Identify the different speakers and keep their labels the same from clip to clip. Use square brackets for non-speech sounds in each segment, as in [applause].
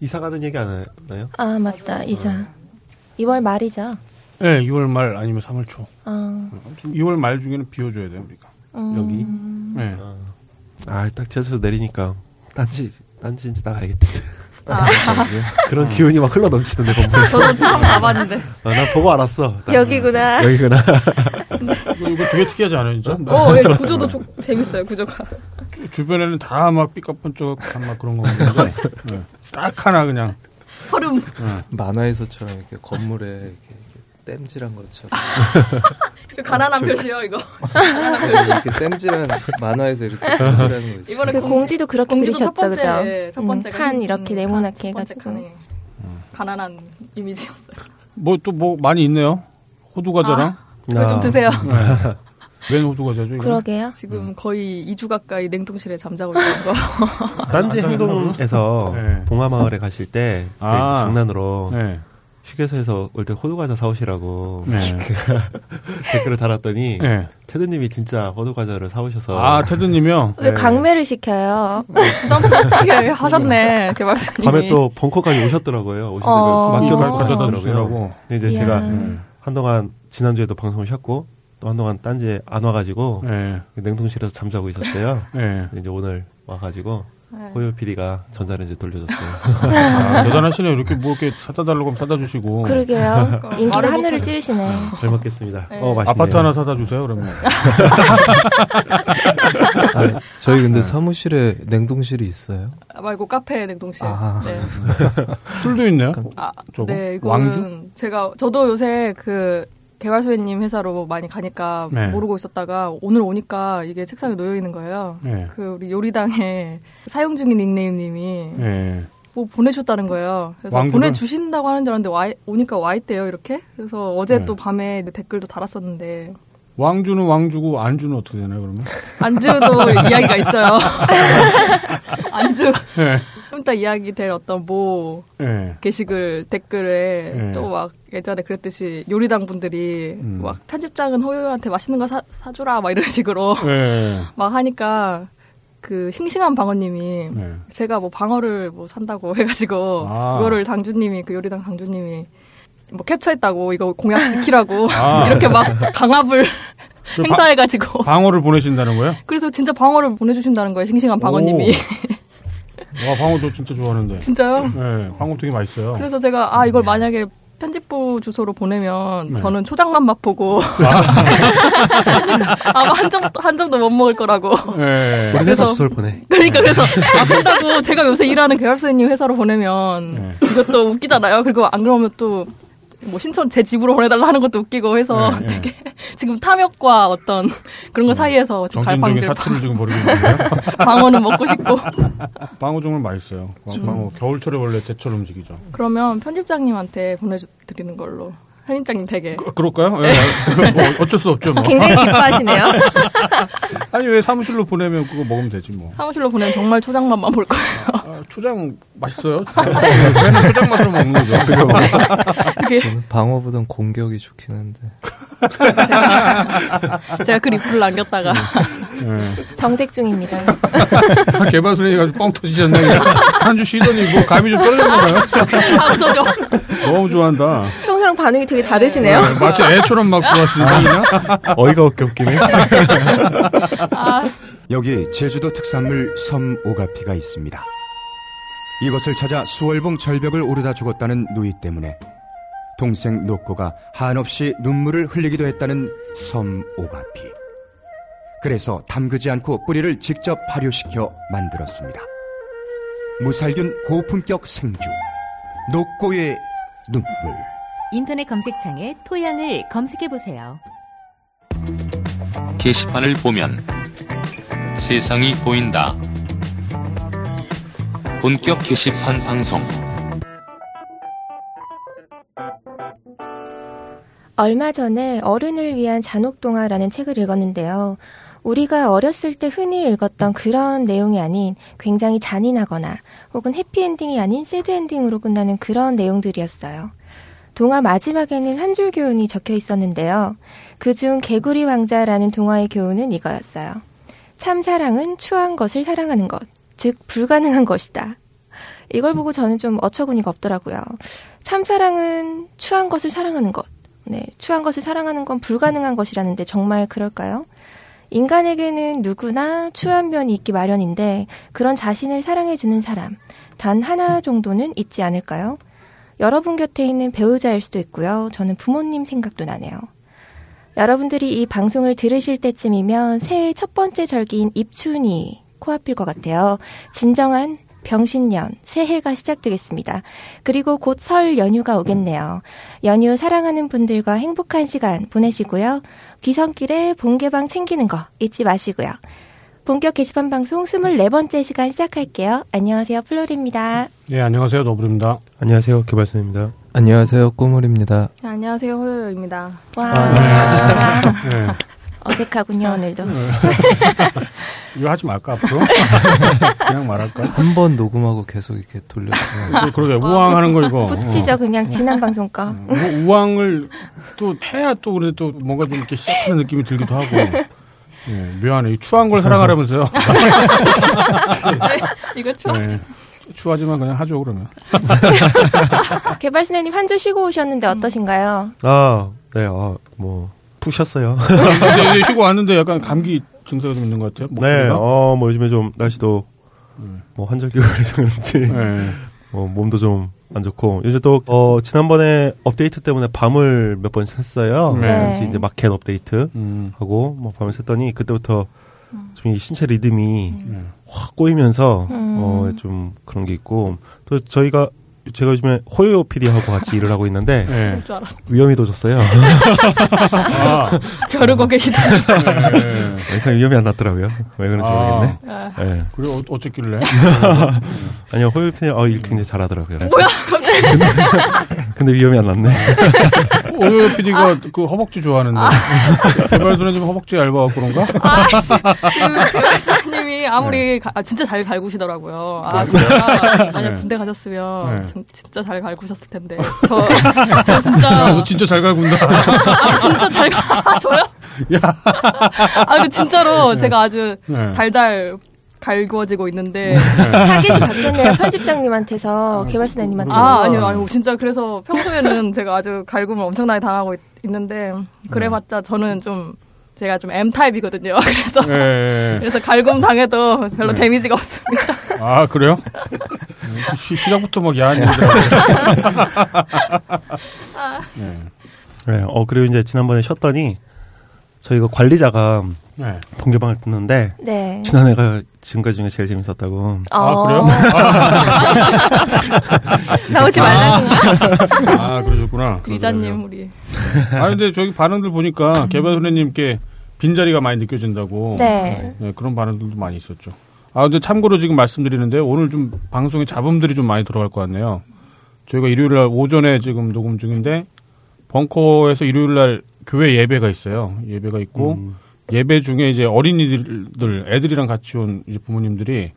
Speaker 1: 이사 가는 얘기 안 하나요?
Speaker 2: 아 맞다 이사. 2월 말이죠.
Speaker 3: 네, 2월 말 아니면 3월 초.
Speaker 2: 어,
Speaker 3: 아무튼 2월 말 중에는 비워줘야 돼요, 우리가.
Speaker 2: 음,
Speaker 3: 네.
Speaker 1: 아, 딱 제주에서 내리니까 딴지 딴지인지 딱 알겠던데. 그런 기운이 막 흘러 넘치던데 건물에서. [laughs]
Speaker 4: 저도 처음 가봤는데.
Speaker 1: 아, 나 보고 알았어. 딱.
Speaker 2: 여기구나.
Speaker 1: 여기구나. [laughs]
Speaker 3: 이거, 이거 되게 특이하지 않아요, 진짜?
Speaker 4: 어, 예, 구조도 조, 재밌어요, 구조가.
Speaker 3: 주- 주변에는 다 막 삐까뻔쩍한 막 그런 거 있는데 [laughs] 네. 딱 하나 그냥
Speaker 4: 허름.
Speaker 3: 네.
Speaker 5: 만화에서처럼 이렇게 건물에 이렇게, 이렇게 땜질한 것처럼
Speaker 4: 가난한 표시요, 이거. [laughs]
Speaker 5: 이렇게 땜질한 만화에서 이렇게 땜질하는 거 있어요.
Speaker 4: 이번에
Speaker 2: 그
Speaker 4: 공-
Speaker 2: 공지 도 그렇게
Speaker 4: 공지도 첫
Speaker 2: 그리셨죠,
Speaker 4: 번째,
Speaker 2: 그죠?
Speaker 4: 예, 첫
Speaker 2: 음,
Speaker 4: 번째가
Speaker 2: 칸
Speaker 4: 흰-
Speaker 2: 이렇게
Speaker 4: 음,
Speaker 2: 네모나게
Speaker 4: 첫 번째
Speaker 2: 해가지고.
Speaker 4: 가난한 이미지였어요.
Speaker 3: 뭐 또뭐 많이 있네요. 호두 과자랑.
Speaker 4: 좀
Speaker 1: 아.
Speaker 4: 드세요. [laughs]
Speaker 3: 네. 웬 호두 과자죠? 이거?
Speaker 2: 그러게요.
Speaker 4: 지금 거의 2주 가까이 냉동실에 잠자고 있는 거. [laughs]
Speaker 1: 딴지 행동에서
Speaker 3: 네.
Speaker 1: 봉화마을에 가실 때 저희
Speaker 3: 아.
Speaker 1: 장난으로
Speaker 3: 네.
Speaker 1: 휴게소에서 올 때 호두 과자 사오시라고
Speaker 3: 네. [laughs]
Speaker 1: 댓글을 달았더니
Speaker 3: 네.
Speaker 1: 테드님이 진짜 호두 과자를 사오셔서
Speaker 3: 아 테드님이요. [laughs]
Speaker 2: 왜
Speaker 1: 네.
Speaker 2: 강매를 시켜요?
Speaker 4: 부담스럽게 하셨네, 개발사님이.
Speaker 1: 밤에 또 벙커까지 오셨더라고요. 오셔서
Speaker 2: 어.
Speaker 1: 이거
Speaker 3: 이거
Speaker 1: 맡겨놓고
Speaker 3: 가져다
Speaker 1: 가시더라고요.
Speaker 3: 주시라고.
Speaker 1: 근데 이제. 제가
Speaker 3: 네.
Speaker 1: 한동안 지난주에도 방송을 쉬었고 또 한동안 딴지에 안 와가지고
Speaker 3: 네.
Speaker 1: 냉동실에서 잠자고 있었어요.
Speaker 3: 네.
Speaker 1: 이제 오늘 와가지고
Speaker 4: 네.
Speaker 1: 호요 PD가 전자레인지 돌려줬어요.
Speaker 3: 아, 대단하시네요. 이렇게 뭐 이렇게 사다 달라고 하면 사다 주시고.
Speaker 2: 그러게요. [laughs] 인기가 하늘을. 찌르시네.
Speaker 1: 잘 먹겠습니다.
Speaker 4: 네.
Speaker 1: 어 맛있네요.
Speaker 3: 아파트 하나 사다 주세요. 그러면. [laughs]
Speaker 5: 아, 저희 근데 사무실에 냉동실이 있어요.
Speaker 4: 말고 카페 냉동실.
Speaker 5: 아.
Speaker 4: 네.
Speaker 3: 술도 있네요.
Speaker 4: 아,
Speaker 3: 저거?
Speaker 4: 네, 이거는
Speaker 3: 왕주?
Speaker 4: 제가 저도 요새 그 개발소회님 회사로 많이 가니까
Speaker 3: 네.
Speaker 4: 모르고 있었다가 오늘 오니까 이게 책상에 놓여 있는 거예요.
Speaker 3: 네.
Speaker 4: 그 우리 요리당에 사용 중인 닉네임님이
Speaker 3: 네.
Speaker 4: 뭐 보내주셨다는 거예요. 그래서
Speaker 3: 왕주를?
Speaker 4: 보내주신다고 하는 줄 알았는데 와, 오니까 와 있대요 이렇게. 그래서 어제
Speaker 3: 네.
Speaker 4: 또 밤에 댓글도 달았었는데
Speaker 3: 왕주는 왕주고 안주는 어떻게 되나요, 그러면?
Speaker 4: 안주도 [laughs] 이야기가 있어요. [laughs] 안주
Speaker 3: 네.
Speaker 4: 좀 이따 이야기 될 어떤 뭐
Speaker 3: 네.
Speaker 4: 게시글 댓글에
Speaker 3: 네.
Speaker 4: 또막 예전에 그랬듯이 요리당 분들이
Speaker 3: 음.
Speaker 4: 막 편집장은 호요한테 맛있는 거 사, 사주라 막 이런 [laughs] 식으로
Speaker 3: 네. [laughs]
Speaker 4: 막 하니까 그 싱싱한 방어님이
Speaker 3: 네.
Speaker 4: 제가 뭐 방어를 뭐 산다고 [laughs] 해가지고
Speaker 3: 아.
Speaker 4: 그거를 당주님이 그 요리당 당주님이 뭐 캡처했다고 이거 공약 지키라고
Speaker 3: 아.
Speaker 4: 이렇게 막 강압을
Speaker 3: 그 바-
Speaker 4: 행사해가지고
Speaker 3: 방어를 보내신다는 거예요?
Speaker 4: 그래서 진짜 방어를 보내주신다는 거예요 싱싱한 방어님이
Speaker 3: 와, 방어 저 진짜 좋아하는데.
Speaker 4: 진짜요?
Speaker 3: 네, 방어 되게 맛있어요.
Speaker 4: 그래서 제가 아 이걸 만약에 편집부 주소로 보내면
Speaker 3: 네.
Speaker 4: 저는 초장만 맛보고 아마 [laughs] 한 점 한 점도 못 먹을 거라고.
Speaker 3: 네.
Speaker 1: 우리 회사
Speaker 4: 그래서-
Speaker 1: 주소를 보내.
Speaker 4: 그러니까 그래서 아프다고 제가 요새 일하는 계열사님 회사로 보내면
Speaker 3: 네.
Speaker 4: 이것도 웃기잖아요. 그리고 안 그러면 또 뭐 신촌 제 집으로 보내달라 하는 것도 웃기고 해서
Speaker 3: 네, 네.
Speaker 4: 되게 [laughs] 지금 탐욕과 어떤 그런 거 사이에서 지금
Speaker 3: 정신적인 사투를 지금 벌이고 있는데요. [laughs]
Speaker 4: 방어는 먹고 싶고 [laughs]
Speaker 3: 방어 정말 맛있어요.
Speaker 4: 음.
Speaker 3: 방어 겨울철에 원래 제철 음식이죠.
Speaker 4: 그러면 편집장님한테 보내드리는 걸로 편집장님 되게
Speaker 3: 그, 그럴까요? 예, 뭐 어쩔 수 없죠. 뭐.
Speaker 2: 굉장히 기뻐하시네요. [laughs]
Speaker 3: 아니 왜 사무실로 보내면 그거 먹으면 되지 뭐.
Speaker 4: 사무실로 보내면 정말 초장맛만 볼 거예요.
Speaker 3: 아, 초장 맛있어요. [laughs] 왜는 초장 맛으로 먹는 거죠.
Speaker 4: 이게
Speaker 5: 저는 방어보단 공격이 좋긴 한데. [laughs]
Speaker 4: 제가 그 리플을 남겼다가
Speaker 3: 예.
Speaker 2: 정색 중입니다.
Speaker 3: 개발소리 가지고 뻥 터지셨네. 한 주 쉬더니 뭐 감이 좀 떨어졌나 봐요.
Speaker 4: 다 없어져.
Speaker 3: 너무 좋아한다.
Speaker 2: 평소랑 반응이 되게 다르시네요.
Speaker 3: 네, 마치 애처럼 막 좋아하시는데 그냥. [laughs]
Speaker 1: 어이가 없게 웃기네.
Speaker 6: 여기 제주도 특산물 섬 오가피가 있습니다. 이것을 찾아 수월봉 절벽을 오르다 죽었다는 누이 때문에 동생 노코가 한없이 눈물을 흘리기도 했다는 섬 오가피. 그래서 담그지 않고 뿌리를 직접 발효시켜 만들었습니다. 무살균 고품격 생주. 노코의 눈물.
Speaker 7: 인터넷 검색창에 토양을 검색해 보세요.
Speaker 8: 게시판을 보면 세상이 보인다. 본격 게시판 방송.
Speaker 2: 얼마 전에 어른을 위한 잔혹동화라는 책을 읽었는데요. 우리가 어렸을 때 흔히 읽었던 그런 내용이 아닌 굉장히 잔인하거나 혹은 해피엔딩이 아닌 새드엔딩으로 끝나는 그런 내용들이었어요. 동화 마지막에는 한 줄 교훈이 적혀 있었는데요. 그중 개구리 왕자라는 동화의 교훈은 이거였어요. 참 사랑은 추한 것을 사랑하는 것, 즉 불가능한 것이다. 이걸 보고 저는 좀 어처구니가 없더라고요. 참 사랑은 추한 것을 사랑하는 것. 네, 추한 것을 사랑하는 건 불가능한 것이라는데 정말 그럴까요? 인간에게는 누구나 추한 면이 있기 마련인데 그런 자신을 사랑해주는 사람 단 하나 정도는 있지 않을까요? 여러분 곁에 있는 배우자일 수도 있고요. 저는 부모님 생각도 나네요. 여러분들이 이 방송을 들으실 때쯤이면 새해 첫 번째 절기인 입춘이 코앞일 것 같아요. 진정한 병신년, 새해가 시작되겠습니다. 그리고 곧 설 연휴가 오겠네요. 연휴 사랑하는 분들과 행복한 시간 보내시고요. 귀성길에 본게방 챙기는 거 잊지 마시고요. 본격 게시판 방송 24번째 시간 시작할게요. 안녕하세요. 플로리입니다.
Speaker 3: 예, 안녕하세요. 노브입니다.
Speaker 1: 안녕하세요. 개발선입니다.
Speaker 5: 안녕하세요. 꾸물입니다.
Speaker 4: 네, 안녕하세요. 호요입니다.
Speaker 2: 와.
Speaker 3: 예.
Speaker 2: 어색하군요, 오늘도. [laughs]
Speaker 3: 이거 하지 말까, 앞으로? 그냥 말할까?
Speaker 5: 한 번 녹음하고 계속 이렇게 돌렸으면
Speaker 3: 그- 그러게, 우왕 하는 거 이거.
Speaker 2: 붙이죠, 그냥 지난 방송 거.
Speaker 3: 어. 뭐 우왕을 또 해야 또 그래 또 뭔가 좀 이렇게 시작하는 느낌이 들기도 하고. 예, 묘하네. 이 추한 걸 사랑하라면서요. [laughs]
Speaker 4: 이거 추워.
Speaker 3: 예, 추하지만 그냥 하죠, 그러면. [laughs]
Speaker 2: 개발신혜님 한 주 쉬고 오셨는데 어떠신가요?
Speaker 1: 아, 네, 아, 뭐, 푸셨어요. [laughs]
Speaker 3: 이제 쉬고 왔는데 약간 감기 증세가 좀 있는 것 같아요.
Speaker 1: 네,
Speaker 3: 목소리가.
Speaker 1: 어, 뭐 요즘에 좀 날씨도 뭐 환절기가 그래서 그런지
Speaker 3: 네.
Speaker 1: 뭐 몸도 좀 안 좋고 요즘 또 어, 지난번에 업데이트 때문에 밤을 몇 번 샜어요.
Speaker 3: 네.
Speaker 1: 이제 마켓 업데이트
Speaker 3: 음.
Speaker 1: 하고 뭐 밤을 샜더니 그때부터 좀 이 신체 리듬이
Speaker 2: 음.
Speaker 1: 확 꼬이면서 어, 좀 그런 게 있고 또 저희가 제가 요즘에 호요 PD하고 같이 일을 하고 있는데 [laughs]
Speaker 3: 네.
Speaker 1: 위험이 도졌어요.
Speaker 3: 아,
Speaker 4: 벼르고 [laughs] 계시다.
Speaker 3: 네.
Speaker 1: 이상 위험이 안 났더라고요. 왜 그런지
Speaker 3: 아.
Speaker 1: 모르겠네.
Speaker 4: 아,
Speaker 1: 네.
Speaker 3: 그래, 어, 어쨌길래? [laughs]
Speaker 1: 아니요, 호요 PD 어, 일 굉장히 잘하더라고요.
Speaker 4: 뭐야, 갑자기.
Speaker 1: 근데 위험이 안 났네.
Speaker 3: 오요 PD가 그 허벅지 좋아하는데. 개발소는 지금 허벅지 얇아갖고 그런가?
Speaker 4: 아씨. 아무리 가- 아, 진짜 잘 갈구시더라고요. 아, 진짜. 만약
Speaker 3: 네.
Speaker 4: 군대 가셨으면
Speaker 3: 네.
Speaker 4: 진- 진짜 잘 갈구셨을 텐데. 저, 저 진짜.
Speaker 3: 너 진짜 잘 갈군다.
Speaker 4: 아, 진짜 잘 가. 저요? 아, 근데 진짜로 제가 아주
Speaker 3: 네.
Speaker 4: 달달 갈구어지고 있는데.
Speaker 2: 타겟이 바뀌었네요, 편집장님한테서 개발신혜님한테.
Speaker 4: 아, 아니요, 아니요. 진짜 그래서 평소에는 제가 아주 갈굼을 엄청나게 당하고 있, 는데 그래봤자 저는 좀, 제가 좀 M타입이거든요. [laughs] 그래서,
Speaker 3: 예.
Speaker 4: 그래서 갈굼 당해도 별로
Speaker 3: 네.
Speaker 4: 데미지가 없습니다.
Speaker 3: 아, 그래요? 시, 시작부터 막 야한 얘기들 [laughs] 네.
Speaker 1: 네, 어, 그리고 이제 지난번에 쉬었더니 저희가 관리자가
Speaker 3: 네.
Speaker 1: 본개방을 듣는데
Speaker 2: 네.
Speaker 1: 지난해가 지금까지 중에 제일 재밌었다고.
Speaker 3: 아, 그래요? [laughs] [laughs]
Speaker 2: 나오지 말라고.
Speaker 3: 아, 그러셨구나. [laughs]
Speaker 4: 리자님, 우리.
Speaker 3: 아, 근데 저기 반응들 보니까 개발소녀님께 빈자리가 많이 느껴진다고.
Speaker 2: 네.
Speaker 3: 네, 그런 반응들도 많이 있었죠. 아, 근데 참고로 지금 말씀드리는데 오늘 좀 방송에 잡음들이 좀 많이 들어갈 것 같네요. 저희가 일요일 날 오전에 지금 녹음 중인데 벙커에서 일요일 날 교회 예배가 있어요. 예배가 있고
Speaker 1: 음.
Speaker 3: 예배 중에 이제 어린이들 애들이랑 같이 온 이제 부모님들이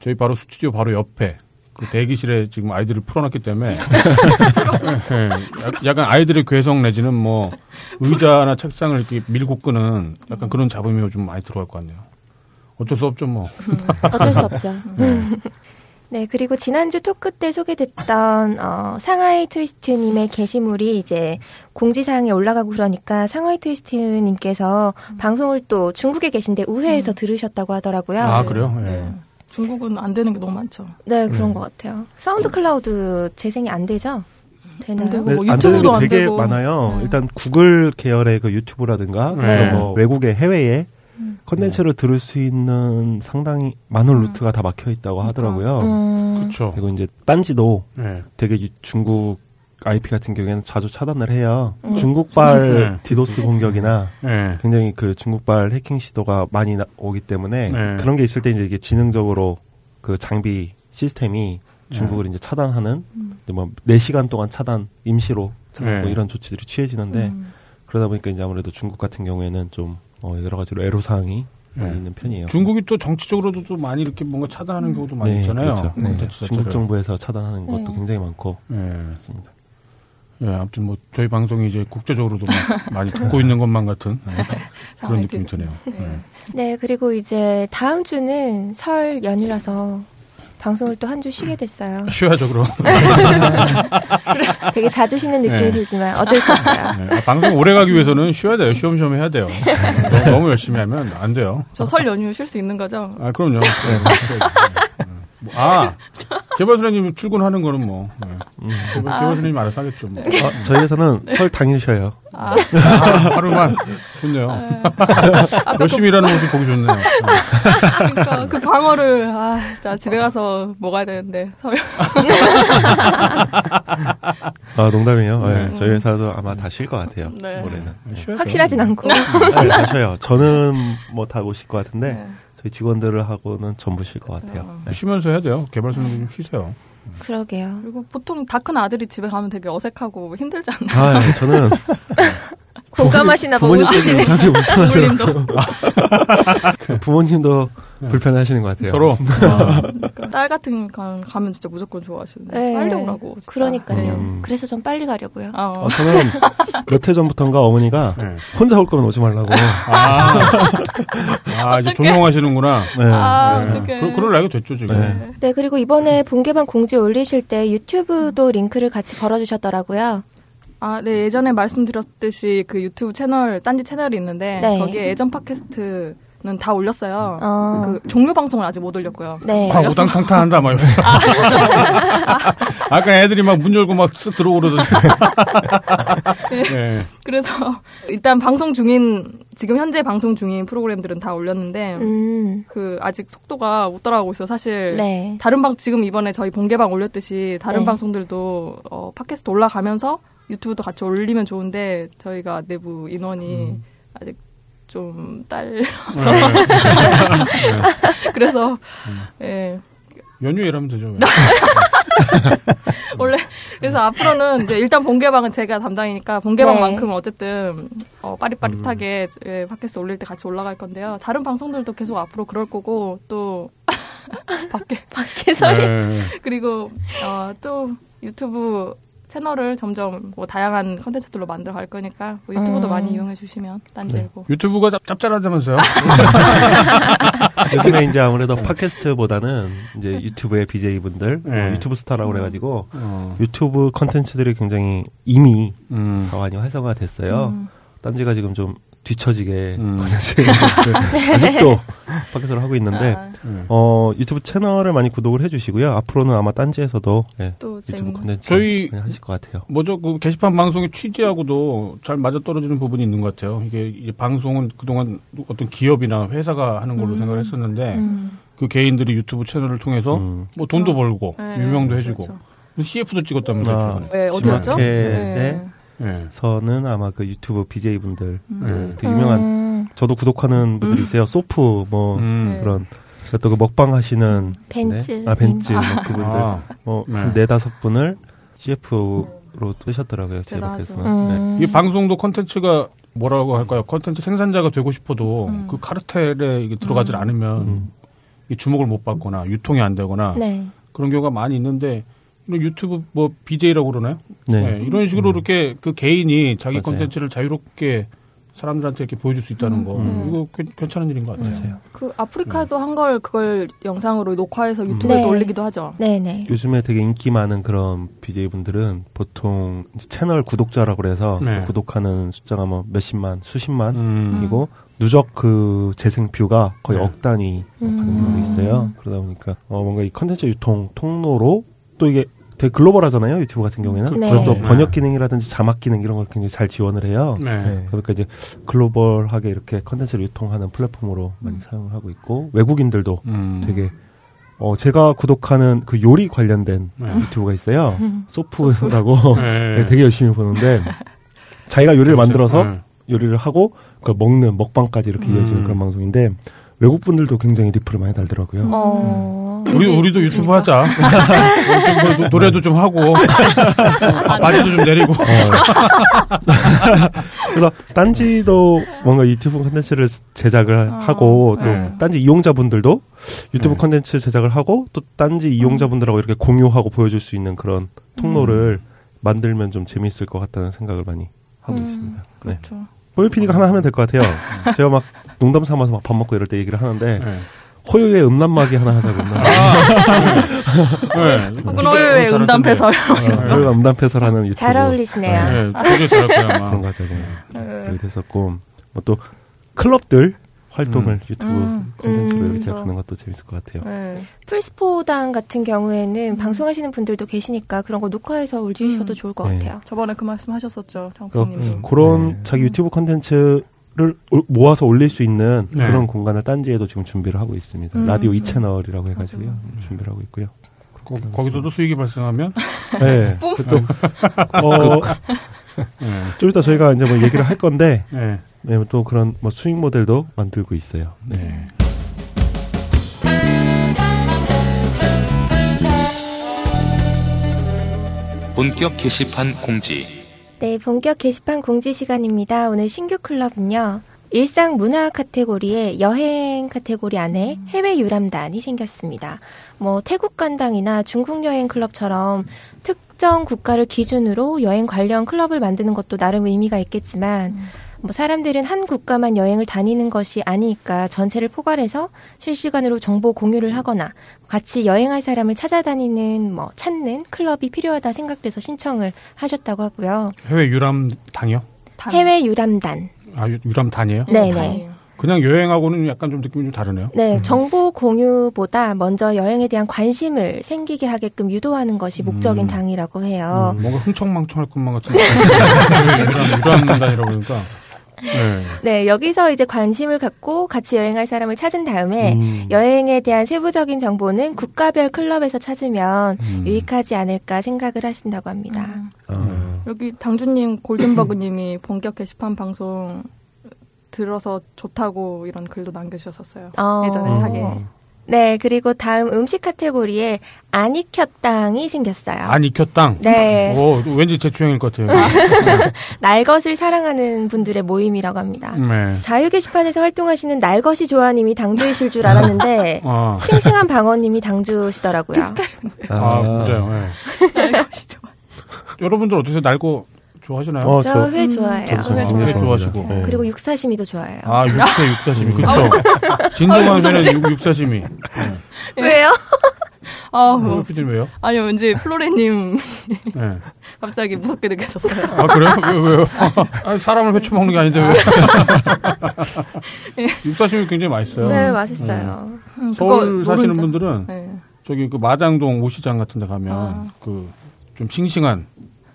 Speaker 3: 저희 바로 스튜디오 바로 옆에 그 대기실에 지금 아이들을 풀어놨기 때문에 예, [laughs] 약- 약간 아이들의 괴성 내지는 뭐 의자나 책상을 이렇게 밀고 끄는 약간 그런 잡음이 좀 많이 들어갈 것 같네요. 어쩔 수 없죠 뭐.
Speaker 2: 어쩔 수 없죠. [laughs] 네, 그리고 지난주 토크 때 소개됐던 어, 상하이 트위스트님의 게시물이 이제 공지사항에 올라가고 그러니까 상하이 트위스트님께서 방송을 또 중국에 계신데 우회해서 들으셨다고 하더라고요.
Speaker 3: 아 그래요? 예.
Speaker 4: 네. 중국은 안 되는 게 너무 많죠.
Speaker 2: 네, 그런 것 같아요. SoundCloud 재생이 안 되죠? 되나요?
Speaker 4: 안 되고.
Speaker 1: 네,
Speaker 4: 뭐
Speaker 1: 안 되는 게
Speaker 4: YouTube도 안
Speaker 1: 되게. 많아요.
Speaker 4: 네.
Speaker 1: 일단 구글 계열의 그 YouTube라든가
Speaker 3: 네.
Speaker 1: 그리고 뭐 외국의 해외에 컨텐츠를 들을 수 있는 상당히 많은 루트가 다 막혀 있다고 하더라고요.
Speaker 2: 음,
Speaker 3: 그렇죠.
Speaker 1: 그리고 이제 딴지도
Speaker 3: 예.
Speaker 1: 되게 유- 중국 IP 같은 경우에는 자주 차단을 해요.
Speaker 2: 음.
Speaker 1: 중국발
Speaker 3: 네.
Speaker 1: 디도스 공격이나
Speaker 3: 예.
Speaker 1: 굉장히 그 중국발 해킹 시도가 많이 나- 오기 때문에
Speaker 3: 네.
Speaker 1: 그런 게 있을 때 이제 이게 지능적으로 그 장비 시스템이 중국을 이제 차단하는 이제 뭐 4시간 동안 차단 임시로 차단 뭐
Speaker 3: 네.
Speaker 1: 이런 조치들이 취해지는데
Speaker 4: 음.
Speaker 1: 그러다 보니까 이제 아무래도 중국 같은 경우에는 좀 어, 여러 가지로 애로 사항이
Speaker 3: 네.
Speaker 1: 많이 있는 편이에요.
Speaker 3: 중국이 또 정치적으로도 또 많이 이렇게 뭔가 차단하는 경우도 많이
Speaker 1: 네,
Speaker 3: 있잖아요.
Speaker 1: 그렇죠. 네.
Speaker 3: 자체를.
Speaker 1: 중국 정부에서 차단하는 것도
Speaker 2: 네.
Speaker 1: 굉장히 많고
Speaker 3: 예.
Speaker 1: 그렇습니다.
Speaker 3: 예, 아무튼 뭐 저희 방송이 이제 국제적으로도 막 [laughs] 많이 듣고 있는 것만 같은 예, 그런 느낌이. 드네요. 예.
Speaker 2: 네, 그리고 이제 다음 주는 설 연휴라서 방송을 또 한 주 쉬게 됐어요. [laughs]
Speaker 3: 쉬어야죠 그럼.
Speaker 2: 되게 자주 쉬는 느낌이
Speaker 3: 네.
Speaker 2: 들지만 어쩔 수 없어요.
Speaker 3: 네. 아, 방송 오래 가기 위해서는 쉬어야 돼요. 쉬엄쉬엄 해야 돼요. 너무, 너무 열심히 하면 안 돼요.
Speaker 4: 저 설 연휴 쉴 수 있는 거죠?
Speaker 3: 아 그럼요. 네. 뭐, 아 개발소장님 출근하는 거는 뭐 네. 개발, 개발소장님 알아서 하겠죠. 뭐.
Speaker 1: 어, 저희 회사는 설 당일 쉬어요.
Speaker 4: 아,
Speaker 3: 아, 하루만 좋네요. [laughs] 열심히 일하는 모습 보기 좋네요. [laughs]
Speaker 4: 그러니까 그 방어를 아, 자 집에 가서 먹어야 되는데 설. [laughs]
Speaker 1: 아 농담이에요. 네,
Speaker 3: 네.
Speaker 1: 저희 회사도 아마 다 쉴 것 같아요.
Speaker 4: 네.
Speaker 1: 올해는.
Speaker 3: 쉬어야죠.
Speaker 2: 확실하진 않고.
Speaker 1: 네, 다 쉬어요. 저는 뭐다못쉴것 같은데
Speaker 4: 네.
Speaker 1: 저희 직원들을 하고는 전부 쉴것 같아요. 네.
Speaker 3: 쉬면서 해야 돼요. 개발소장님 좀 쉬세요.
Speaker 2: 그러게요.
Speaker 4: 그리고 보통 다 큰 아들이 집에 가면 되게 어색하고 힘들지 않나요?
Speaker 1: 아, 네, 저는 [laughs]
Speaker 2: 공감하시나 보고
Speaker 1: 부모님 때문에
Speaker 2: 쓰시네.
Speaker 1: 이상하게 못하더라고요.
Speaker 4: 부모님도 [laughs]
Speaker 1: 부모님도 불편하시는 것 같아요.
Speaker 3: 서로
Speaker 4: 딸 같은 가 가면 진짜 무조건 좋아하시는데
Speaker 2: 네.
Speaker 4: 빨리 오라고. 진짜.
Speaker 2: 그러니까요.
Speaker 1: 음.
Speaker 2: 그래서 좀 빨리 가려고요.
Speaker 4: 아, 어.
Speaker 1: 어, 저는 몇 해 전부터인가 어머니가
Speaker 3: 네.
Speaker 1: 혼자 올 거면 오지 말라고.
Speaker 3: 아, 아 이제 조명하시는구나.
Speaker 1: 네.
Speaker 4: 아,
Speaker 3: 네.
Speaker 4: 어떡해.
Speaker 3: 그, 그럴 나이가 됐죠 지금.
Speaker 1: 네.
Speaker 2: 네, 그리고 이번에 본개방 공지 올리실 때 유튜브도 링크를 같이 걸어주셨더라고요.
Speaker 4: 아, 네, 예전에 말씀드렸듯이 그 유튜브 채널, 딴지 채널이 있는데,
Speaker 2: 네.
Speaker 4: 거기에 예전 팟캐스트 는 다 올렸어요.
Speaker 2: 어.
Speaker 4: 그 종료 방송을 아직 못 올렸고요.
Speaker 2: 네.
Speaker 3: 아, 우당탕탕 한다, 막 이러면서. [laughs] 아까 애들이 막 문 열고 막 쓱 들어오고 그러던데. [laughs] 네.
Speaker 4: 그래서 일단 방송 중인, 지금 현재 방송 중인 프로그램들은 다 올렸는데,
Speaker 2: 음,
Speaker 4: 그 아직 속도가 못 따라가고 있어 사실.
Speaker 2: 네.
Speaker 4: 다른 방, 지금 이번에 저희 본개방 올렸듯이 다른
Speaker 2: 네.
Speaker 4: 방송들도 어, 팟캐스트 올라가면서 유튜브도 같이 올리면 좋은데, 저희가 내부 인원이
Speaker 3: 음.
Speaker 4: 아직 좀 딸,
Speaker 3: 네. [laughs] [laughs]
Speaker 4: 그래서,
Speaker 3: 음.
Speaker 4: 예.
Speaker 3: 연휴에 일하면 되죠. 왜. [laughs]
Speaker 4: 원래 그래서 앞으로는 이제 일단 본개방은 제가 담당이니까 본개방만큼은 어쨌든 어, 빠릿빠릿하게 예, 팟캐스트 올릴 때 같이 올라갈 건데요. 다른 방송들도 계속 앞으로 그럴 거고 또 밖에
Speaker 2: 밖에 소리.
Speaker 3: 네.
Speaker 4: 그리고 어, 또 유튜브 채널을 점점 뭐 다양한 컨텐츠들로 만들어 갈 거니까 뭐 유튜브도
Speaker 2: 음.
Speaker 4: 많이 이용해 주시면 딴지고
Speaker 3: 유튜브가 짭, 짭짤하다면서요? [laughs]
Speaker 1: 요즘에 이제 아무래도 팟캐스트보다는 이제 유튜브의 BJ분들, 뭐
Speaker 3: 네.
Speaker 1: 유튜브 스타라고 그래가지고
Speaker 3: 어.
Speaker 1: 유튜브 컨텐츠들이 굉장히 이미
Speaker 3: 음.
Speaker 1: 많이 활성화가 됐어요.
Speaker 4: 음.
Speaker 1: 딴지가 지금 좀 뒤처지게
Speaker 3: 음.
Speaker 1: 컨텐츠를 [laughs] 아직도 팟캐스트를 하고 있는데
Speaker 4: 아,
Speaker 3: 네.
Speaker 1: 어, 유튜브 채널을 많이 구독을 해주시고요. 앞으로는 아마 딴지에서도 예,
Speaker 4: 또
Speaker 1: 유튜브 컨텐츠
Speaker 3: 저희-
Speaker 1: 하실 것 같아요.
Speaker 3: 뭐죠? 그 게시판 방송의 취지하고도 잘 맞아 떨어지는 부분이 있는 것 같아요. 이게 이제 방송은 그동안 어떤 기업이나 회사가 하는 걸로
Speaker 4: 음.
Speaker 3: 생각을 했었는데
Speaker 2: 음.
Speaker 3: 그 개인들이 유튜브 채널을 통해서
Speaker 1: 음.
Speaker 3: 뭐 돈도 벌고
Speaker 4: 네,
Speaker 3: 유명도 해주고
Speaker 4: 그렇죠.
Speaker 3: CF도 찍었다면서요.
Speaker 1: 아.
Speaker 4: 네, 어디였죠?
Speaker 1: 지마켓
Speaker 4: 네.
Speaker 3: 네.
Speaker 1: 서는 아마 그 유튜브 BJ분들
Speaker 3: 네.
Speaker 1: 되게 유명한
Speaker 2: 음,
Speaker 1: 저도 구독하는 분들이 있어요. 소프 뭐
Speaker 3: 음.
Speaker 4: 네.
Speaker 1: 그런 또 그 먹방 하시는
Speaker 2: 밴쯔.
Speaker 1: 네? 아 밴쯔 뭐 그분들
Speaker 3: 아.
Speaker 1: 뭐한
Speaker 3: 네.
Speaker 1: 네다섯 분을 CF로 뜨셨더라고요. 제
Speaker 4: 대단하죠.
Speaker 1: 밖에서. 네.
Speaker 2: 음.
Speaker 3: 이 방송도 컨텐츠가 뭐라고 할까요? 컨텐츠 생산자가 되고 싶어도
Speaker 4: 음.
Speaker 3: 그 카르텔에 이게 들어가질 않으면
Speaker 1: 음.
Speaker 3: 이 주목을 못 받거나 유통이 안 되거나
Speaker 2: 네.
Speaker 3: 그런 경우가 많이 있는데 유튜브 뭐 BJ라고 그러나요?
Speaker 1: 네.
Speaker 3: 네, 이런 식으로
Speaker 1: 음.
Speaker 3: 이렇게 그 개인이 자기. 컨텐츠를 자유롭게 사람들한테 이렇게 보여줄 수 있다는 거
Speaker 4: 음.
Speaker 3: 이거 괜- 괜찮은 일인 것 같아요.
Speaker 1: 맞아요.
Speaker 4: 그 아프리카도 한걸 그걸 영상으로 녹화해서 유튜브에
Speaker 2: 네.
Speaker 4: 도 올리기도 하죠.
Speaker 2: 네네.
Speaker 1: 요즘에 되게 인기 많은 그런 BJ분들은 보통 이제 채널 구독자라고 그래서
Speaker 3: 네.
Speaker 1: 구독하는 숫자가 뭐 몇십만, 수십만
Speaker 3: 음.
Speaker 1: 이고 누적 그 재생 뷰가 거의
Speaker 3: 네.
Speaker 1: 억 단위 가는
Speaker 2: 음.
Speaker 1: 경우도 있어요. 그러다 보니까 어 뭔가 이 컨텐츠 유통 통로로 또 이게 되게 글로벌하잖아요. 유튜브 같은 경우에는.
Speaker 2: 네.
Speaker 1: 그래서 또
Speaker 3: 네.
Speaker 1: 번역 기능이라든지 자막 기능 이런 걸 굉장히 잘 지원을 해요.
Speaker 3: 네.
Speaker 1: 그러니까 이제 글로벌하게 이렇게 컨텐츠를 유통하는 플랫폼으로 많이 사용을 하고 있고 외국인들도
Speaker 3: 음.
Speaker 1: 되게 어 제가 구독하는 그 요리 관련된
Speaker 3: 네.
Speaker 1: 유튜브가 있어요. [laughs] 소프라고 [laughs]
Speaker 3: 네.
Speaker 1: 되게 열심히 보는데 자기가 요리를 만들어서
Speaker 3: 네.
Speaker 1: 요리를 하고 그걸 먹는 먹방까지 이렇게
Speaker 3: 음.
Speaker 1: 이어지는 그런 방송인데 외국 분들도 굉장히 리플을 많이 달더라고요.
Speaker 2: 어.
Speaker 3: 우리 우리도 유튜브 하자. 뭐, [laughs] 노래도 좀 하고 아, 바지도 좀 내리고. [laughs]
Speaker 1: 그래서 딴지도 뭔가 유튜브 컨텐츠를 제작을 하고 또
Speaker 3: 네.
Speaker 1: 딴지 이용자분들도 유튜브
Speaker 3: 네.
Speaker 1: 컨텐츠 제작을 하고 또 딴지 이용자분들하고 이렇게 공유하고 보여줄 수 있는 그런 통로를 만들면 좀 재미있을 것 같다는 생각을 많이 하고
Speaker 2: 음.
Speaker 1: 있습니다. 네.
Speaker 4: 그렇죠.
Speaker 1: 뽀이 PD가 하나 하면 될 것 같아요. [laughs] 제가 막 농담 삼아서 막 밥 먹고 이럴 때 얘기를 하는데
Speaker 3: 네.
Speaker 1: 호요의 음란마귀 하나 하자고. [laughs]
Speaker 3: 네.
Speaker 4: 혹은 호요의 음담패설.
Speaker 1: 호요가 음담패설하는 유튜브.
Speaker 2: 잘 어울리시네요.
Speaker 3: 네, 되게 잘할 거야.
Speaker 1: 그런 거 하자고. 그렇게 됐었고, 뭐 또 클럽들 활동을
Speaker 3: 음.
Speaker 1: 유튜브
Speaker 4: 음.
Speaker 1: 콘텐츠로
Speaker 2: 음,
Speaker 1: 이렇게 제가
Speaker 4: 그래서.
Speaker 1: 보는 것도 재밌을 것 같아요.
Speaker 4: 네.
Speaker 2: 풀스포당 같은 경우에는 방송하시는 분들도 계시니까 그런 거 녹화해서 올리셔도
Speaker 4: 음.
Speaker 2: 좋을 것
Speaker 1: 네.
Speaker 2: 같아요.
Speaker 4: 저번에 그 말씀 하셨었죠,
Speaker 1: 그,
Speaker 4: 장풍님도.
Speaker 1: 그런
Speaker 6: 네.
Speaker 1: 자기 유튜브 콘텐츠 를 올- 모아서 올릴 수 있는
Speaker 3: 네.
Speaker 1: 그런 공간을 딴지에도 지금 준비를 하고 있습니다.
Speaker 4: 음.
Speaker 1: 라디오 2채널이라고 해가지고요.
Speaker 4: 맞아요.
Speaker 1: 준비를 하고 있고요.
Speaker 3: 거, 거기서도 수익이 발생하면 [laughs]
Speaker 1: 네.
Speaker 4: 뿜.
Speaker 1: 또, 어, [laughs]
Speaker 3: 네.
Speaker 1: 좀 이따 저희가 이제 뭐 얘기를 할 건데,
Speaker 3: 네.
Speaker 1: 네, 또 그런 뭐 수익 모델도 만들고 있어요. 네.
Speaker 3: 네.
Speaker 8: 본격 게시판 공지.
Speaker 2: 네, 본격 게시판 공지 시간입니다. 오늘 신규 클럽은요. 일상 문화 카테고리에 여행 카테고리 안에 해외 유람단이 생겼습니다. 뭐 태국 관당이나 중국 여행 클럽처럼 특정 국가를 기준으로 여행 관련 클럽을 만드는 것도 나름 의미가 있겠지만 뭐 사람들은 한 국가만 여행을 다니는 것이 아니니까 전체를 포괄해서 실시간으로 정보 공유를 하거나 같이 여행할 사람을 찾아다니는 뭐 찾는 클럽이 필요하다 생각돼서 신청을 하셨다고 하고요.
Speaker 3: 해외 유람당이요?
Speaker 4: 단.
Speaker 2: 해외 유람단.
Speaker 3: 아, 유- 유람단이에요?
Speaker 2: 네네.
Speaker 4: 단이에요.
Speaker 3: 그냥 여행하고는 약간 좀 느낌이 좀 다르네요.
Speaker 2: 네, 정보 공유보다 먼저 여행에 대한 관심을 생기게 하게끔 유도하는 것이 목적인
Speaker 3: 음.
Speaker 2: 당이라고 해요.
Speaker 3: 뭔가 흥청망청할 것만 같은 [laughs] 유람, 유람단이라고 그러니까. 네.
Speaker 2: 네, 여기서 이제 관심을 갖고 같이 여행할 사람을 찾은 다음에
Speaker 1: 음.
Speaker 2: 여행에 대한 세부적인 정보는 국가별 클럽에서 찾으면
Speaker 3: 음.
Speaker 2: 유익하지 않을까 생각을 하신다고 합니다.
Speaker 4: 음.
Speaker 1: 아,
Speaker 4: 여기 당주님 골든버그님이 본격 게시판 방송 들어서 좋다고 이런 글도 남겨주셨었어요.
Speaker 2: 어.
Speaker 4: 예전에 자기
Speaker 2: 네, 그리고 다음 음식 카테고리에 안 익혔당이 생겼어요.
Speaker 3: 안 익혔당.
Speaker 2: 네.
Speaker 3: 오, 왠지 제 취향일 것 같아요. [laughs]
Speaker 2: 날것을 사랑하는 분들의 모임이라고 합니다.
Speaker 3: 네.
Speaker 2: 자유 게시판에서 활동하시는 날것이 좋아님이 당주이실 줄 알았는데 [laughs]
Speaker 3: 아,
Speaker 2: 싱싱한 방어님이 당주시더라고요.
Speaker 3: 아, 맞아요. 네. [laughs] 여러분들 어떠세요? 날고 좋아하시나요?
Speaker 1: 어,
Speaker 2: 저
Speaker 1: 저,
Speaker 2: 회 좋아해요.
Speaker 1: 저도
Speaker 4: 회
Speaker 1: 굉장히
Speaker 3: 회 좋아하시고.
Speaker 1: 좋아합니다. 네.
Speaker 2: 그리고 육사시미도 좋아해요.
Speaker 3: 아, 육회, [laughs] 육사시미. 그쵸. 진정한 회는 육, 육사시미. 네.
Speaker 2: 왜요?
Speaker 4: 아,
Speaker 3: 어,
Speaker 4: 뭐,
Speaker 3: 피디님 왜요?
Speaker 4: 아니요, 왠지 플로레님
Speaker 3: 네. [laughs]
Speaker 4: 갑자기 무섭게 느껴졌어요.
Speaker 3: 아, 그래요? 왜, 왜요? [laughs] 아니, 사람을 회초 먹는 게 아닌데 왜? 육사시미 굉장히 맛있어요.
Speaker 2: 네, 맛있어요.
Speaker 4: 음,
Speaker 3: 서울 사시는. 분들은
Speaker 4: 네.
Speaker 3: 저기 그 마장동 오시장 같은 데 가면
Speaker 4: 아.
Speaker 3: 그좀 싱싱한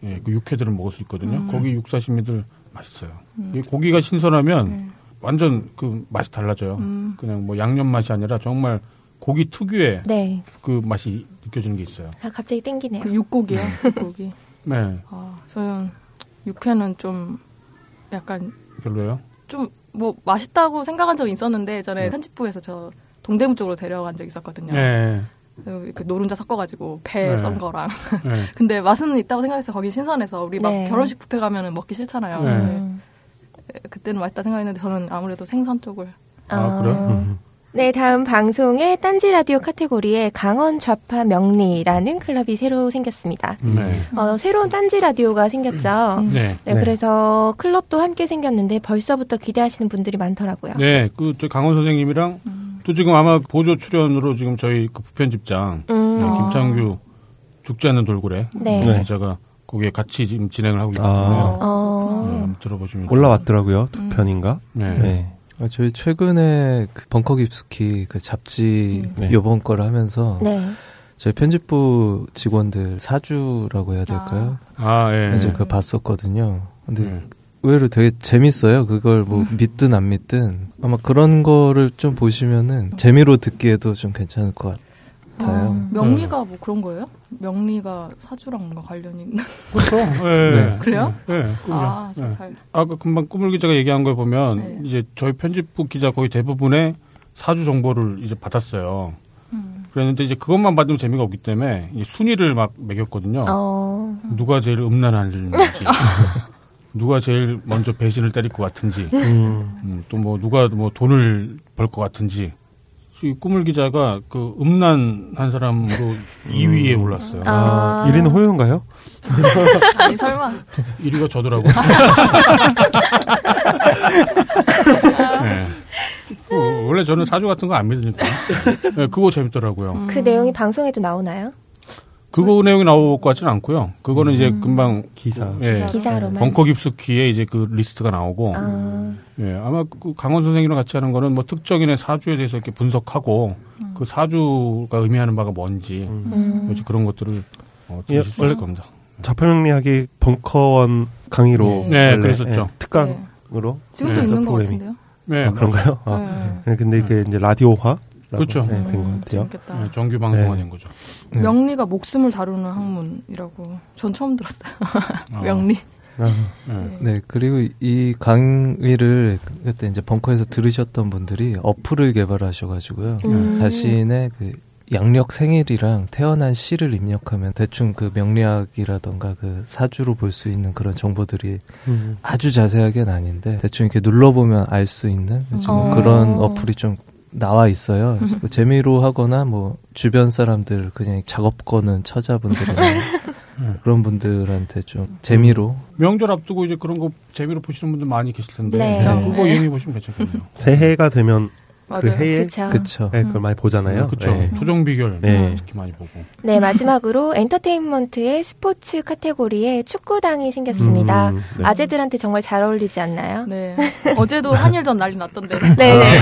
Speaker 3: 예, 그 육회들을 먹을 수 있거든요.
Speaker 4: 음.
Speaker 3: 거기 육사시미들 맛있어요. 이 고기가 신선하면
Speaker 4: 네.
Speaker 3: 완전 그 맛이 달라져요.
Speaker 4: 음.
Speaker 3: 그냥 뭐 양념 맛이 아니라 정말 고기 특유의
Speaker 2: 네.
Speaker 3: 그 맛이 느껴지는 게 있어요.
Speaker 2: 아, 갑자기 땡기네요.
Speaker 4: 그 육고기요, 육고기. [laughs]
Speaker 3: 네,
Speaker 4: 아, 저는 육회는 좀 약간
Speaker 3: 별로예요.
Speaker 4: 좀 뭐 맛있다고 생각한 적이 있었는데 전에
Speaker 3: 네.
Speaker 4: 편집부에서 저 동대문 쪽으로 데려간 적이 있었거든요.
Speaker 3: 네,
Speaker 4: 그, 그 노른자 섞어가지고 배
Speaker 3: 네.
Speaker 4: 썬 거랑.
Speaker 3: 네. [laughs]
Speaker 4: 근데 맛은 있다고 생각해서 거기 신선해서 우리 막
Speaker 2: 네.
Speaker 4: 결혼식 뷔페 가면은 먹기 싫잖아요.
Speaker 3: 네.
Speaker 4: 근데
Speaker 2: 음.
Speaker 4: 그때는 맛있다 생각했는데 저는 아무래도 생선 쪽을.
Speaker 3: 아, 그래요?
Speaker 1: 음.
Speaker 2: 네, 다음 방송에 딴지 라디오 카테고리에 강원 좌파 명리라는 클럽이 새로 생겼습니다.
Speaker 3: 네,
Speaker 2: 어, 새로운 딴지 라디오가 생겼죠.
Speaker 3: 네.
Speaker 2: 네,
Speaker 1: 네.
Speaker 2: 그래서 클럽도 함께 생겼는데 벌써부터 기대하시는 분들이 많더라고요.
Speaker 3: 네, 그 저 강원 선생님이랑 또 지금 아마 보조 출연으로 지금 저희 그 부편집장
Speaker 2: 음,
Speaker 3: 네,
Speaker 4: 아.
Speaker 3: 김창규 죽지 않는 돌고래
Speaker 2: 네.
Speaker 1: 네.
Speaker 3: 기자가 거기에 같이 지금 진행을 하고 있기
Speaker 1: 아.
Speaker 2: 어,
Speaker 3: 네, 한번 들어보시면
Speaker 1: 올라왔더라고요. 두
Speaker 4: 음.
Speaker 1: 편인가?
Speaker 3: 네.
Speaker 1: 네.
Speaker 5: 아, 저희 최근에 그 벙커 깊숙이 그 잡지
Speaker 1: 네.
Speaker 5: 요번 거를 하면서
Speaker 2: 네.
Speaker 5: 저희 편집부 직원들 사주라고 해야 될까요?
Speaker 3: 아, 예.
Speaker 5: 이제 그거 봤었거든요. 근데
Speaker 3: 네.
Speaker 5: 의외로 되게 재밌어요. 그걸 뭐 믿든 안 믿든 아마 그런 거를 좀 보시면은 재미로 듣기에도 좀 괜찮을 것 같아요.
Speaker 2: 음.
Speaker 4: 명리가 뭐 그런 거예요? 명리가 사주랑 뭔가 관련이 있나? [laughs]
Speaker 3: 그렇죠. 예.
Speaker 5: 네.
Speaker 4: 그래요?
Speaker 3: 꿈이요.
Speaker 4: 아,
Speaker 3: 예.
Speaker 4: 저 잘.
Speaker 3: 아까 금방 꾸물 기자가 얘기한 걸 보면
Speaker 4: 네.
Speaker 3: 이제 저희 편집부 기자 거의 대부분의 사주 정보를 이제 받았어요.
Speaker 4: 음.
Speaker 3: 그랬는데 이제 그것만 받으면 재미가 없기 때문에 이 순위를 막 매겼거든요.
Speaker 2: 어,
Speaker 3: 누가 제일 음란한지, [laughs] 누가 제일 먼저 배신을 때릴 것 같은지,
Speaker 1: 음.
Speaker 3: 또뭐 누가 뭐 돈을 벌 것 같은지. 이 꾸물 기자가 그 음란 한 사람으로 2위에 올랐어요.
Speaker 2: 아.
Speaker 1: 1위는 호요인가요? [laughs]
Speaker 4: 아니 설마.
Speaker 3: 1위가 저더라고. [laughs] 네. 그 원래 원래 저는 사주 같은 거 안 믿으니까. 네, 그거 재밌더라고요.
Speaker 2: 그 내용이 방송에도 나오나요?
Speaker 3: 그거 내용이 나올 것 같지는 않고요. 그거는 이제 금방
Speaker 1: 기사.
Speaker 3: 예,
Speaker 2: 기사로만.
Speaker 3: 벙커 깊숙이에 이제 그 리스트가 나오고
Speaker 2: 아,
Speaker 3: 예, 아마 그 강원 선생님이랑 같이 하는 거는 뭐 특정인의 사주에 대해서 이렇게 분석하고 그 사주가 의미하는 바가 뭔지
Speaker 2: 음.
Speaker 3: 이제 그런 것들을 어,
Speaker 1: 예,
Speaker 3: 들으실 수 있을 겁니다.
Speaker 1: 자폐명리학이 벙커원 강의로
Speaker 3: 네,
Speaker 1: 원래,
Speaker 3: 그랬었죠.
Speaker 1: 예, 특강으로
Speaker 4: 지금도
Speaker 3: 네,
Speaker 4: 있는 것
Speaker 1: 프로그램이.
Speaker 4: 같은데요.
Speaker 3: 네,
Speaker 1: 아, 그런가요? 아,
Speaker 4: 네.
Speaker 1: 네, 근데 이게 이제 라디오화
Speaker 3: 그렇죠.
Speaker 1: 네, 된것
Speaker 4: 음,
Speaker 1: 같아요.
Speaker 4: 재밌겠다.
Speaker 3: 네, 정규 방송화
Speaker 1: 네.
Speaker 3: 된 거죠.
Speaker 5: 네.
Speaker 4: 명리가 목숨을 다루는 학문이라고 전 처음 들었어요.
Speaker 3: 아,
Speaker 4: 명리.
Speaker 1: 아,
Speaker 3: 네.
Speaker 5: 네, 그리고 이 강의를 그때 이제 벙커에서 들으셨던 분들이 어플을 개발하셔가지고요.
Speaker 2: 음.
Speaker 5: 자신의 그 양력 생일이랑 태어난 시를 입력하면 대충 그 명리학이라던가 그 사주로 볼 수 있는 그런 정보들이
Speaker 1: 음.
Speaker 5: 아주 자세하게는 아닌데 대충 이렇게 눌러보면 알 수 있는 좀
Speaker 2: 어.
Speaker 5: 그런 어플이 좀 나와 있어요. 뭐 재미로 하거나 뭐 주변 사람들 그냥 작업 거는 처자분들이나 [laughs] 그런 분들한테 좀 재미로
Speaker 3: 명절 앞두고 이제 그런 거 재미로 보시는 분들 많이 계실 텐데
Speaker 2: 네.
Speaker 3: 자,
Speaker 2: 네.
Speaker 3: 그거 이용해 보시면 괜찮겠네요.
Speaker 1: 새해가 되면 그
Speaker 4: 맞아요.
Speaker 1: 해에
Speaker 2: 그쵸.
Speaker 5: 그쵸.
Speaker 1: 네, 그걸 많이 보잖아요.
Speaker 3: 그렇죠.
Speaker 1: 네.
Speaker 3: 토종 비결
Speaker 1: 네.
Speaker 3: 특히 많이 보고.
Speaker 2: 네, 마지막으로 엔터테인먼트의 스포츠 카테고리에 축구당이 생겼습니다.
Speaker 1: 음, 네.
Speaker 2: 아재들한테 정말 잘 어울리지 않나요?
Speaker 4: 네. 어제도 한일전 난리 났던데.
Speaker 2: 네네.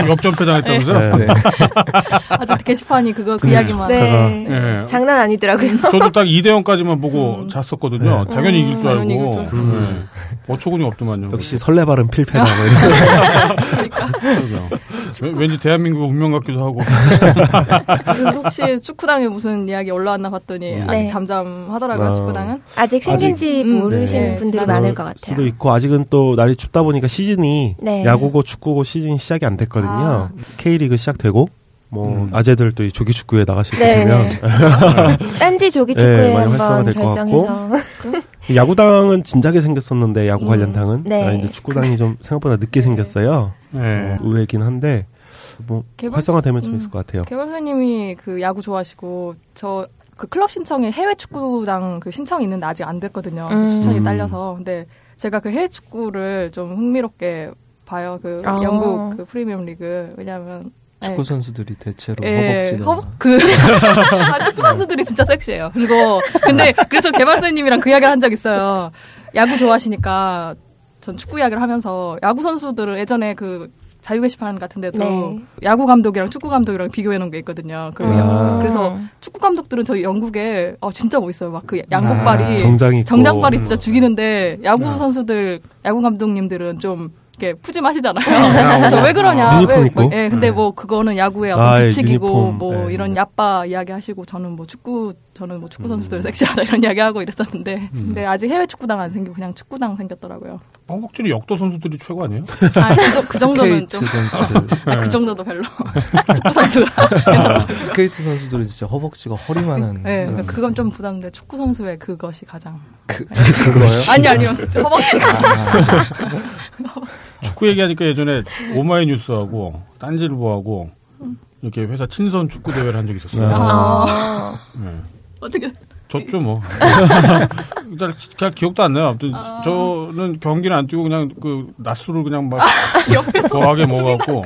Speaker 3: 역- 역전패 당했다면서요?
Speaker 1: 네. [laughs]
Speaker 4: 아직 게시판이 그거 그
Speaker 1: 네.
Speaker 4: 이야기만.
Speaker 2: 네.
Speaker 3: 네.
Speaker 2: 장난 아니더라고요.
Speaker 3: 저도 딱 [laughs] 2대 0까지만 보고 잤었거든요.
Speaker 1: 네.
Speaker 3: 당연히
Speaker 4: 음,
Speaker 3: 이길 줄
Speaker 4: 당연히
Speaker 3: 알고.
Speaker 4: 이길 줄.
Speaker 3: 네. 어처구니 없더만요.
Speaker 1: 역시 설레발은 필패다. 뭐 이런. [laughs]
Speaker 3: 그러 왠- 왠지 대한민국 운명 같기도 하고. [laughs]
Speaker 4: 혹시 축구당에 무슨 이야기 올라왔나 봤더니
Speaker 1: 음.
Speaker 4: 아직
Speaker 2: 네.
Speaker 4: 잠잠하더라고요,
Speaker 1: 아.
Speaker 4: 축구당은.
Speaker 2: 아직 생긴지
Speaker 4: 아직- 음,
Speaker 2: 모르시는
Speaker 4: 네.
Speaker 2: 분들이
Speaker 4: 지나가-
Speaker 2: 많을 것 같아요.
Speaker 1: 수도 있고 아직은 또 날이 춥다 보니까 시즌이
Speaker 2: 네.
Speaker 1: 야구고 축구고 시즌이 시작이 안 됐거든요.
Speaker 4: 아.
Speaker 1: K리그 시작되고 뭐
Speaker 3: 음.
Speaker 1: 아재들 또이 조기 축구에 나가실
Speaker 2: 네.
Speaker 1: 거면
Speaker 2: 딴지 조기 [laughs]
Speaker 1: 네,
Speaker 2: 축구에
Speaker 1: 활성화가
Speaker 2: 한번
Speaker 1: 될것
Speaker 2: 결성해서. [laughs]
Speaker 1: 야구당은 진작에 생겼었는데 야구
Speaker 4: 음.
Speaker 1: 관련 당은
Speaker 2: 네.
Speaker 1: 아, 이제 축구당이 좀 생각보다 늦게 생겼어요.
Speaker 3: 네.
Speaker 1: 어, 의외긴 한데 뭐
Speaker 4: 개발-
Speaker 1: 활성화되면
Speaker 4: 음.
Speaker 1: 재밌을 것 같아요.
Speaker 4: 개발사님이 그 야구 좋아하시고 저 그 클럽 신청에 해외 축구당 그 신청이 있는데 아직 안 됐거든요.
Speaker 2: 음.
Speaker 4: 추천이
Speaker 1: 음.
Speaker 4: 딸려서. 근데 제가 그 해외 축구를 좀 흥미롭게 봐요. 그
Speaker 2: 아.
Speaker 4: 영국 그 프리미엄 리그. 왜냐하면 네.
Speaker 5: 축구 선수들이 대체로
Speaker 4: 예,
Speaker 5: 허벅지가
Speaker 4: 허벅 그 [laughs] 아, 축구 선수들이 진짜 섹시해요. 그리고 근데 그래서 개발사님이랑 그 이야기를 한 적 있어요. 야구 좋아하시니까 전 축구 이야기를 하면서 야구 선수들은 예전에 그 자유 게시판 같은데도
Speaker 2: 네.
Speaker 4: 야구 감독이랑 축구 감독이랑 비교해 놓은 게 있거든요. 그
Speaker 5: 아.
Speaker 4: 그래서 축구 감독들은 저희 영국에 어, 진짜 멋있어요. 막 그 양복발이
Speaker 1: 아, 정장.
Speaker 4: 정장발이 진짜 죽이는데 야구
Speaker 3: 네.
Speaker 4: 선수들 야구 감독님들은 좀 이렇게 푸짐하시잖아요. [laughs] 그래서 왜 그러냐?
Speaker 1: 유니폼
Speaker 4: 왜,
Speaker 1: 입고?
Speaker 4: 뭐, 예, 근데 뭐 그거는 야구의 어떤
Speaker 1: 아,
Speaker 4: 규칙이고
Speaker 1: 유니폼.
Speaker 4: 뭐
Speaker 1: 네.
Speaker 4: 이런 야빠 이야기 하시고 저는 뭐 축구 저는 뭐 축구 선수들 섹시하다 이런 이야기하고 이랬었는데. 근데 아직 해외 축구당 안 생기고 그냥 축구당 생겼더라고요.
Speaker 3: 허벅지는 역도 선수들이 최고 아니에요?
Speaker 4: 아, 그, 정- 그 정도는
Speaker 5: 스케이트
Speaker 4: 좀.
Speaker 5: 선수들. [laughs]
Speaker 4: 아, 그 정도도 별로. [laughs] 축구 선수가.
Speaker 5: 스케이트 선수들은 진짜 허벅지가 허리만한
Speaker 4: 네,
Speaker 5: 사람들.
Speaker 4: 그건 좀 부담인데 축구 선수의 그것이 가장.
Speaker 5: 그, 그거요?
Speaker 4: 아니 아니요. 허벅지가.
Speaker 3: 축구 얘기하니까 예전에 오마이뉴스하고 딴지일보하고 이렇게 회사 친선 축구 대회를 한 적이 있었어요.
Speaker 2: 아.
Speaker 3: 네.
Speaker 4: 어떻게
Speaker 3: 졌죠 뭐. [laughs] 잘, 잘 기억도 안 나요. 아무튼 저는 경기는 안 뛰고 그냥 그 낮술을 그냥 막 [laughs] 거하게 먹어갖고.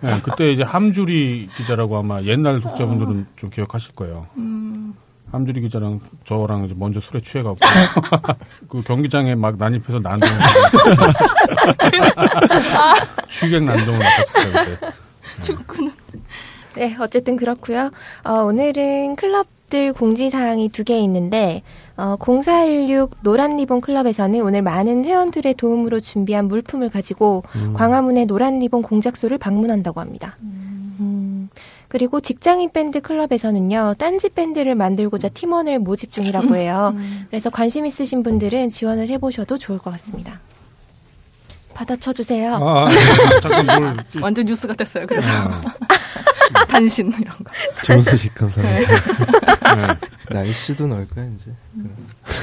Speaker 3: 네, 그때 이제 함주리 기자라고 아마 옛날 독자분들은 좀 기억하실 거예요. 함주리 기자랑 저랑 이제 먼저 술에 취해갖고 [laughs] 그 경기장에 막 난입해서 난동을 취객 난동을 맡았었어요 그때.
Speaker 4: 축구는
Speaker 2: 네, 어쨌든 그렇고요. 어, 오늘은 클럽 들 공지사항이 두 개 있는데 어, 0416 노란 리본 클럽에서는 오늘 많은 회원들의 도움으로 준비한 물품을 가지고 광화문의 노란 리본 공작소를 방문한다고 합니다. 음, 그리고 직장인 밴드 클럽에서는요, 딴지 밴드를 만들고자 팀원을 모집 중이라고 해요. 그래서 관심 있으신 분들은 지원을 해보셔도 좋을 것 같습니다. 받아쳐주세요.
Speaker 3: 아, [laughs] 잠깐 뭘
Speaker 4: 완전 뉴스 같았어요. 그래서 단신 이런 거.
Speaker 1: 좋은 소식 감사합니다.
Speaker 3: 네.
Speaker 5: 날씨도 넣을 거야 이제.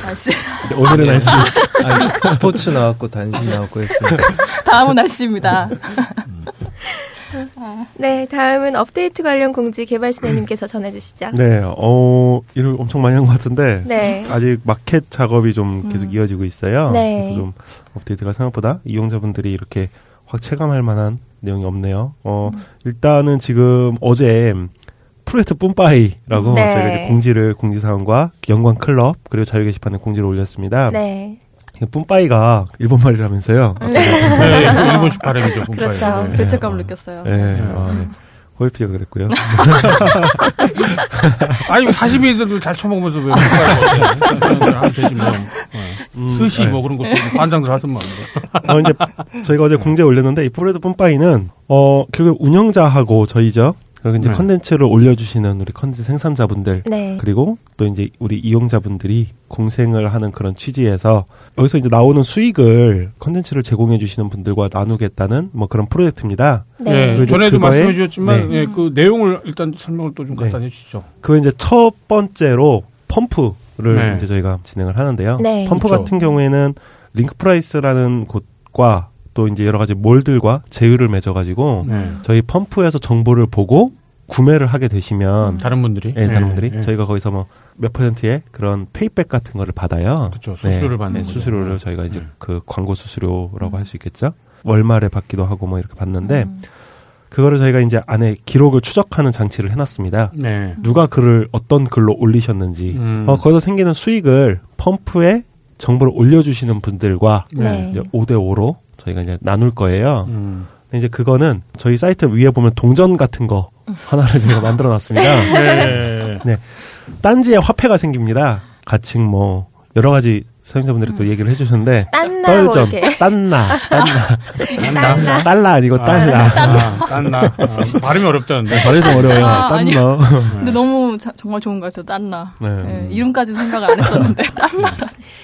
Speaker 4: 날씨.
Speaker 1: 오늘의 날씨
Speaker 5: 아니, 스- 스포츠 나왔고 단신 나왔고 했으니까.
Speaker 4: 다음은 날씨입니다.
Speaker 2: 네, 다음은 업데이트 관련 공지 개발신혜님께서 전해주시죠.
Speaker 1: 네, 어, 일을 엄청 많이 한 것 같은데
Speaker 2: 네.
Speaker 1: 아직 마켓 작업이 좀 계속 이어지고 있어요.
Speaker 2: 네.
Speaker 1: 그래서 좀 업데이트가 생각보다 이용자분들이 이렇게 확 체감할 만한 내용이 없네요. 어, 일단은 지금 어제 프로젝트 뿜빠이라고
Speaker 2: 네.
Speaker 1: 저희가 이제 공지를 공지사항과 영광 클럽 그리고 자유 게시판에 공지를 올렸습니다.
Speaker 2: 네.
Speaker 1: 뿜빠이가 일본 말이라면서요.
Speaker 3: 네, 일본식 발음이죠.
Speaker 2: 그렇죠.
Speaker 3: 네.
Speaker 4: 죄책감을 느꼈어요.
Speaker 1: 네. 아, 네. 호일피가 그랬고요. [laughs]
Speaker 3: 아니 이거 사시미들 잘 처먹으면서 왜 하면 되지 뭐. 네. 스시
Speaker 1: 네.
Speaker 3: 뭐 그런 거 관장들 하던만.
Speaker 1: 어, 이제 저희가 어제 공지에 올렸는데 이 프로젝트 뿜빠이는 어 결국 운영자하고 저희죠. 그리고 이제
Speaker 3: 네.
Speaker 1: 컨텐츠를 올려주시는 우리 컨텐츠 생산자분들
Speaker 2: 네.
Speaker 1: 그리고 또 이제 우리 이용자분들이 공생을 하는 그런 취지에서 여기서 이제 나오는 수익을 컨텐츠를 제공해 주시는 분들과 나누겠다는 뭐 그런 프로젝트입니다.
Speaker 2: 네.
Speaker 3: 예,
Speaker 1: 그리고
Speaker 3: 전에도 말씀해 주셨지만
Speaker 1: 네.
Speaker 3: 예, 그 내용을 일단 설명을 또좀
Speaker 1: 네.
Speaker 3: 간단히 해주시죠.
Speaker 1: 그 이제 첫 번째로 펌프를
Speaker 3: 네.
Speaker 1: 이제 저희가 진행을 하는데요.
Speaker 2: 네.
Speaker 1: 펌프
Speaker 3: 그렇죠.
Speaker 1: 같은 경우에는 링크 프라이스라는 곳과 또 이제 여러 가지 몰들과 제휴를 맺어가지고
Speaker 3: 네.
Speaker 1: 저희 펌프에서 정보를 보고 구매를 하게 되시면
Speaker 3: 다른 분들이.
Speaker 1: 예, 다른 분들이
Speaker 3: 예.
Speaker 1: 저희가 거기서 뭐 몇 퍼센트의 그런 payback 같은 거를 받아요.
Speaker 3: 그렇죠. 수수료를
Speaker 1: 네,
Speaker 3: 받는
Speaker 1: 네,
Speaker 3: 거죠.
Speaker 1: 수수료를
Speaker 3: 네.
Speaker 1: 저희가 이제
Speaker 3: 네.
Speaker 1: 그 광고 수수료라고 할수 있겠죠. 월말에 받기도 하고 뭐 이렇게 받는데
Speaker 2: 음.
Speaker 1: 그거를 저희가 이제 안에 기록을 추적하는 장치를 해놨습니다.
Speaker 3: 네.
Speaker 1: 누가 글을 어떤 글로 올리셨는지
Speaker 3: 음.
Speaker 1: 어, 거기서 생기는 수익을 펌프에 정보를 올려주시는 분들과
Speaker 2: 네.
Speaker 1: 이제 5대 5로 저희가 이제 나눌 거예요.
Speaker 3: 음.
Speaker 1: 근데 이제 그거는 저희 사이트 위에 보면 동전 같은 거 하나를 저희가 만들어 놨습니다.
Speaker 3: 네.
Speaker 1: 딴지에 화폐가 생깁니다. 가칭 뭐 여러 가지 사용자분들이 또 얘기를 해주셨는데
Speaker 2: 딴나 뭐
Speaker 1: 떨전,
Speaker 2: 이렇게.
Speaker 1: 딴나, 딴나, [laughs]
Speaker 2: 딴나.
Speaker 1: 달러 아니고 달라.
Speaker 3: 아, 딴나. 아, 발음이 어렵다는데.
Speaker 1: 발음이 좀 어려워요.
Speaker 4: 아, 아니요.
Speaker 1: 딴너.
Speaker 4: 근데 너무 자- 정말 좋은 것 같아요. 딴나.
Speaker 1: 네.
Speaker 4: 예, 이름까지는 생각을 안 했었는데 [laughs] 딴나.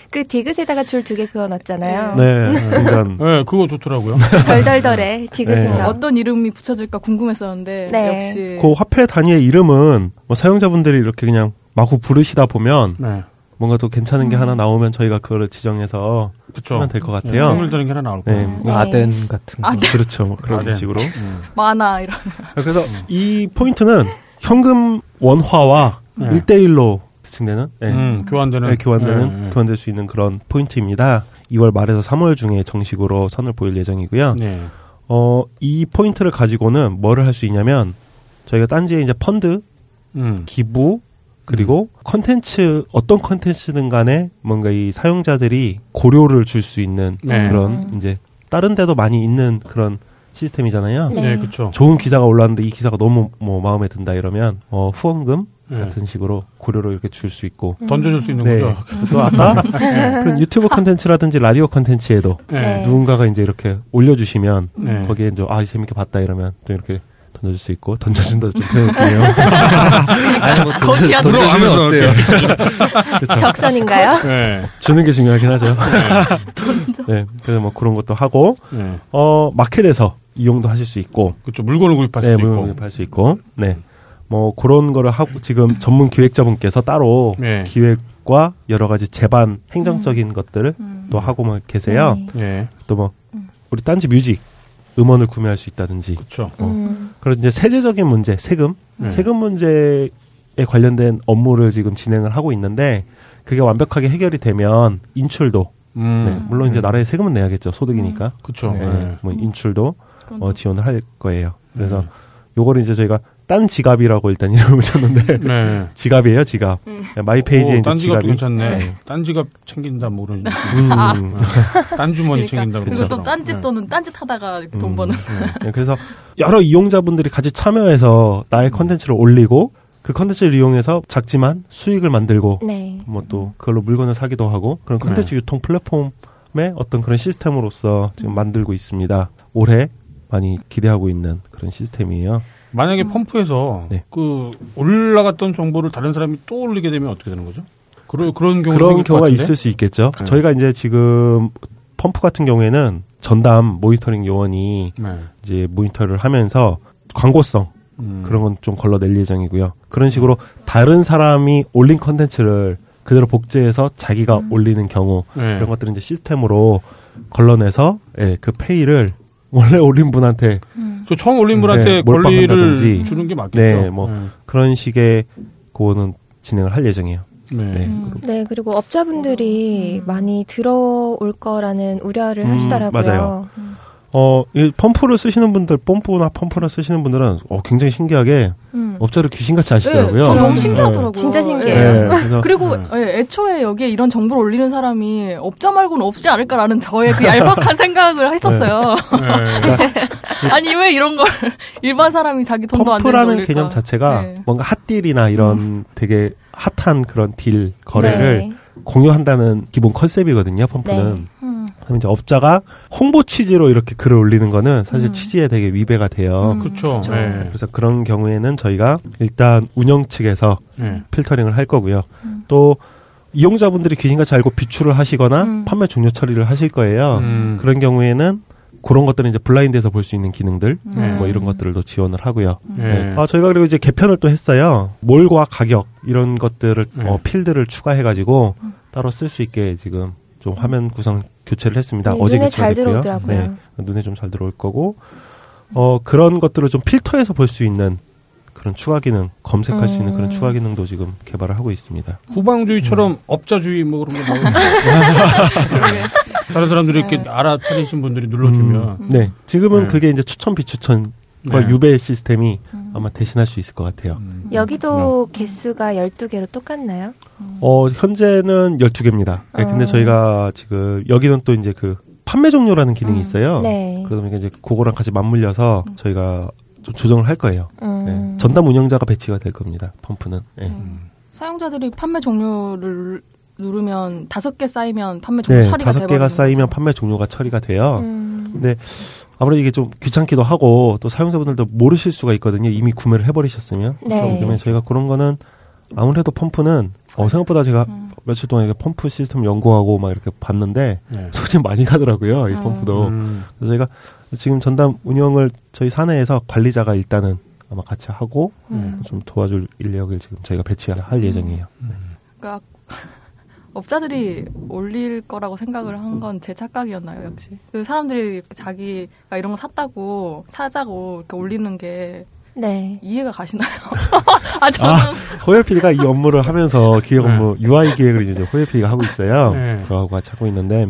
Speaker 2: 그 디귿에다가 줄 두 개 그어 놨잖아요.
Speaker 1: 네, 동전.
Speaker 3: 네, 그거 좋더라고요. [laughs]
Speaker 2: 덜덜덜해 디귿에서.
Speaker 1: 네.
Speaker 4: 어떤 이름이 붙여질까 궁금했었는데
Speaker 2: 네.
Speaker 4: 역시
Speaker 1: 그 화폐 단위의 이름은 뭐 사용자분들이 이렇게 그냥 마구 부르시다 보면
Speaker 3: 네.
Speaker 1: 뭔가 또 괜찮은 게 하나 나오면 저희가 그거를 지정해서
Speaker 3: 그쵸.
Speaker 1: 하면 될것
Speaker 3: 네,
Speaker 1: 같아요.
Speaker 3: 통일되는 게 하나 나올
Speaker 1: 네.
Speaker 3: 거예요.
Speaker 2: 네.
Speaker 5: 아덴 같은 거.
Speaker 4: 아, 네.
Speaker 1: 그렇죠. 뭐 그런
Speaker 3: 아덴.
Speaker 1: 식으로.
Speaker 3: 음.
Speaker 4: 만화 이런.
Speaker 1: 그래서 이 포인트는 현금 원화와
Speaker 3: 네.
Speaker 1: 일 1대1로 지칭되는 네.
Speaker 3: 음, 교환되는.
Speaker 1: 네, 교환되는
Speaker 3: 네, 네.
Speaker 1: 교환될 수 있는 그런 포인트입니다. 2월 말에서 3월 중에 정식으로 선을 보일 예정이고요.
Speaker 3: 네.
Speaker 1: 어, 이 포인트를 가지고는 뭐를 할 수 있냐면 저희가 딴지에 이제 펀드,
Speaker 3: 음.
Speaker 1: 기부 그리고 컨텐츠 어떤 컨텐츠든 간에 뭔가 이 사용자들이 고료를 줄 수 있는
Speaker 3: 네.
Speaker 1: 그런 이제 다른 데도 많이 있는 그런 시스템이잖아요.
Speaker 2: 네.
Speaker 3: 네, 그쵸.
Speaker 1: 좋은 기사가 올랐는데 이 기사가 너무 뭐 마음에 든다 이러면 어, 후원금
Speaker 3: 네.
Speaker 1: 같은 식으로 고료를 이렇게 줄 수 있고
Speaker 3: 던져줄 수 있는
Speaker 1: 네.
Speaker 3: 거죠. [laughs]
Speaker 1: 또 아까 그런 유튜브 컨텐츠라든지 라디오 컨텐츠에도
Speaker 2: 네.
Speaker 1: 누군가가 이제 이렇게 올려주시면
Speaker 3: 네.
Speaker 1: 거기에 이제 아 재밌게 봤다 이러면 또 이렇게 던져줄 수 있고 던져준다 좀 표현할게요. [laughs]
Speaker 5: 아니 뭐 주시면
Speaker 3: 들어가면서
Speaker 5: 어때요?
Speaker 2: 적선인가요?
Speaker 3: 네.
Speaker 1: 주는 게 중요하긴 하죠. [laughs] 네, 그래서 뭐 그런 것도 하고
Speaker 3: 네.
Speaker 1: 어 마켓에서 이용도 하실 수 있고
Speaker 3: 그쵸. 물건을 구입할
Speaker 1: 네, 물건
Speaker 3: 있고.
Speaker 1: 구입할 수 있고 네. 뭐 그런 거를 하고 지금 전문 기획자분께서 따로
Speaker 3: 네.
Speaker 1: 기획과 여러 가지 제반 행정적인 것들을 또 하고 뭐 계세요.
Speaker 2: 네.
Speaker 3: 예.
Speaker 1: 또뭐 우리 딴지 뮤직 음원을 구매할 수 있다든지
Speaker 3: 그쵸.
Speaker 2: 음.
Speaker 1: 그리고 이제 세제적인 문제, 세금,
Speaker 3: 네.
Speaker 1: 세금 문제에 관련된 업무를 지금 진행을 하고 있는데 그게 완벽하게 해결이 되면 인출도
Speaker 3: 음.
Speaker 1: 네, 물론 이제 나라에 세금은 내야겠죠 소득이니까
Speaker 3: 그쵸.
Speaker 1: 네,
Speaker 3: 네.
Speaker 1: 뭐 인출도 어, 지원을 할 거예요. 그래서
Speaker 3: 네.
Speaker 1: 요거를 이제 저희가 딴 지갑이라고 일단 [laughs] 이름을 붙였는데
Speaker 3: 네.
Speaker 1: 지갑이에요 지갑
Speaker 4: 음.
Speaker 1: 마이페이지에
Speaker 3: 오,
Speaker 1: 이제
Speaker 3: 딴 지갑도
Speaker 1: 지갑이
Speaker 3: 괜찮네.
Speaker 1: 네.
Speaker 3: 딴 지갑 챙긴다 뭐 그런 식으로.
Speaker 1: 음,
Speaker 3: 딴 주머니 챙긴다
Speaker 4: 그러니까
Speaker 3: 그런
Speaker 4: 그리고 또. 딴짓
Speaker 3: 네.
Speaker 4: 또는 딴짓 하다가 이렇게 돈
Speaker 1: 음.
Speaker 4: 버는.
Speaker 1: 네, 그래서 여러 이용자분들이 같이 참여해서 나의 컨텐츠를 올리고 그 컨텐츠를 이용해서 작지만 수익을 만들고
Speaker 2: 네.
Speaker 1: 뭐또 그걸로 물건을 사기도 하고 그런 컨텐츠
Speaker 3: 네.
Speaker 1: 유통 플랫폼의 어떤 그런 시스템으로서 지금 만들고 있습니다. 올해 많이 기대하고 있는 그런 시스템이에요.
Speaker 3: 만약에 펌프에서
Speaker 1: 네.
Speaker 3: 그 올라갔던 정보를 다른 사람이 또 올리게 되면 어떻게 되는 거죠? 그런 그런 경우
Speaker 1: 그런 경우가 있을 수 있겠죠.
Speaker 3: 네.
Speaker 1: 저희가 이제 지금 펌프 같은 경우에는 전담 모니터링 요원이
Speaker 3: 네.
Speaker 1: 이제 모니터를 하면서 광고성
Speaker 3: 음.
Speaker 1: 그런 건 좀 걸러낼 예정이고요. 그런 식으로 다른 사람이 올린 컨텐츠를 그대로 복제해서 자기가 올리는 경우
Speaker 3: 네.
Speaker 1: 그런 것들은 이제 시스템으로 걸러내서 예, 그 페이를 원래 올린 분한테
Speaker 3: 저 처음 올린 분한테
Speaker 1: 네,
Speaker 3: 권리를. 주는 게 맞겠죠.
Speaker 1: 네, 뭐 그런 식의 그거는 진행을 할 예정이에요.
Speaker 3: 네.
Speaker 1: 네.
Speaker 2: 네, 그리고 업자분들이 많이 들어올 거라는 우려를
Speaker 1: 음,
Speaker 2: 하시더라고요.
Speaker 1: 맞아요. 어, 이 펌프를 쓰시는 분들, 펌프나 펌프를 쓰시는 분들은 어, 굉장히 신기하게
Speaker 4: 음.
Speaker 1: 업자를 귀신같이 아시더라고요.
Speaker 4: 네, 저 너무
Speaker 2: 음.
Speaker 4: 신기하더라고요.
Speaker 2: 진짜 신기해요.
Speaker 1: 네, 그래서 [laughs]
Speaker 4: 그리고
Speaker 3: 네.
Speaker 4: 예, 애초에 여기에 이런 정보를 올리는 사람이 업자 말고는 없지 않을까라는 저의 그 얄팍한 [laughs] 생각을 했었어요.
Speaker 3: 네. [laughs]
Speaker 4: 아니 왜 이런 걸 [laughs] 일반 사람이 자기 돈도 안
Speaker 1: 뽐뿌라는
Speaker 4: 올릴까?
Speaker 1: 개념 자체가
Speaker 4: 네.
Speaker 1: 뭔가 hot deal이나 이런 되게 핫한 그런 deal 거래를
Speaker 2: 네.
Speaker 1: 공유한다는 기본 컨셉이거든요. 뽐뿌는.
Speaker 2: 네.
Speaker 4: 음.
Speaker 1: 그럼 이제 업자가 홍보 취지로 이렇게 글을 올리는 거는 사실
Speaker 4: 음.
Speaker 1: 취지에 되게 위배가 돼요.
Speaker 4: 음.
Speaker 3: 그렇죠.
Speaker 4: 그쵸.
Speaker 3: 네.
Speaker 1: 그래서 그런 경우에는 저희가 일단 운영 측에서
Speaker 3: 네.
Speaker 1: 필터링을 할 거고요.
Speaker 4: 음.
Speaker 1: 또 이용자분들이 귀신같이 알고 비추를 하시거나
Speaker 4: 음.
Speaker 1: 판매 종료 처리를 하실 거예요.
Speaker 3: 음.
Speaker 1: 그런 경우에는 그런 것들은 이제 블라인드에서 볼 수 있는 기능들
Speaker 4: 네.
Speaker 1: 뭐 이런 것들도 지원을 하고요.
Speaker 3: 네.
Speaker 1: 네. 아, 저희가 그리고 이제 개편을 또 했어요. 몰과 가격 이런 것들을
Speaker 3: 네.
Speaker 1: 어, 필드를 추가해가지고
Speaker 4: 음.
Speaker 1: 따로 쓸 수 있게 지금 좀 화면 구성 교체를 했습니다.
Speaker 2: 네,
Speaker 1: 어제
Speaker 2: 눈에 잘
Speaker 1: 교체가 됐고요.
Speaker 2: 들어오더라고요.
Speaker 1: 네, 눈에 좀 잘 들어올 거고 어 그런 것들을 좀 필터해서 볼 수 있는 그런 추가 기능 검색할 수 있는
Speaker 2: 음.
Speaker 1: 그런 추가 기능도 지금 개발을 하고 있습니다.
Speaker 3: 후방주의처럼 업자주의 뭐 그런 거 나오고 [laughs] [laughs] 다른 사람들이 이렇게 알아차리신 분들이 눌러주면
Speaker 1: 음, 네, 지금은
Speaker 3: 네.
Speaker 1: 그게 이제 추천 비추천과
Speaker 3: 네.
Speaker 1: 유배 시스템이
Speaker 4: 음.
Speaker 1: 아마 대신할 수 있을 것 같아요.
Speaker 3: 음.
Speaker 2: 여기도 개수가 12개로 똑같나요?
Speaker 1: 어, 현재는 12개입니다. 네, 근데
Speaker 2: 어.
Speaker 1: 저희가 지금 여기는 또 이제 그 판매 종료라는 기능이
Speaker 4: 음.
Speaker 1: 있어요.
Speaker 2: 네.
Speaker 1: 그러면 이제 그거랑 같이 맞물려서 저희가 좀 조정을 할 거예요.
Speaker 2: 음.
Speaker 1: 네. 전담 운영자가 배치가 될 겁니다. 펌프는. 네.
Speaker 4: 음. 사용자들이 판매 종료를 누르면 다섯 개 쌓이면 판매 종료
Speaker 1: 네,
Speaker 4: 처리가
Speaker 1: 다섯 개가 쌓이면. 판매 종료가 처리가 돼요.
Speaker 2: 음.
Speaker 1: 근데 아무래도 이게 좀 귀찮기도 하고 또 사용자분들도 모르실 수가 있거든요. 이미 구매를 해버리셨으면.
Speaker 2: 네.
Speaker 1: 때문에 저희가 그런 거는 아무래도 펌프는 어, 생각보다 제가
Speaker 4: 음.
Speaker 1: 며칠 동안 이렇게 펌프 시스템 연구하고 막 이렇게 봤는데
Speaker 3: 네.
Speaker 1: 손이 많이 가더라고요. 이
Speaker 4: 음.
Speaker 1: 펌프도.
Speaker 3: 음.
Speaker 1: 그래서 저희가 지금 전담 운영을 저희 사내에서 관리자가 일단은 아마 같이 하고
Speaker 4: 음.
Speaker 1: 좀 도와줄 인력을 지금 저희가 배치할 예정이에요.
Speaker 4: 그러니까 업자들이 올릴 거라고 생각을 한 건 제 착각이었나요, 역시. 그 사람들이 자기가 이런 거 샀다고 사자고 이렇게 올리는 게
Speaker 2: 네.
Speaker 4: 이해가 가시나요? [laughs] 아 저는
Speaker 1: 아, PD가 이 업무를 하면서 기획 업무 UI 기획을 이제 PD가 하고 있어요.
Speaker 3: 네.
Speaker 1: 저하고 같이 하고 있는데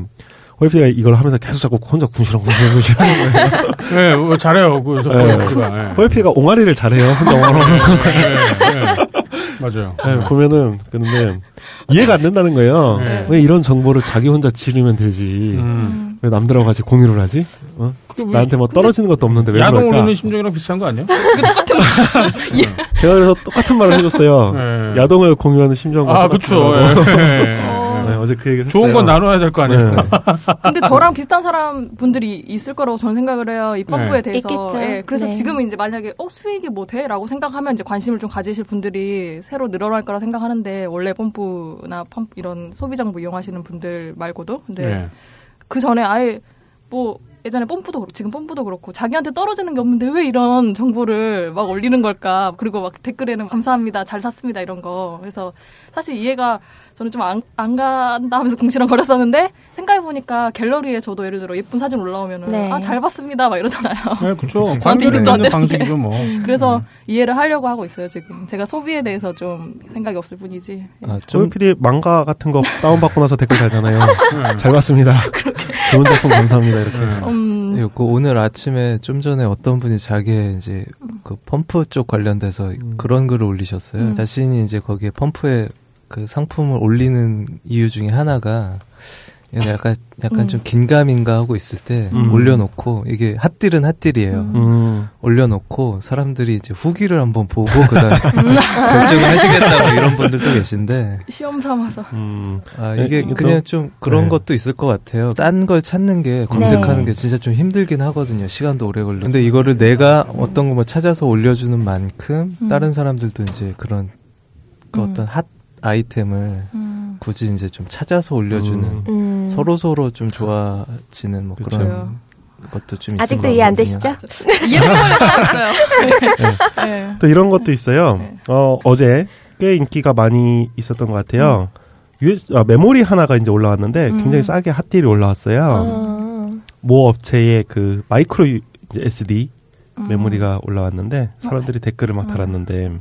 Speaker 1: PD가 이걸 하면서 계속 자꾸 혼자 군시렁 군시렁 군시렁 하는 거예요. [laughs]
Speaker 3: 네, 뭐 잘해요. 그, 저,
Speaker 1: 네.
Speaker 3: 네.
Speaker 1: PD가 옹알이를 잘해요. 혼자.
Speaker 3: 네, 네. 맞아요.
Speaker 1: 네, 보면은 근데 이해가 안 된다는 거예요.
Speaker 3: 네.
Speaker 1: 왜 이런 정보를 자기 혼자 지르면 되지?
Speaker 3: 음.
Speaker 1: 왜 남들하고 같이 공유를 하지? 어? 나한테 뭐 떨어지는 것도 없는데 왜
Speaker 3: 야동
Speaker 1: 그럴까?
Speaker 3: 올리는 심정이랑 비슷한 거 아니에요? [laughs]
Speaker 1: 제가 그래서 똑같은 말을 해줬어요.
Speaker 3: 네.
Speaker 1: 야동을 공유하는 심정과
Speaker 3: 아. 예. [laughs]
Speaker 1: 네, 어제 그 얘기를 했어요.
Speaker 3: 좋은 건 나눠야 될 거 아니에요?
Speaker 1: 네. [laughs]
Speaker 4: 근데 저랑 비슷한 사람 분들이 있을 거라고 저는 생각을 해요. 이 펌프에
Speaker 3: 네.
Speaker 4: 대해서.
Speaker 2: 있겠죠.
Speaker 4: 예, 그래서
Speaker 2: 네.
Speaker 4: 지금은 이제 만약에 어 수익이 뭐 돼라고 생각하면 이제 관심을 좀 가지실 분들이 새로 늘어날 거라 생각하는데 원래 펌프나 펌프 이런 소비 정보 이용하시는 분들 말고도 근데
Speaker 3: 네.
Speaker 4: 그 전에 아예 뭐 예전에 펌프도 그렇고 지금 pom프도 그렇고 자기한테 떨어지는 게 없는데 왜 이런 정보를 막 올리는 걸까 그리고 막 댓글에는 감사합니다 잘 샀습니다 이런 거 그래서 사실 이해가 저는 좀 안 안 간다 하면서 궁시렁 거렸었는데 생각해 보니까 갤러리에 저도 예를 들어 예쁜 사진 올라오면은
Speaker 2: 네.
Speaker 4: 아 잘 봤습니다 막 이러잖아요
Speaker 3: 네, 그쵸.
Speaker 4: 저한테
Speaker 3: 관계를 맺는. 방식이죠, 뭐.
Speaker 4: 그래서 이해를 하려고 하고 있어요 지금 제가 소비에 대해서 좀 생각이 없을 뿐이지
Speaker 5: 아,
Speaker 1: 조용
Speaker 5: 좀
Speaker 1: PD 망가 같은 거 다운받고 나서 댓글 달잖아요. [laughs]
Speaker 3: 네.
Speaker 1: 잘 봤습니다. [laughs] 좋은 작품 감사합니다. 이렇게.
Speaker 3: 네.
Speaker 4: 음,
Speaker 5: 예, 그 오늘 아침에 좀 전에 어떤 분이 자기의 이제 그 펌프 쪽 관련돼서 그런 글을 올리셨어요.
Speaker 4: 음.
Speaker 5: 자신이 이제 거기에 펌프에 그 상품을 올리는 이유 중에 하나가 약간 약간
Speaker 4: 음.
Speaker 5: 좀 긴가민가 하고 있을 때
Speaker 1: 음.
Speaker 5: 올려놓고 이게 핫딜은 핫딜이에요.
Speaker 4: 음.
Speaker 1: 음.
Speaker 5: 올려놓고 사람들이 이제 후기를 한번 보고 그다음 [laughs] 결정을 하시겠다 뭐 이런 분들도 계신데
Speaker 4: 시험 삼아서
Speaker 1: 음.
Speaker 5: 아
Speaker 1: 네,
Speaker 5: 이게
Speaker 1: 이거-
Speaker 5: 그냥 좀 그런
Speaker 1: 네.
Speaker 5: 것도 있을 것 같아요. 딴 걸 찾는 게 검색하는
Speaker 2: 네.
Speaker 5: 게 진짜 좀 힘들긴 하거든요. 시간도 오래 걸리고. 근데 이거를 내가 어떤 거 뭐 찾아서 올려주는 만큼
Speaker 4: 음.
Speaker 5: 다른 사람들도 이제 그런 그
Speaker 4: 음.
Speaker 5: 어떤 핫 아이템을
Speaker 4: 음.
Speaker 5: 굳이 이제 좀 찾아서 올려주는
Speaker 1: 음.
Speaker 2: 음.
Speaker 5: 서로 서로 좀 좋아지는 뭐
Speaker 1: 그쵸.
Speaker 5: 그런 것도 좀
Speaker 2: 아직도
Speaker 5: 것
Speaker 2: 이해 안. 되시죠? [laughs]
Speaker 4: 이해를 못했어요 네.
Speaker 1: 또 이런 것도 있어요.
Speaker 4: 네.
Speaker 1: 어, 어제 꽤 인기가 많이 있었던 것 같아요. US, 아, 메모리 하나가 이제 올라왔는데
Speaker 4: 음.
Speaker 1: 굉장히 싸게 핫딜이 올라왔어요.
Speaker 2: 어.
Speaker 1: 모 업체의 그 마이크로 SD
Speaker 4: 음.
Speaker 1: 메모리가 올라왔는데 사람들이 댓글을 막 달았는데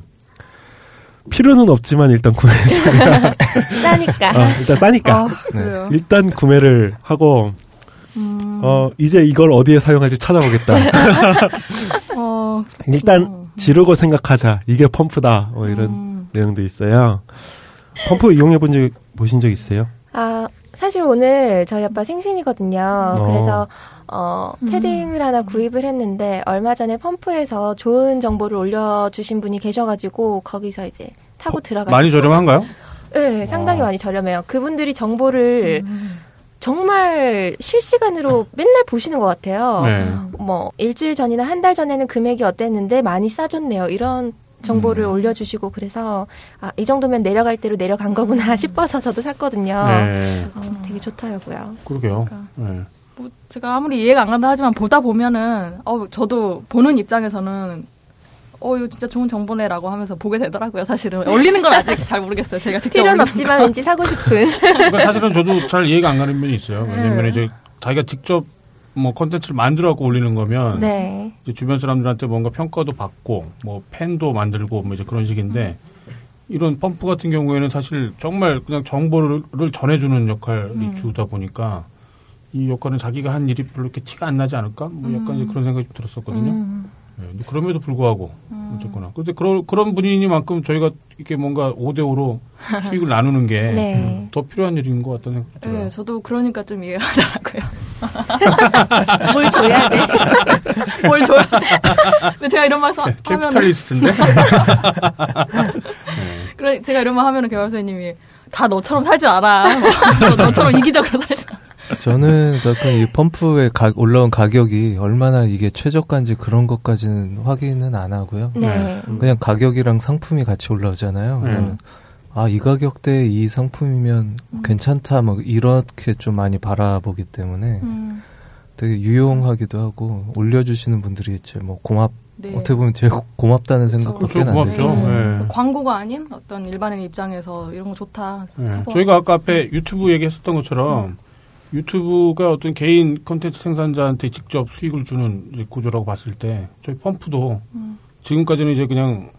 Speaker 1: 필요는 없지만 일단 구매했습니다. [laughs]
Speaker 2: 싸니까.
Speaker 1: 어, 일단 싸니까
Speaker 4: 아,
Speaker 5: 네.
Speaker 4: 그래요.
Speaker 1: 일단 구매를 하고
Speaker 4: 음.
Speaker 1: 어, 이제 이걸 어디에 사용할지 찾아보겠다. [laughs]
Speaker 4: 어,
Speaker 1: 일단 지르고 생각하자. 이게 펌프다. 뭐 이런
Speaker 4: 음.
Speaker 1: 내용도 있어요. 펌프 이용해 본 적 보신 적 있어요?
Speaker 2: 아, 사실 오늘 저희 아빠 생신이거든요.
Speaker 1: 어.
Speaker 2: 그래서 어, 패딩을 하나 구입을 했는데 얼마 전에 펌프에서 좋은 정보를 올려주신 분이 계셔가지고 거기서 이제 타고 들어갔어요.
Speaker 3: 많이 저렴한가요?
Speaker 2: 네, 상당히
Speaker 3: 어.
Speaker 2: 많이 저렴해요. 그분들이 정보를 정말 실시간으로 맨날 보시는 것 같아요.
Speaker 3: 네.
Speaker 2: 뭐 일주일 전이나 한 달 전에는 금액이 어땠는데 많이 싸졌네요. 이런 정보를
Speaker 3: 음.
Speaker 2: 올려주시고 그래서 아, 이 정도면 내려갈 대로 내려간 거구나 [laughs] 싶어서 저도 샀거든요.
Speaker 3: 네.
Speaker 2: 어, 되게 좋더라고요.
Speaker 3: 그러게요.
Speaker 4: 그러니까.
Speaker 3: 네.
Speaker 4: 뭐 제가 아무리 이해가 안 간다 하지만 보다 보면은 어 저도 보는 입장에서는 어 이거 진짜 좋은 정보네라고 하면서 보게 되더라고요. 사실은 올리는 건 아직 잘 모르겠어요. 제가 직접
Speaker 2: 필요는 없지만 왠지 사고 싶은.
Speaker 3: 그러니까 사실은 저도 잘 이해가 안 가는 면이 있어요. 왜냐면
Speaker 4: 네.
Speaker 3: 이제 자기가 직접 뭐 컨텐츠를 만들어갖고 올리는 거면
Speaker 2: 네.
Speaker 3: 이제 주변 사람들한테 뭔가 평가도 받고 뭐 팬도 만들고 뭐 이제 그런 식인데 이런 펌프 같은 경우에는 사실 정말 그냥 정보를 전해주는 역할이
Speaker 4: 음.
Speaker 3: 주다 보니까 이 역할은 자기가 한 일이 별로 이렇게 티가 안 나지 않을까? 뭐 약간 이제 그런 생각이 좀 들었었거든요.
Speaker 4: 음.
Speaker 3: 네, 그럼에도 불구하고 어쨌거나 그런데 그런 그런 분이니만큼 저희가 이렇게 뭔가 5대 5로 [laughs] 수익을 나누는 게더
Speaker 2: 네.
Speaker 3: 필요한 일인 것 같다는 생각이 들어요.
Speaker 4: 네, 저도 그러니까 좀 이해가 [laughs] 가더라고요. [laughs]
Speaker 2: 뭘 줘야 돼?
Speaker 4: 뭘 줘야 돼? 근데 제가 이런 말씀 하면
Speaker 3: 캐피탈리스트인데
Speaker 4: 그래 제가 이런 말 하면은 개발 선생님이 다 너처럼 살지 않아. 뭐, 너- 너처럼 이기적으로 살지 않아.
Speaker 5: 저는 가끔 이 펌프에 가- 올라온 가격이 얼마나 이게 최저가인지 그런 것까지는 확인은 안 하고요.
Speaker 2: 네.
Speaker 5: 그냥 가격이랑 상품이 같이 올라오잖아요.
Speaker 3: 네.
Speaker 5: 그러면 아, 이 가격대에 이 상품이면 괜찮다, 뭐, 이렇게 좀 많이 바라보기 때문에
Speaker 4: 음,
Speaker 5: 되게 유용하기도 하고, 올려주시는 분들이 있죠. 뭐, 고맙,
Speaker 4: 네.
Speaker 5: 어떻게 보면 되게 고맙다는 생각밖에
Speaker 3: 그렇죠,
Speaker 5: 안
Speaker 3: 고맙죠.
Speaker 5: 들죠.
Speaker 3: 네.
Speaker 4: 광고가 아닌 어떤 일반인 입장에서 이런 거 좋다.
Speaker 3: 네. 저희가 아까 앞에 유튜브 얘기했었던 것처럼 유튜브가 어떤 개인 컨텐츠 생산자한테 직접 수익을 주는 이제 구조라고 봤을 때 저희 펌프도
Speaker 4: 음.
Speaker 3: 지금까지는 이제 그냥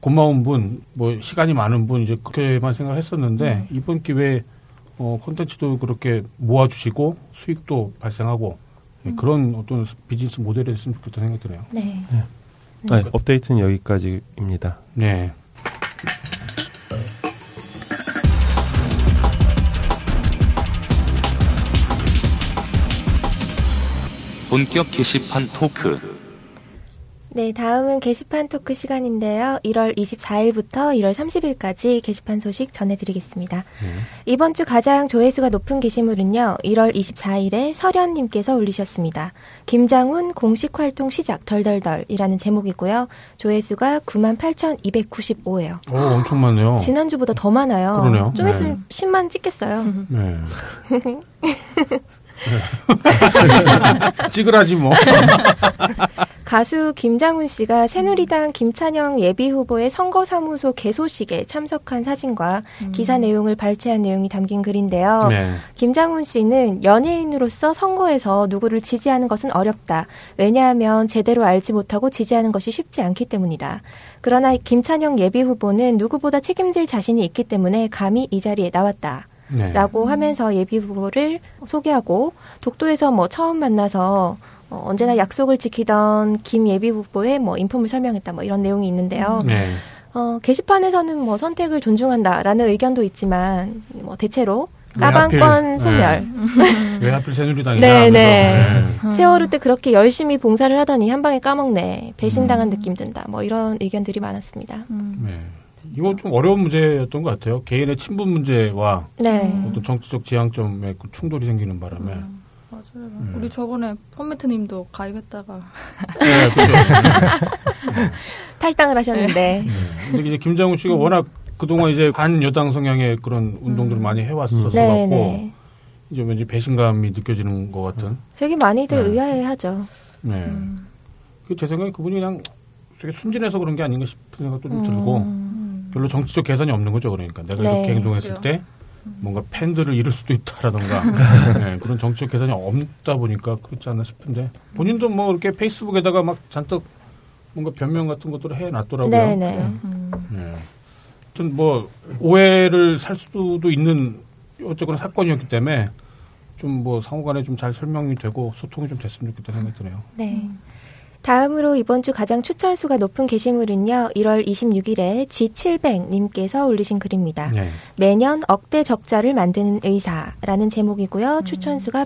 Speaker 3: 고마운 분, 뭐 시간이 많은 분 이제 그렇게만 생각했었는데 이번 기회에 어, 콘텐츠도 그렇게 모아주시고 수익도 발생하고 예, 그런 어떤 비즈니스 모델이 됐으면 좋겠다는 생각이 드네요.
Speaker 2: 네.
Speaker 1: 네, 업데이트는 여기까지입니다.
Speaker 3: 네.
Speaker 8: 본격 게시판 토크.
Speaker 2: 네, 다음은 게시판 토크 시간인데요. 1월 24일부터 1월 30일까지 게시판 소식 전해드리겠습니다. 이번 주 가장 조회수가 높은 게시물은요, 1월 24일에 설현님께서 올리셨습니다. 김장훈 공식 활동 시작 덜덜덜이라는 제목이고요. 조회수가 98,295예요.
Speaker 3: 오, 엄청 많네요.
Speaker 2: 지난주보다 더 많아요.
Speaker 3: 그러네요.
Speaker 2: 좀
Speaker 3: 네.
Speaker 2: 있으면 10만 찍겠어요.
Speaker 3: 네. [laughs] [laughs] 찌그라지 뭐. [laughs]
Speaker 2: 가수 김장훈 씨가 새누리당 김찬영 예비 후보의 선거사무소 개소식에 참석한 사진과 기사 내용을 발췌한 내용이 담긴 글인데요.
Speaker 3: 네.
Speaker 2: 김장훈 씨는 연예인으로서 선거에서 누구를 지지하는 것은 어렵다. 왜냐하면 제대로 알지 못하고 지지하는 것이 쉽지 않기 때문이다. 그러나 김찬영 예비 후보는 누구보다 책임질 자신이 있기 때문에 감히 이 자리에 나왔다.
Speaker 3: 네.
Speaker 2: 라고 하면서 예비 후보를 소개하고 독도에서 뭐 처음 만나서 어, 언제나 약속을 지키던 김 예비 후보의 뭐 인품을 설명했다 뭐 이런 내용이 있는데요.
Speaker 3: 네.
Speaker 2: 어, 게시판에서는 뭐 선택을 존중한다라는 의견도 있지만 뭐 대체로 까방권 소멸.
Speaker 3: 왜 하필 새누리당이냐.
Speaker 2: 네,
Speaker 3: 하면서.
Speaker 2: 네. 세월호 때 그렇게 열심히 봉사를 하더니 한 방에 까먹네. 배신당한
Speaker 3: 음.
Speaker 2: 느낌 든다. 뭐 이런 의견들이 많았습니다.
Speaker 3: 네. 이건 좀 어려운 문제였던 것 같아요. 개인의 친분 문제와
Speaker 2: 네.
Speaker 3: 어떤 정치적 지향점의 그 충돌이 생기는 바람에.
Speaker 4: 맞아요. 우리 저번에 펌매트님도 가입했다가
Speaker 3: 네, 그렇죠. [laughs]
Speaker 2: 탈당을 하셨는데.
Speaker 3: 네. 근데 이제 김장훈 씨가 워낙 그동안 이제 반 여당 성향의 그런 운동들을 많이 해왔었어
Speaker 2: 네,
Speaker 3: 갖고
Speaker 2: 네.
Speaker 3: 이제 왠지 배신감이 느껴지는 것 같은.
Speaker 2: 되게 많이들
Speaker 3: 네.
Speaker 2: 의아해하죠.
Speaker 3: 네. 그제 생각에 그분이 그냥 되게 순진해서 그런 게 아닌가 싶은 생각도 좀 들고 별로 정치적 계산이 없는 거죠. 그러니까 내가
Speaker 2: 네.
Speaker 3: 이렇게 행동했을 때 뭔가 팬들을 잃을 수도 있다라던가 [laughs] 네, 그런 정치적 계산이 없다 보니까 그렇지 않나 싶은데 본인도 뭐 이렇게 페이스북에다가 막 잔뜩 뭔가 변명 같은 것들을 해놨더라고요.
Speaker 2: 네, 네.
Speaker 3: 네. 하여튼 뭐 오해를 살 수도 있는 어쨌거나 사건이었기 때문에 좀 뭐 상호간에 좀 잘 설명이 되고 소통이 좀 됐으면 좋겠다 생각이 드네요.
Speaker 2: 네. 다음으로 이번 주 가장 추천수가 높은 게시물은요. 1월 26일에 G700님께서 올리신 글입니다.
Speaker 3: 네.
Speaker 2: 매년 억대 적자를 만드는 의사라는 제목이고요. 추천수가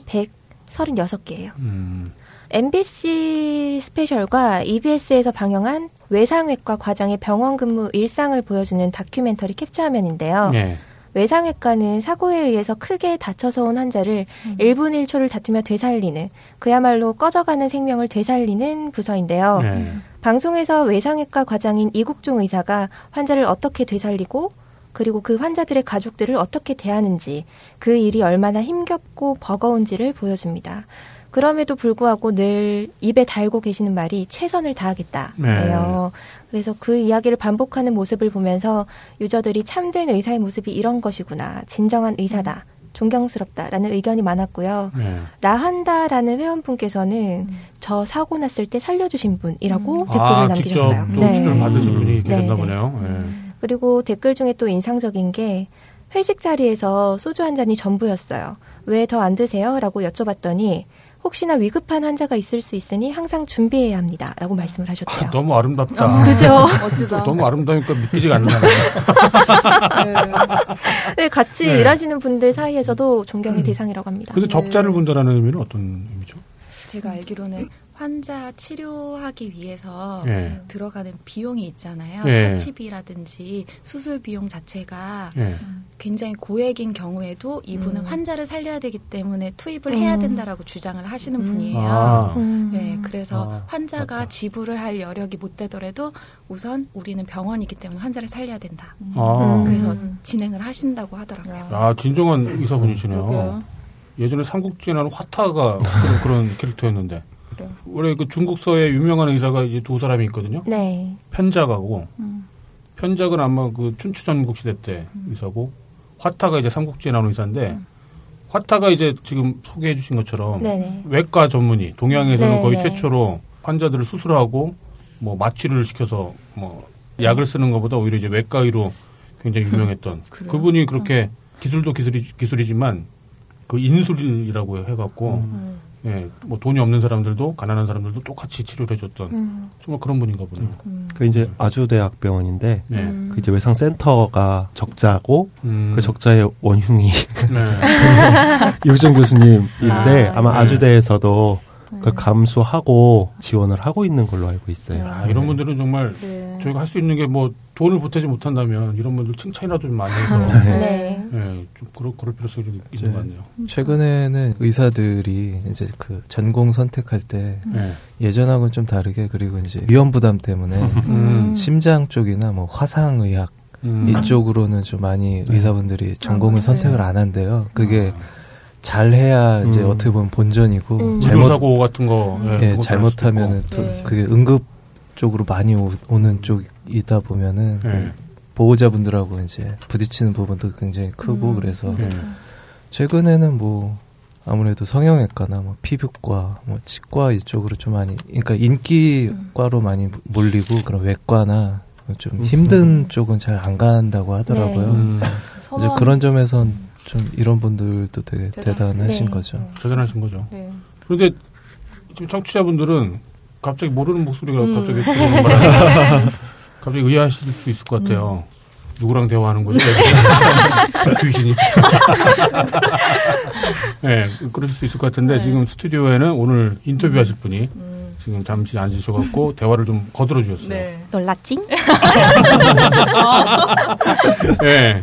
Speaker 2: 136개예요.
Speaker 3: 음.
Speaker 2: MBC 스페셜과 EBS에서 방영한 외상외과 과장의 병원 근무 일상을 보여주는 다큐멘터리 캡처화면인데요.
Speaker 3: 네.
Speaker 2: 외상외과는 사고에 의해서 크게 다쳐서 온 환자를 1분 1초를 다투며 되살리는 그야말로 꺼져가는 생명을 되살리는 부서인데요.
Speaker 3: 네.
Speaker 2: 방송에서 외상외과 과장인 이국종 의사가 환자를 어떻게 되살리고 그리고 그 환자들의 가족들을 어떻게 대하는지 그 일이 얼마나 힘겹고 버거운지를 보여줍니다. 그럼에도 불구하고 늘 입에 달고 계시는 말이 최선을 다하겠다예요. 그래서 그 이야기를 반복하는 모습을 보면서 유저들이 참된 의사의 모습이 이런 것이구나. 진정한 의사다. 존경스럽다라는 의견이 많았고요.
Speaker 3: 네.
Speaker 2: 라한다라는 회원분께서는 저 사고 났을 때 살려주신 분이라고 댓글을
Speaker 3: 아,
Speaker 2: 남기셨어요.
Speaker 3: 직접 또 추천을 받으신 분이 계셨나
Speaker 2: 네, 네.
Speaker 3: 보네요. 네.
Speaker 2: 그리고 댓글 중에 또 인상적인 게 회식 자리에서 소주 한 잔이 전부였어요. 왜 더 안 드세요? 라고 여쭤봤더니 혹시나 위급한 환자가 있을 수 있으니 항상 준비해야 합니다. 라고 말씀을 하셨대요.
Speaker 3: 아, 너무 아름답다.
Speaker 2: 그죠? [laughs]
Speaker 4: 멋지다.
Speaker 3: 너무 아름다우니까 믿기지가 않는다. [laughs]
Speaker 2: 네, 같이
Speaker 3: 네.
Speaker 2: 일하시는 분들 사이에서도 존경의 대상이라고 합니다.
Speaker 3: 근데 적자를 본다라는 의미는 어떤 의미죠?
Speaker 9: 제가 알기로는 환자 치료하기 위해서
Speaker 3: 예.
Speaker 9: 들어가는 비용이 있잖아요.
Speaker 3: 예.
Speaker 9: 처치비라든지 수술 비용 자체가
Speaker 3: 예.
Speaker 9: 굉장히 고액인 경우에도 이분은
Speaker 2: 음.
Speaker 9: 환자를 살려야 되기 때문에 투입을 해야
Speaker 2: 음.
Speaker 9: 된다라고 주장을 하시는
Speaker 2: 음.
Speaker 9: 분이에요.
Speaker 3: 아.
Speaker 2: 음.
Speaker 9: 네, 그래서
Speaker 3: 아,
Speaker 9: 환자가
Speaker 3: 맞다.
Speaker 9: 지불을 할 여력이 못 되더라도 우선 우리는 병원이기 때문에 환자를 살려야 된다.
Speaker 3: 아.
Speaker 2: 음.
Speaker 9: 그래서 진행을 하신다고 하더라고요.
Speaker 3: 아, 진정한 의사분이시네요.
Speaker 4: 그러게요.
Speaker 3: 예전에 삼국지나는 화타가 그런, 그런 캐릭터였는데. 원래 그 중국서에 유명한 의사가 이제 두 사람이 있거든요.
Speaker 2: 네.
Speaker 3: 편작하고 편작은 아마 그 춘추전국 시대 때 의사고 화타가 이제 삼국지에 나오는 의사인데 화타가 이제 지금 소개해 주신 것처럼
Speaker 2: 네네.
Speaker 3: 외과 전문의 동양에서는
Speaker 2: 네,
Speaker 3: 거의
Speaker 2: 네.
Speaker 3: 최초로 환자들을 수술하고 뭐 마취를 시켜서 뭐 약을 쓰는 것보다 오히려 이제 외과의로 굉장히 유명했던
Speaker 4: 그래요?
Speaker 3: 그분이 그렇게 기술도 기술이, 기술이지만 그 인술이라고 해갖고
Speaker 4: 음.
Speaker 3: 예, 뭐 돈이 없는 사람들도 가난한 사람들도 똑같이 치료를 해줬던
Speaker 2: 음.
Speaker 3: 정말 그런 분인가 보네요.
Speaker 1: 그 이제 아주대학병원인데
Speaker 3: 네.
Speaker 2: 음.
Speaker 1: 그 이제 외상 센터가 적자고
Speaker 3: 음.
Speaker 1: 그 적자의 원흉이
Speaker 3: 네. [laughs]
Speaker 1: 이우정 교수님인데
Speaker 4: 아,
Speaker 1: 아, 마
Speaker 3: 네.
Speaker 1: 아주대에서도 그 감수하고 지원을 하고 있는 걸로 알고 있어요.
Speaker 3: 아, 이런 분들은 정말
Speaker 4: 네.
Speaker 3: 저희가 할 수 있는 게 뭐 돈을 보태지 못한다면 이런 분들 칭찬이라도 좀 많이 해서 [laughs]
Speaker 1: 네.
Speaker 2: 네.
Speaker 3: 예, 좀 그럴, 그럴 필요성이 좀 있는 것 같네요.
Speaker 5: 최근에는 의사들이 이제 그 전공 선택할 때
Speaker 3: 예.
Speaker 5: 예전하고는 좀 다르게 그리고 이제 위험 부담 때문에 [laughs]
Speaker 3: 음.
Speaker 5: 심장 쪽이나 뭐 화상 의학
Speaker 3: 음.
Speaker 5: 이쪽으로는 좀 많이 의사분들이 전공을
Speaker 2: 아,
Speaker 5: 선택을 안 한대요. 그게 잘 해야 이제
Speaker 1: 음.
Speaker 5: 어떻게 보면 본전이고
Speaker 2: 음.
Speaker 5: 잘못
Speaker 3: 의료사고 같은 거 예,
Speaker 5: 예,
Speaker 3: 수도
Speaker 5: 또
Speaker 4: 네.
Speaker 5: 그게 응급 쪽으로 많이 오, 는 쪽이다 보면은
Speaker 3: 있고. 예.
Speaker 5: 보호자분들하고 이제 부딪히는 부분도 굉장히 크고
Speaker 2: 음.
Speaker 5: 그래서
Speaker 3: 예.
Speaker 5: 최근에는 뭐 아무래도 성형외과나 뭐 피부과, 뭐 치과 이쪽으로 좀 많이 그러니까 인기과로 많이 몰리고 그런 외과나 좀 힘든 쪽은 잘 안 간다고 하더라고요.
Speaker 3: 음,
Speaker 5: 이제 그런 점에선 좀 이런 분들도 되게
Speaker 4: 대단-
Speaker 5: 대단하신
Speaker 2: 네.
Speaker 5: 거죠.
Speaker 3: 대단하신 거죠.
Speaker 4: 네.
Speaker 3: 그런데 지금 청취자분들은 갑자기 모르는 목소리가
Speaker 4: 음.
Speaker 3: 갑자기 들어오는 바람에 [laughs] 갑자기 의아하실 수 있을 것 같아요. 누구랑 대화하는 거죠? [laughs] 귀신이. [laughs] 네, 그럴 수 있을 것 같은데
Speaker 4: 네.
Speaker 3: 지금 스튜디오에는 오늘 인터뷰하실 분이
Speaker 4: 음.
Speaker 3: 지금 잠시 앉으셔갖고 대화를 좀 거들어 주셨어요.
Speaker 4: 네.
Speaker 9: 놀랐지?
Speaker 3: 네.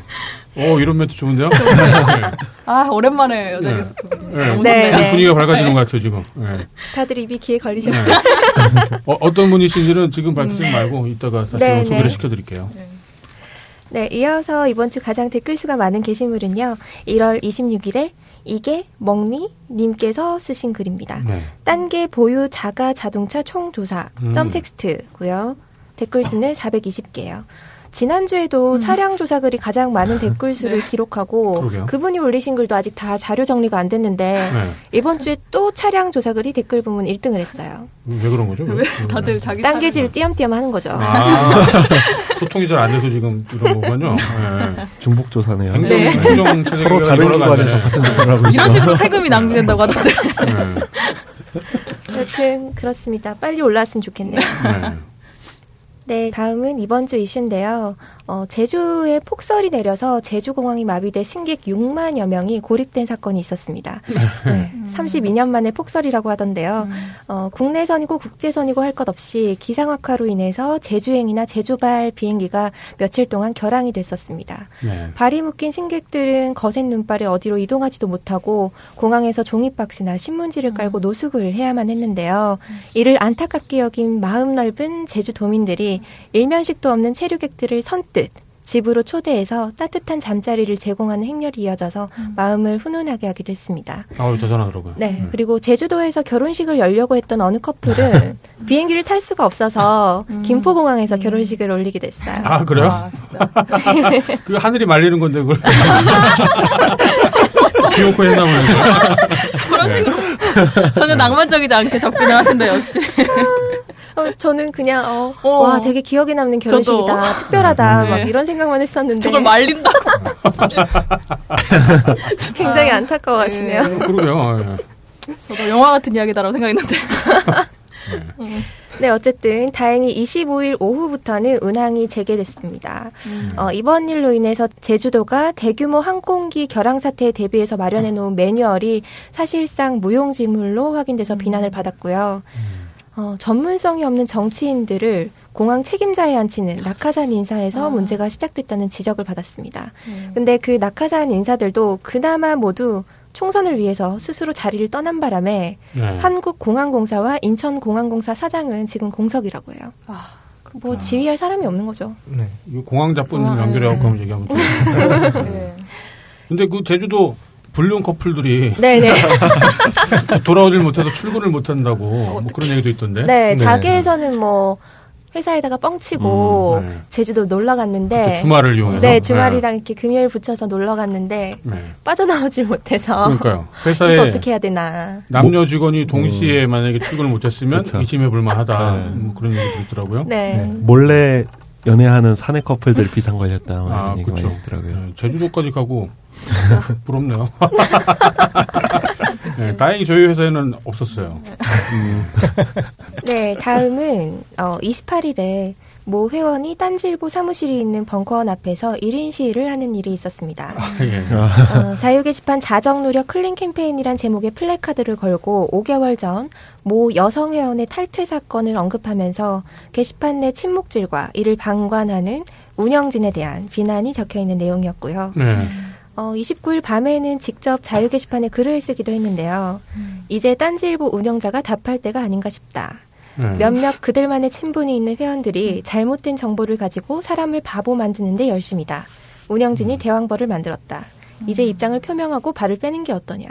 Speaker 3: 오, 이런 멘트 좋은데요? [laughs] 네.
Speaker 4: 아 오랜만에 여자
Speaker 3: 네.
Speaker 4: 게스트
Speaker 3: 네.
Speaker 2: 네.
Speaker 4: 네.
Speaker 3: 분위기가 밝아지는 것 같아요, 지금. 네.
Speaker 2: 다들 입이 귀에 걸리셨어요.
Speaker 3: 네. 어, 어떤 분이신지는 지금 밝히지 말고 이따가 사실
Speaker 2: 네,
Speaker 3: 소개를
Speaker 2: 네.
Speaker 3: 시켜드릴게요.
Speaker 2: 네, 이어서 이번 주 가장 댓글 수가 많은 게시물은요. 1월 26일에 이게 멍미 님께서 쓰신 글입니다.
Speaker 3: 네.
Speaker 2: 딴게 보유 자가 자동차 총조사
Speaker 3: 음.
Speaker 2: 점 텍스트고요. 댓글 수는 420개예요. 지난주에도
Speaker 3: 음.
Speaker 2: 차량 조사 글이 가장 많은 [laughs] 댓글 수를 기록하고
Speaker 3: 그러게요.
Speaker 2: 그분이 올리신 글도 아직 다 자료 정리가 안 됐는데
Speaker 3: 네.
Speaker 2: 이번 주에 또 차량 조사 글이 댓글 부문 1등을 했어요.
Speaker 3: 왜 그런 거죠? 왜?
Speaker 4: 다들 자기
Speaker 2: 딴개질 띄엄띄엄 하는 거죠.
Speaker 3: 아, [laughs] 소통이 잘 안 돼서 지금 이런 거군요. 네.
Speaker 1: 중복 조사네요.
Speaker 3: 행정,
Speaker 4: 네. [laughs]
Speaker 1: 서로 다른. 기관에서 같은 조사를 하고 있어.
Speaker 4: 이런 식으로 세금이 낭비된다고 하던데.
Speaker 3: 네.
Speaker 2: 여튼 그렇습니다. 빨리 올라왔으면 좋겠네요.
Speaker 3: 네.
Speaker 2: 네, 다음은 이번 주 이슈인데요. 어, 제주에 폭설이 내려서 제주공항이 마비돼 승객 6만여 명이 고립된 사건이 있었습니다. [laughs] 네, 32년 만에 폭설이라고 하던데요. 어, 국내선이고 국제선이고 할 것 없이 기상악화로 인해서 제주행이나 제주발 비행기가 며칠 동안 결항이 됐었습니다.
Speaker 3: 네.
Speaker 2: 발이 묶인 승객들은 거센 눈발에 어디로 이동하지도 못하고 공항에서 종이박스나 신문지를 깔고 노숙을 해야만 했는데요. 이를 안타깝게 여긴 마음 넓은 제주도민들이 일면식도 없는 체류객들을 선뜻 집으로 초대해서 따뜻한 잠자리를 제공하는 행렬이 이어져서 마음을 훈훈하게 하기도 했습니다.
Speaker 3: 아우, 대단하더라고요.
Speaker 2: 네, 그리고 제주도에서 결혼식을 열려고 했던 어느 커플은 [laughs] 비행기를 탈 수가 없어서 김포공항에서 결혼식을 올리게 됐어요.
Speaker 3: 아, 그래요? [laughs] 그 하늘이 말리는 건데, 그걸. [laughs] 비오코 했나 보네.
Speaker 4: 저런 식으로 전혀 낭만적이지 않게 접근을 하신다 역시.
Speaker 2: 어, 저는 그냥 어,
Speaker 4: 어.
Speaker 2: 와 되게 기억에 남는 결혼식이다,
Speaker 4: 저도.
Speaker 2: 특별하다
Speaker 4: 네.
Speaker 2: 막 이런 생각만 했었는데
Speaker 4: 저걸 말린다고. [laughs]
Speaker 2: 굉장히 안타까워하시네요.
Speaker 3: 음, 그러게요. [laughs] 예.
Speaker 4: 저도 영화 같은 이야기다라고 생각했는데. [laughs]
Speaker 2: 네, 어쨌든 다행히 25일 오후부터는 운항이 재개됐습니다. 어, 이번 일로 인해서 제주도가 대규모 항공기 결항 사태에 대비해서 마련해 놓은 매뉴얼이 사실상 무용지물로 확인돼서 비난을 받았고요. 어, 전문성이 없는 정치인들을 공항 책임자에 앉히는 낙하산 인사에서 문제가 시작됐다는 지적을 받았습니다. 근데 그 낙하산 인사들도 그나마 모두 총선을 위해서 스스로 자리를 떠난 바람에
Speaker 3: 네.
Speaker 2: 한국공항공사와 인천공항공사 사장은 지금 공석이라고 해요. 뭐 지휘할 사람이 없는 거죠.
Speaker 5: 네.
Speaker 3: 공항 잡분 연결해갖고 한번 얘기하면 돼. [laughs]
Speaker 4: 네.
Speaker 3: 근데 그 제주도 불륜 커플들이
Speaker 2: 네네. [laughs]
Speaker 3: 돌아오질 못해서 출근을 못한다고 뭐 그런 얘기도 있던데.
Speaker 2: 네,
Speaker 5: 네.
Speaker 2: 자기에서는 뭐 회사에다가 뻥치고
Speaker 3: 음, 네.
Speaker 2: 제주도 놀러 갔는데
Speaker 3: 그때 주말을 이용해서.
Speaker 2: 네, 주말이랑 이렇게 금요일 붙여서 놀러 갔는데
Speaker 3: 네. 네.
Speaker 2: 빠져나오질 못해서
Speaker 3: 그러니까요. 회사에
Speaker 2: 어떻게 해야 되나.
Speaker 3: 남녀 직원이 동시에 만약에 출근을 못했으면
Speaker 1: 그렇죠.
Speaker 3: 의심해 볼만하다.
Speaker 1: 네.
Speaker 3: 뭐 그런 얘기도 있더라고요.
Speaker 2: 네.
Speaker 1: 네. 몰래 연애하는 사내 커플들 비상 걸렸다. 뭐
Speaker 3: 아, 그렇죠. 네, 제주도까지 가고 [laughs] 부럽네요. [laughs] 네, 다행히 저희 회사에는 없었어요.
Speaker 2: 네, 다음은 어, 28일에 모 회원이 딴질보 사무실이 있는 벙커원 앞에서 1인 시위를 하는 일이 있었습니다.
Speaker 3: 예.
Speaker 2: 어, 자유 게시판 자정 노력 clean 캠페인이란 제목의 플래카드를 걸고 5개월 전 모 여성 회원의 탈퇴 사건을 언급하면서 게시판 내 친목질과 이를 방관하는 운영진에 대한 비난이 적혀 있는 내용이었고요.
Speaker 3: 네.
Speaker 2: 어, 29일 밤에는 직접 자유 게시판에 글을 쓰기도 했는데요. 이제 딴지일보 운영자가 답할 때가 아닌가 싶다.
Speaker 3: 네.
Speaker 2: 몇몇 그들만의 친분이 있는 회원들이 잘못된 정보를 가지고 사람을 바보 만드는 데 열심이다. 운영진이 대왕벌을 만들었다. 이제 입장을 표명하고 발을 빼는 게 어떠냐.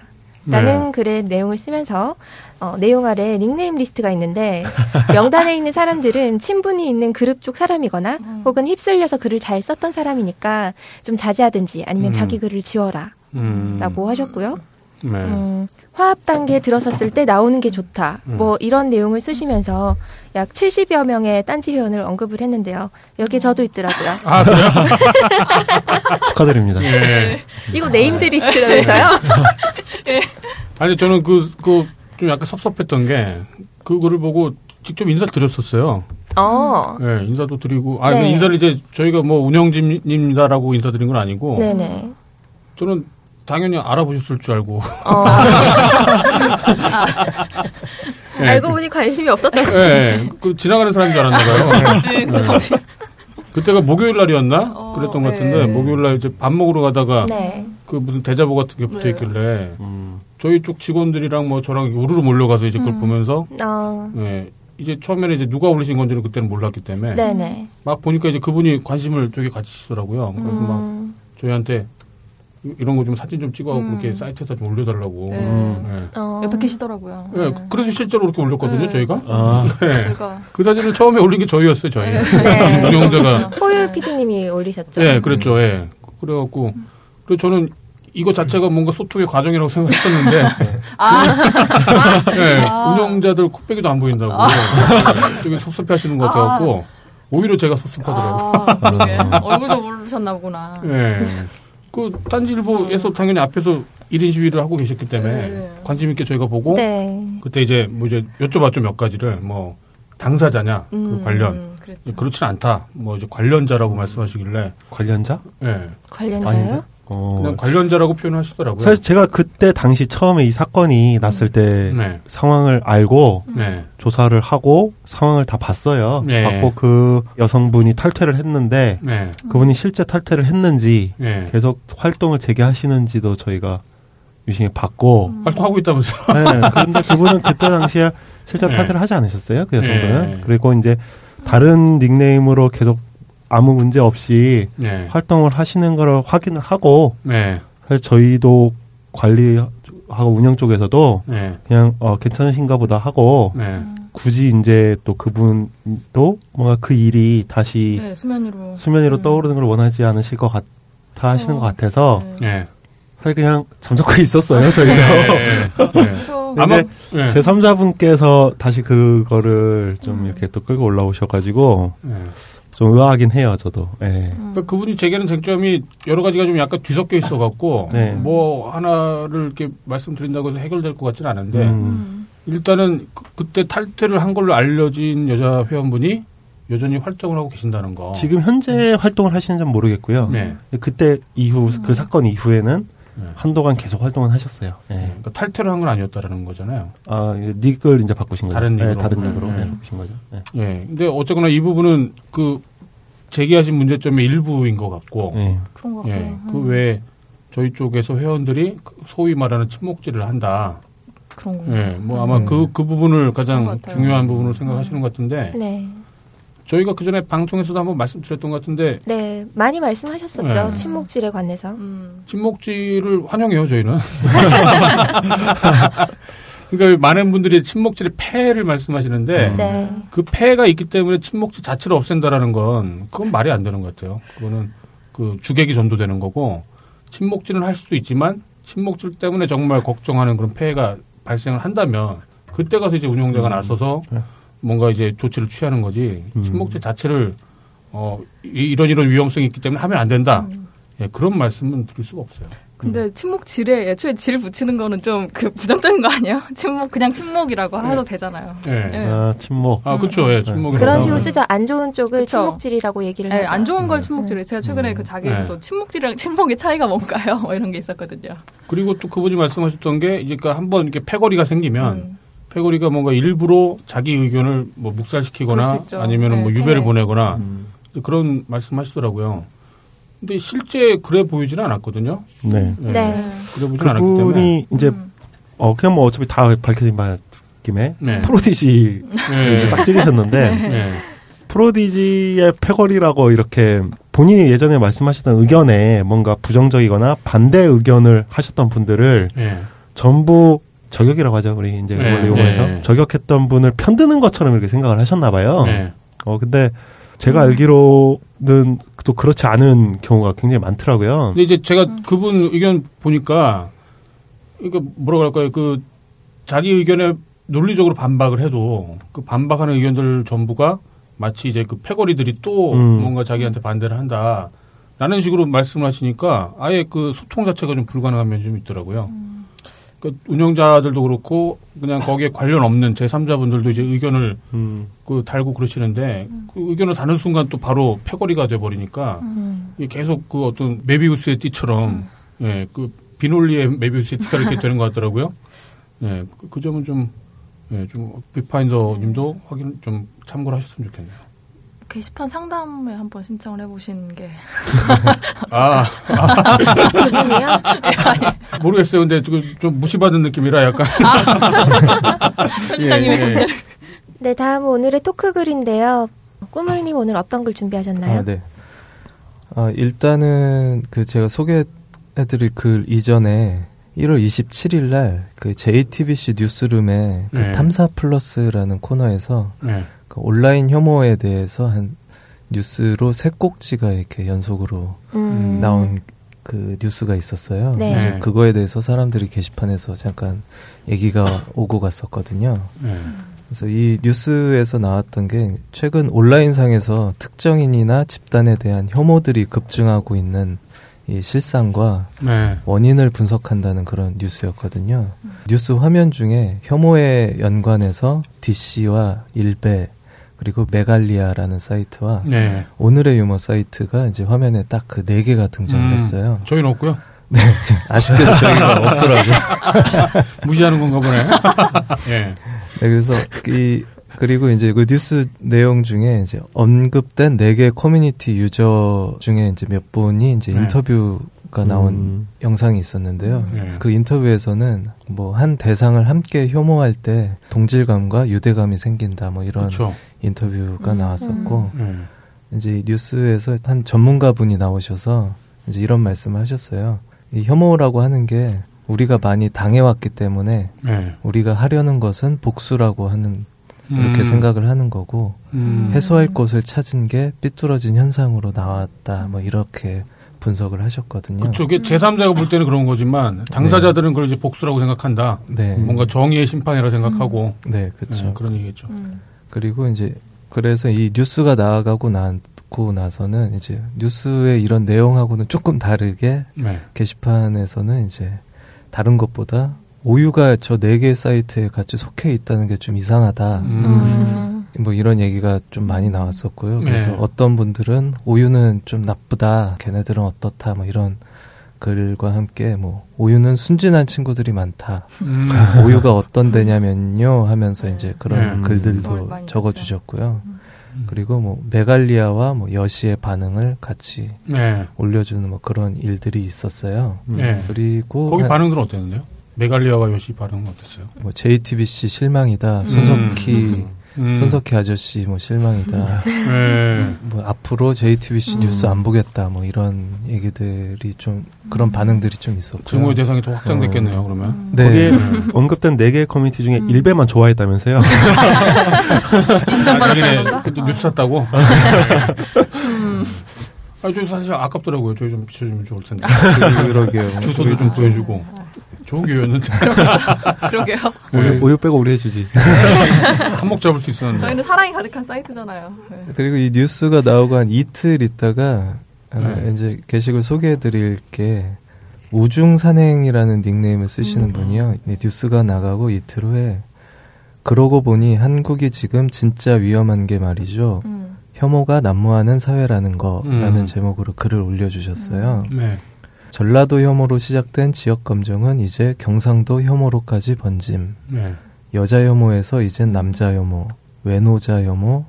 Speaker 2: 라는 글의 내용을 쓰면서 어, 내용 아래 닉네임 리스트가 있는데 [laughs] 명단에 있는 사람들은 친분이 있는 그룹 쪽 사람이거나 혹은 휩쓸려서 글을 잘 썼던 사람이니까 좀 자제하든지 아니면
Speaker 3: 음.
Speaker 2: 자기 글을 지워라
Speaker 3: 음.
Speaker 2: 라고 하셨고요.
Speaker 3: 네.
Speaker 2: 음, 화합 단계에 들어섰을 때 나오는 게 좋다.
Speaker 3: 음.
Speaker 2: 뭐 이런 내용을 쓰시면서 약 70여 명의 딴지 회원을 언급을 했는데요. 여기에 저도 있더라고요. [laughs]
Speaker 3: 아, 그래요? [laughs]
Speaker 1: 축하드립니다.
Speaker 3: 예.
Speaker 2: 이거 named 리스트라면서요? [laughs]
Speaker 3: 아니, 저는 그, 그, 좀 약간 섭섭했던 게, 그거를 보고 직접 인사 드렸었어요.
Speaker 2: 어.
Speaker 3: 예, 인사도 드리고, 아,
Speaker 2: 네.
Speaker 3: 그 인사를 이제 저희가 뭐 운영진입니다라고 인사드린 건 아니고,
Speaker 2: 네네.
Speaker 3: 저는 당연히 알아보셨을 줄 알고.
Speaker 2: 어.
Speaker 3: 예, [laughs] [laughs]
Speaker 2: 알고 보니 관심이 없었던
Speaker 3: 예,
Speaker 2: 거지.
Speaker 3: 예, 그 지나가는 사람인 줄 알았나 봐요. [laughs]
Speaker 4: 네,
Speaker 3: 예.
Speaker 4: 정신.
Speaker 3: 그때가 목요일 날이었나?
Speaker 4: 어,
Speaker 3: 그랬던 것
Speaker 4: 네.
Speaker 3: 같은데, 목요일 날 이제 밥 먹으러 가다가,
Speaker 2: 네.
Speaker 3: 그 무슨 대자보 같은 게 붙어
Speaker 4: 네.
Speaker 3: 있길래,
Speaker 1: 음.
Speaker 3: 저희 쪽 직원들이랑 뭐 저랑 우르르 몰려가서 이제 그걸 보면서,
Speaker 2: 어.
Speaker 3: 예, 이제 처음에는 이제 누가 올리신 건지는 그때는 몰랐기 때문에,
Speaker 2: 네네.
Speaker 3: 막 보니까 이제 그분이 관심을 되게 가지시더라고요. 그래서 막
Speaker 2: 음.
Speaker 3: 저희한테 이런 거 좀 사진 좀 찍어갖고
Speaker 4: 음.
Speaker 3: 이렇게 사이트에다 좀 올려달라고.
Speaker 4: 네.
Speaker 1: 음.
Speaker 3: 예.
Speaker 2: 어.
Speaker 4: 옆에 계시더라고요.
Speaker 3: 예, 그래서 실제로 그렇게 올렸거든요,
Speaker 4: 네.
Speaker 3: 저희가.
Speaker 1: 아,
Speaker 3: 네.
Speaker 4: 저희가
Speaker 3: 그 사진을 처음에 올린 게 저희였어요, 저희.
Speaker 2: 네. [laughs]
Speaker 3: 운영자가.
Speaker 2: 호유 PD님이 올리셨죠.
Speaker 3: 예, 그랬죠, 예. 그래갖고, 그리고 저는 이거 자체가 뭔가 소통의 과정이라고 생각했었는데, [laughs]
Speaker 4: 아,
Speaker 3: 예, [laughs]
Speaker 4: 아.
Speaker 3: 운영자들 코빼기도 안 보인다고. 예, 되게 섭섭해 하시는 것 같아갖고, 오히려 제가 섭섭하더라고요.
Speaker 4: 아, 그러게. 얼굴도 모르셨나 보구나.
Speaker 3: 예. 그, 딴지일보에서 당연히 앞에서 1인 시위를 하고 계셨기 때문에,
Speaker 4: 네.
Speaker 3: 관심 있게 저희가 보고,
Speaker 2: 네.
Speaker 3: 그때 이제 뭐 이제 여쭤봤죠, 몇 가지를. 뭐, 당사자냐, 그
Speaker 4: 음,
Speaker 3: 관련.
Speaker 4: 그랬죠.
Speaker 3: 그렇진 않다. 뭐 이제 관련자라고 말씀하시길래,
Speaker 1: 관련자?
Speaker 3: 예.
Speaker 2: 관련자요?
Speaker 1: 어.
Speaker 3: 그냥 관련자라고 표현하시더라고요.
Speaker 1: 사실 제가 그때 당시 처음에 이 사건이 났을 때
Speaker 3: 네.
Speaker 1: 상황을 알고
Speaker 3: 네.
Speaker 1: 조사를 하고 상황을 다 봤어요.
Speaker 3: 네.
Speaker 1: 봤고 그 여성분이 탈퇴를 했는데
Speaker 3: 네.
Speaker 1: 그분이 실제 탈퇴를 했는지
Speaker 3: 네.
Speaker 1: 계속 활동을 재개하시는지도 저희가 유심히 봤고
Speaker 3: 활동하고 있다면서.
Speaker 1: 네, 그런데 그분은 그때 당시에 실제로
Speaker 3: 네.
Speaker 1: 탈퇴를 하지 않으셨어요. 그 여성분은.
Speaker 3: 네.
Speaker 1: 그리고 이제 다른 닉네임으로 계속 아무 문제 없이
Speaker 3: 네.
Speaker 1: 활동을 하시는 걸 확인을 하고
Speaker 3: 네.
Speaker 1: 사실 저희도 관리하고 운영 쪽에서도
Speaker 3: 네.
Speaker 1: 그냥 어 괜찮으신가 보다 하고
Speaker 3: 네.
Speaker 1: 굳이 이제 또 그분도 뭔가 그 일이 다시
Speaker 4: 네, 수면 위로.
Speaker 1: 수면 위로
Speaker 4: 음.
Speaker 1: 떠오르는 걸 원하지 않으실 것 같아 하시는
Speaker 4: 어.
Speaker 1: 것 같아서
Speaker 4: 네.
Speaker 3: 네.
Speaker 1: 사실 그냥 잠적해 있었어요 저희도
Speaker 3: 네. [laughs] 네.
Speaker 4: 그래서
Speaker 3: 아마 네.
Speaker 1: 제 3자분께서 다시 그거를 좀
Speaker 4: 음.
Speaker 1: 이렇게 또 끌고 올라오셔가지고
Speaker 3: 네.
Speaker 1: 좀 의아하긴 해요 저도 예.
Speaker 4: 음.
Speaker 3: 그러니까 그분이 제기하는 쟁점이 여러 가지가 좀 약간 뒤섞여 있어갖고
Speaker 1: 네.
Speaker 3: 뭐 하나를 이렇게 말씀드린다고 해서 해결될 것 같지는 않은데
Speaker 1: 음.
Speaker 4: 음.
Speaker 3: 일단은 그, 때 탈퇴를 한 걸로 알려진 여자 회원분이 여전히 활동을 하고 계신다는 거.
Speaker 1: 지금 현재 활동을 하시는지는 모르겠고요
Speaker 3: 네.
Speaker 1: 그때 이후 그 사건 이후에는
Speaker 3: 네.
Speaker 1: 한동안 계속 활동을 하셨어요 예.
Speaker 3: 그러니까 탈퇴를 한 건 아니었다라는 거잖아요.
Speaker 1: 아 이제 닉을 이제 바꾸신 거죠
Speaker 3: 다른
Speaker 1: 네,
Speaker 3: 닉으로.
Speaker 1: 다른
Speaker 3: 네.
Speaker 1: 닉으로
Speaker 3: 네.
Speaker 1: 네, 바꾸신 거죠 네.
Speaker 3: 예. 근데 어쨌거나 이 부분은 그 제기하신 문제점의 일부인 것 같고,
Speaker 1: 예.
Speaker 4: 그런 거 같고요.
Speaker 3: 예. 그
Speaker 4: 음.
Speaker 3: 외에 저희 쪽에서 회원들이 그 소위 말하는 침묵질을 한다.
Speaker 4: 그런 거.
Speaker 3: 예. 뭐 아마
Speaker 5: 음.
Speaker 3: 그, 그 부분을 가장
Speaker 4: 것 같아요.
Speaker 3: 중요한 부분으로 생각하시는 것 같은데,
Speaker 2: 네.
Speaker 3: 저희가 그 전에 방송에서도 한번 말씀드렸던 것 같은데,
Speaker 2: 네. 많이 말씀하셨었죠.
Speaker 3: 네.
Speaker 2: 침묵질에 관해서.
Speaker 4: 음.
Speaker 3: 침묵질을 환영해요, 저희는. [laughs] 그러니까 많은 분들이 침묵질의 폐해를 말씀하시는데,
Speaker 2: 네.
Speaker 3: 그 폐해가 있기 때문에 침묵질 자체를 없앤다라는 건 그건 말이 안 되는 것 같아요. 그거는 그 주객이 전도되는 거고 침묵질은 할 수도 있지만 침묵질 때문에 정말 걱정하는 그런 폐해가 발생을 한다면 그때 가서 이제 운영자가 나서서
Speaker 1: 네.
Speaker 3: 뭔가 이제 조치를 취하는 거지
Speaker 1: 음.
Speaker 3: 침묵질 자체를 어 이- 이런 이런 위험성이 있기 때문에 하면 안 된다.
Speaker 4: 음.
Speaker 3: 예, 그런 말씀은 드릴 수가 없어요.
Speaker 4: 근데 침묵 질에 애초에 질 붙이는 거는 좀 그 부정적인 거 아니에요? [laughs] 침묵 그냥 침묵이라고 해도 되잖아요.
Speaker 3: 예.
Speaker 4: 예.
Speaker 1: 아 침묵
Speaker 3: 아, 그렇죠. 예, 침묵이
Speaker 2: 그런. 식으로 쓰죠. 안 좋은 쪽을
Speaker 4: 그쵸.
Speaker 2: 침묵질이라고 얘기를
Speaker 4: 예,
Speaker 2: 하죠.
Speaker 4: 안 좋은 걸
Speaker 1: 음.
Speaker 4: 침묵질에 제가 최근에
Speaker 1: 음.
Speaker 4: 그 자기에서도
Speaker 3: 네.
Speaker 4: 침묵질이랑 침묵의 차이가 뭔가요? [laughs] 뭐 이런 게 있었거든요.
Speaker 3: 그리고 또 그분이 말씀하셨던 게 이제 그러니까 한번 이렇게 패거리가 생기면
Speaker 4: 음.
Speaker 3: 패거리가 뭔가 일부러 자기 의견을 뭐 묵살시키거나. 아니면은 뭐
Speaker 4: 네,
Speaker 3: 유배를
Speaker 4: 폐해.
Speaker 3: 보내거나
Speaker 1: 음.
Speaker 3: 그런 말씀하시더라고요. 근데 실제 그래 보이지는 않았거든요.
Speaker 1: 네
Speaker 3: 예,
Speaker 2: 네.
Speaker 3: 그래 보지는 않았기 때문에.
Speaker 1: 그분이 이제
Speaker 4: 음.
Speaker 1: 어 그냥 뭐 어차피 다 밝혀진 바 김에
Speaker 3: 네.
Speaker 1: 프로디지
Speaker 3: 예.
Speaker 1: 이제 딱 찍으셨는데
Speaker 3: 예.
Speaker 1: 프로디지의 패거리라고 이렇게 본인이 예전에 말씀하셨던 의견에 뭔가 부정적이거나 반대 의견을 하셨던 분들을
Speaker 3: 예.
Speaker 1: 전부 저격이라고 하죠 우리 이제
Speaker 3: 네,
Speaker 1: 그걸 이용해서
Speaker 3: 네.
Speaker 1: 저격했던 분을 편드는 것처럼 이렇게 생각을 하셨나 봐요.
Speaker 3: 예.
Speaker 1: 어 근데 제가 알기로는 또 그렇지 않은 경우가 굉장히 많더라고요.
Speaker 3: 근데 이제 제가 그분 의견 보니까 그러니까 뭐라고 할까요? 그 자기 의견에 논리적으로 반박을 해도 그 반박하는 의견들 전부가 마치 이제 그 패거리들이 또
Speaker 1: 음.
Speaker 3: 뭔가 자기한테 반대를 한다. 라는 식으로 말씀을 하시니까 아예 그 소통 자체가 좀 불가능한 면이 좀 있더라고요. 그 운영자들도 그렇고 그냥 거기에 관련 없는 제3자분들도 이제 의견을
Speaker 1: 음.
Speaker 3: 그 달고 그러시는데 그 의견을 다는 순간 또 바로 패거리가 돼 버리니까
Speaker 2: 음.
Speaker 3: 계속 그 어떤 메비우스의 띠처럼 예, 그 비논리의 메비우스의 띠가 이렇게 되는 것 같더라고요. 예, 그, 그 점은 좀 예, 좀 빅파인더 님도 확인 좀 참고를 하셨으면 좋겠네요.
Speaker 4: 게시판 상담에 한번 신청을 해보신 게
Speaker 3: 아, [laughs]
Speaker 2: 그분이요?
Speaker 3: 모르겠어요. 근데 좀, 좀 무시받은 느낌이라 약간.
Speaker 4: 편집장님의 [laughs]
Speaker 3: 예, 예.
Speaker 2: 네, 다음 오늘의 토크 글인데요. 꾸물님 오늘 어떤 글 준비하셨나요?
Speaker 5: 아, 네. 아, 일단은 그 제가 소개해 해드릴 글 이전에 1월 27일 날 그 JTBC 뉴스룸의 그
Speaker 3: 네.
Speaker 5: 탐사 플러스라는 코너에서
Speaker 3: 네.
Speaker 5: 그 온라인 혐오에 대해서 한 뉴스로 세 꼭지가 이렇게 연속으로
Speaker 2: 음.
Speaker 5: 나온 그 뉴스가 있었어요.
Speaker 2: 네.
Speaker 5: 이제
Speaker 3: 네.
Speaker 5: 그거에 대해서 사람들이 게시판에서 잠깐 얘기가 [laughs] 오고 갔었거든요.
Speaker 3: 네.
Speaker 5: 그래서 이 뉴스에서 나왔던 게 최근 온라인상에서 특정인이나 집단에 대한 혐오들이 급증하고 있는 이 실상과
Speaker 3: 네.
Speaker 5: 원인을 분석한다는 그런 뉴스였거든요. 뉴스 화면 중에 혐오에 연관해서 DC와 일베 그리고 메갈리아라는 사이트와
Speaker 3: 네.
Speaker 5: 오늘의 유머 사이트가 이제 화면에 딱 그 네 개가 등장을
Speaker 3: 음.
Speaker 5: 했어요.
Speaker 3: 저희는 없고요. [laughs]
Speaker 5: 네, 아쉽게도 저희가 없더라고요. [laughs]
Speaker 3: 무시하는 건가 보네. [laughs] 예.
Speaker 5: 네, 그래서 이 그리고 이제 그 뉴스 내용 중에 이제 언급된 네 개 커뮤니티 유저 중에 이제 몇 분이 이제
Speaker 3: 네.
Speaker 5: 인터뷰 가 나온
Speaker 1: 음.
Speaker 5: 영상이 있었는데요.
Speaker 3: 네.
Speaker 5: 그 인터뷰에서는 뭐 한 대상을 함께 혐오할 때 동질감과 유대감이 생긴다 뭐 이런
Speaker 3: 그렇죠.
Speaker 5: 인터뷰가
Speaker 2: 음.
Speaker 5: 나왔었고
Speaker 3: 네.
Speaker 5: 이제 이 뉴스에서 한 전문가 분이 나오셔서 이제 이런 말씀을 하셨어요. 이 혐오라고 하는 게 우리가 많이 당해왔기 때문에
Speaker 3: 네.
Speaker 5: 우리가 하려는 것은 복수라고 하는 이렇게
Speaker 3: 음.
Speaker 5: 생각을 하는 거고
Speaker 3: 음.
Speaker 5: 해소할 곳을 찾은 게 삐뚤어진 현상으로 나왔다 뭐 이렇게 분석을 하셨거든요.
Speaker 3: 그쪽에 제3자가 볼 때는 그런 거지만 당사자들은 그걸 이제 복수라고 생각한다.
Speaker 5: 네,
Speaker 3: 뭔가 정의의 심판이라 생각하고
Speaker 5: 네, 그렇죠.
Speaker 3: 네, 그런 얘기겠죠.
Speaker 4: 음.
Speaker 5: 그리고 이제 그래서 이 뉴스가 나아가고 나고 나서는 이제 뉴스의 이런 내용하고는 조금 다르게
Speaker 3: 네.
Speaker 5: 게시판에서는 이제 다른 것보다 오유가 저 네 개 사이트에 같이 속해 있다는 게 좀 이상하다.
Speaker 3: 음.
Speaker 2: 음.
Speaker 5: 뭐 이런 얘기가 좀 많이 나왔었고요. 그래서
Speaker 3: 네.
Speaker 5: 어떤 분들은 오유는 좀 나쁘다. 걔네들은 어떻다. 뭐 이런 글과 함께 뭐 오유는 순진한 친구들이 많다.
Speaker 3: 음. [laughs]
Speaker 5: 오유가 어떤 데냐면요 하면서 이제 그런
Speaker 3: 네.
Speaker 4: 음.
Speaker 5: 글들도 적어 주셨고요. 그리고 뭐 메갈리아와 뭐 여시의 반응을 같이
Speaker 3: 네.
Speaker 5: 올려주는 뭐 그런 일들이 있었어요.
Speaker 3: 네.
Speaker 5: 그리고
Speaker 3: 거기
Speaker 5: 한-
Speaker 3: 반응들은 어땠는데요? 메갈리아가 요시 반응은 어땠어요?
Speaker 5: 뭐 JTBC 실망이다. 손석희
Speaker 3: 음.
Speaker 5: 손석희 아저씨 뭐 실망이다.
Speaker 3: 네.
Speaker 5: 뭐 앞으로 JTBC
Speaker 2: 음.
Speaker 5: 뉴스 안 보겠다. 뭐 이런 얘기들이 좀 그런 반응들이 좀 있었고요.
Speaker 3: 증오의 대상이 더 확장됐겠네요. 그러면.
Speaker 5: 네.
Speaker 1: 거기에 [laughs] 언급된 네개 커뮤니티 중에
Speaker 2: 음.
Speaker 1: 일베만 좋아했다면서요. [laughs]
Speaker 3: 자기네 그때 뉴스 샀다고. 아, 저 사실 아깝더라고요. 저희 좀 비춰주면 좋을 텐데. [laughs]
Speaker 5: 그러게요.
Speaker 3: 주소도 좀 보여주고. 좋은 기회였는데. [laughs]
Speaker 4: 그러게요.
Speaker 1: 우유, 우유 빼고 우리 해주지.
Speaker 3: 한몫 잡을 수 있었는데.
Speaker 4: 저희는 사랑이 가득한 사이트잖아요. 네.
Speaker 5: 그리고 이 뉴스가 나오고 한 이틀 있다가 어,
Speaker 3: 네.
Speaker 5: 이제 게시글 소개해드릴 게 우중산행이라는 닉네임을 쓰시는
Speaker 4: 음.
Speaker 5: 분이요. 네, 뉴스가 나가고 이틀 후에 그러고 보니 한국이 지금 진짜 위험한 게 말이죠.
Speaker 4: 음.
Speaker 5: 혐오가 난무하는 사회라는 거라는
Speaker 3: 음.
Speaker 5: 제목으로 글을 올려주셨어요.
Speaker 3: 네.
Speaker 5: 전라도 혐오로 시작된 지역 감정은 이제 경상도 혐오로까지 번짐.
Speaker 3: 네.
Speaker 5: 여자 혐오에서 이젠 남자 혐오, 외노자 혐오,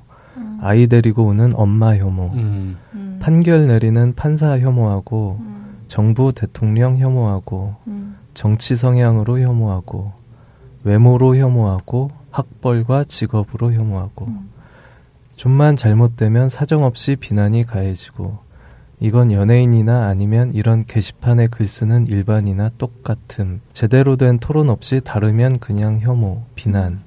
Speaker 5: 아이 데리고 오는 엄마 혐오,
Speaker 3: 음.
Speaker 4: 음.
Speaker 5: 판결 내리는 판사 혐오하고,
Speaker 4: 음.
Speaker 5: 정부 대통령 혐오하고,
Speaker 4: 음.
Speaker 5: 정치 성향으로 혐오하고, 외모로 혐오하고, 학벌과 직업으로 혐오하고,
Speaker 4: 음.
Speaker 5: 좀만 잘못되면 사정없이 비난이 가해지고, 이건 연예인이나 아니면 이런 게시판에 글 쓰는 일반이나 똑같음. 제대로 된 토론 없이 다르면 그냥 혐오, 비난.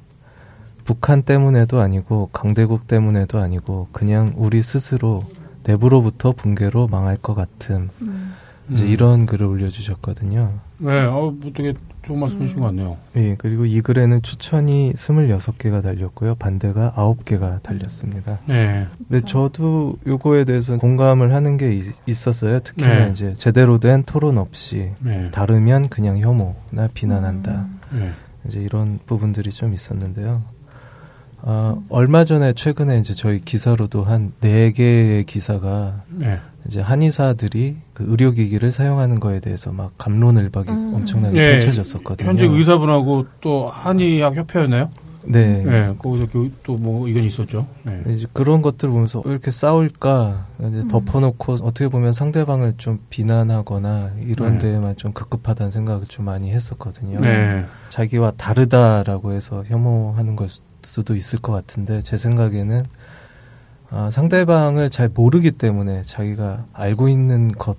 Speaker 5: 북한 때문에도 아니고 강대국 때문에도 아니고 그냥 우리 스스로 내부로부터 붕괴로 망할 것 같음.
Speaker 4: 음.
Speaker 5: 이제
Speaker 3: 음.
Speaker 5: 이런 글을 올려주셨거든요.
Speaker 3: 네, 어, 뭐 되게 좋은 말씀 해주신 것 같네요.
Speaker 5: 예, 그리고 이 글에는 추천이 26개가 달렸고요. 반대가 9개가 달렸습니다.
Speaker 3: 네.
Speaker 5: 근데 저도 요거에 대해서 공감을 하는 게 있, 있었어요. 특히나
Speaker 3: 네.
Speaker 5: 이제 제대로 된 토론 없이
Speaker 3: 네.
Speaker 5: 다르면 그냥 혐오나 비난한다.
Speaker 3: 네.
Speaker 5: 이제 이런 부분들이 좀 있었는데요. 아, 얼마 전에 최근에 이제 저희 기사로도 한네 개의 기사가
Speaker 3: 네.
Speaker 5: 이제 한의사들이 그 의료기기를 사용하는 거에 대해서 막 감론을박이
Speaker 2: 음.
Speaker 5: 엄청나게
Speaker 3: 네.
Speaker 5: 펼쳐졌었거든요.
Speaker 3: 현재 의사분하고 또 한의학 협회였나요?
Speaker 5: 네.
Speaker 3: 네. 거기서 또뭐 의견이 있었죠. 네.
Speaker 5: 이제 그런 것들 보면서 왜 이렇게 싸울까 이제
Speaker 2: 음.
Speaker 5: 덮어놓고 어떻게 보면 상대방을 좀 비난하거나 이런
Speaker 3: 네.
Speaker 5: 데에만 좀 급급하다는 생각을 좀 많이 했었거든요.
Speaker 3: 네.
Speaker 5: 자기와 다르다라고 해서 혐오하는 걸 수- 수도 있을 것 같은데 제 생각에는 아, 상대방을 잘 모르기 때문에 자기가 알고 있는 것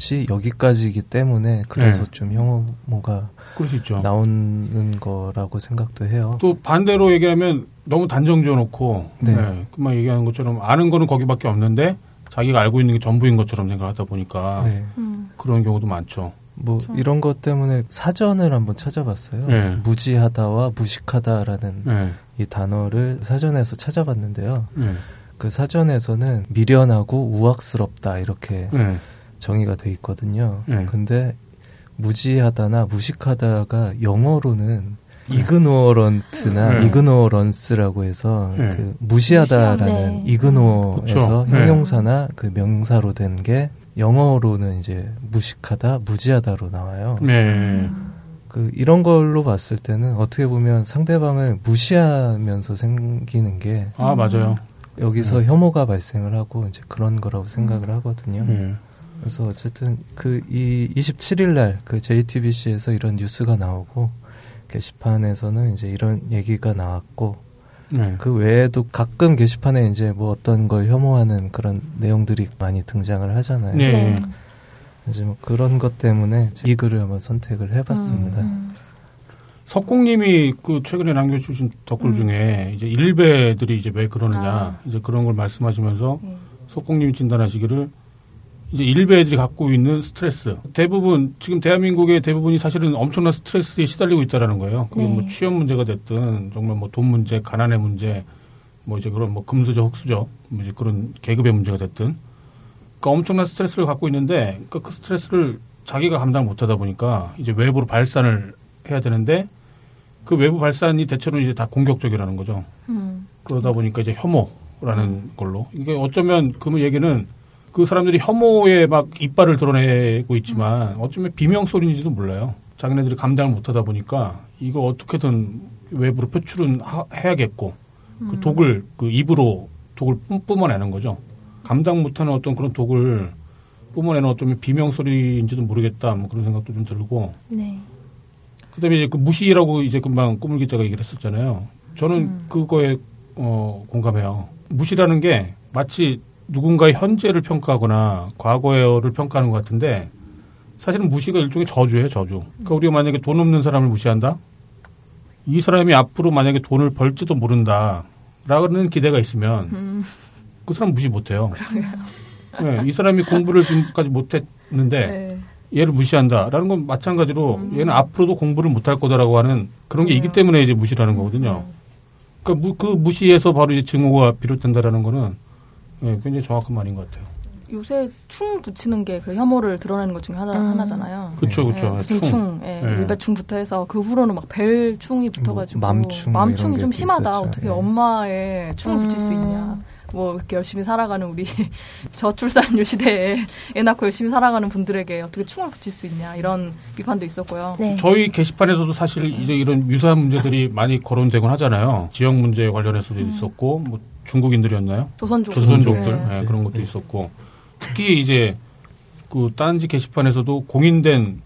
Speaker 5: 것이 여기까지이기 때문에 그래서
Speaker 3: 네.
Speaker 5: 좀 혐오가
Speaker 3: 그럴 수 있죠.
Speaker 5: 나오는 거라고 생각도 해요.
Speaker 3: 또 반대로 얘기하면 너무 단정 지어놓고
Speaker 5: 네.
Speaker 3: 네. 그만 얘기하는 것처럼 아는 거는 거기밖에 없는데 자기가 알고 있는 게 전부인 것처럼 생각하다 보니까
Speaker 5: 네.
Speaker 4: 음.
Speaker 3: 그런 경우도 많죠.
Speaker 5: 뭐
Speaker 4: 그렇죠.
Speaker 5: 이런 것 때문에 사전을 한번 찾아봤어요.
Speaker 3: 네.
Speaker 5: 무지하다와 무식하다라는
Speaker 3: 네.
Speaker 5: 이 단어를 사전에서 찾아봤는데요.
Speaker 3: 네.
Speaker 5: 그 사전에서는 미련하고 우악스럽다 이렇게
Speaker 3: 네.
Speaker 5: 정의가 돼 있거든요.
Speaker 3: 네.
Speaker 5: 근데 무지하다나 무식하다가 영어로는
Speaker 3: 네.
Speaker 5: 이그노어런트나
Speaker 3: 네.
Speaker 5: 이그노어런스라고 해서
Speaker 3: 네.
Speaker 5: 그 무시하다라는
Speaker 2: 네.
Speaker 3: 네.
Speaker 5: 형용사나 그 명사로 된 게 영어로는 이제 무식하다, 무지하다로 나와요.
Speaker 3: 네.
Speaker 5: 그 이런 걸로 봤을 때는 어떻게 보면 상대방을 무시하면서 생기는 게
Speaker 3: 아 맞아요.
Speaker 5: 여기서
Speaker 3: 네.
Speaker 5: 혐오가 발생을 하고 이제 그런 거라고 생각을 하거든요.
Speaker 3: 네.
Speaker 5: 그래서 어쨌든 그 이 27일 날 그 JTBC에서 이런 뉴스가 나오고 게시판에서는 이제 이런 얘기가 나왔고
Speaker 3: 네.
Speaker 5: 그 외에도 가끔 게시판에 이제 뭐 어떤 걸 혐오하는 그런 내용들이 많이 등장을 하잖아요.
Speaker 3: 네.
Speaker 2: 네.
Speaker 5: 이제 뭐 그런 것 때문에 이 글을 한번 선택을 해봤습니다.
Speaker 2: 음.
Speaker 3: 석공님이 그 최근에 남겨주신 댓글
Speaker 4: 음.
Speaker 3: 중에 이제 일베들이 이제 왜 그러느냐
Speaker 4: 아.
Speaker 3: 이제 그런 걸 말씀하시면서
Speaker 4: 음.
Speaker 3: 석공님이 진단하시기를 이제 일베들이 갖고 있는 스트레스 대부분 지금 대한민국의 대부분이 사실은 엄청난 스트레스에 시달리고 있다라는 거예요. 그게
Speaker 2: 네.
Speaker 3: 뭐 취업 문제가 됐든 정말 뭐 돈 문제, 가난의 문제, 뭐 이제 그런 뭐 금수저, 흑수저, 뭐 이제 그런 계급의 문제가 됐든 그러니까 엄청난 스트레스를 갖고 있는데 그러니까 그 스트레스를 자기가 감당 못하다 보니까 이제 외부로 발산을 해야 되는데 그 외부 발산이 대체로 이제 다 공격적이라는 거죠.
Speaker 4: 음.
Speaker 3: 그러다 보니까 이제 혐오라는 걸로 이게 어쩌면 그 얘기는 그 사람들이 혐오에 막 이빨을 드러내고 있지만 어쩌면 비명 소리인지도 몰라요. 자기네들이 감당을 못하다 보니까 이거 어떻게든 외부로 표출은 하- 해야겠고 그 독을 그 입으로 독을 뿜- 뿜어내는 거죠. 감당 못하는 어떤 그런 독을 뿜어내는 어쩌면 비명 소리인지도 모르겠다. 뭐 그런 생각도 좀 들고
Speaker 2: 네.
Speaker 3: 그다음에 이제 그 무시라고 이제 금방 꾸물 기자가 얘기를 했었잖아요. 저는 그거에 어, 공감해요. 무시라는 게 마치 누군가의 현재를 평가하거나 과거를 평가하는 것 같은데 사실은 무시가 일종의 저주예요, 저주. 그러니까 우리가 만약에 돈 없는 사람을 무시한다? 이 사람이 앞으로 만약에 돈을 벌지도 모른다. 라는 기대가 있으면
Speaker 4: 음.
Speaker 3: 그 사람 무시 못 해요. 네, 이 사람이 공부를 지금까지 못 했는데
Speaker 4: 네.
Speaker 3: 얘를 무시한다라는 건 마찬가지로
Speaker 4: 음.
Speaker 3: 얘는 앞으로도 공부를 못할 거다라고 하는 그런 게 있기
Speaker 4: 음.
Speaker 3: 때문에 이제 무시라는 거거든요. 그러니까 무- 그 무시에서 바로 이제 증오가 비롯된다라는 거는 예, 굉장히 정확한 말인 것 같아요.
Speaker 4: 요새 충 붙이는 게 그 혐오를 드러내는 것 중에 하나,
Speaker 2: 음.
Speaker 4: 하나잖아요.
Speaker 3: 그렇죠, 그렇죠.
Speaker 4: 예, 무슨 충, 예,
Speaker 3: 예.
Speaker 4: 일배충부터 해서 그 후로는 막 벨충이 붙어가지고
Speaker 5: 뭐 맘충 뭐
Speaker 4: 맘충이
Speaker 5: 좀게
Speaker 4: 심하다.
Speaker 5: 있었죠.
Speaker 4: 어떻게
Speaker 5: 예.
Speaker 4: 엄마의 충을 붙일 수 있냐. 뭐 이렇게 열심히 살아가는 우리 [laughs] 저출산율 시대에 애 낳고 열심히 살아가는 분들에게 어떻게 충을 붙일 수 있냐 이런 비판도 있었고요.
Speaker 2: 네.
Speaker 3: 저희 게시판에서도 사실 이제 이런 유사한 문제들이 많이 거론되곤 하잖아요. 지역 문제 관련해서도 있었고 뭐 중국인들이었나요?
Speaker 4: 조선족
Speaker 3: 조선족들
Speaker 4: 네.
Speaker 3: 예, 그런 것도 있었고 특히 이제 그 딴지 게시판에서도 공인된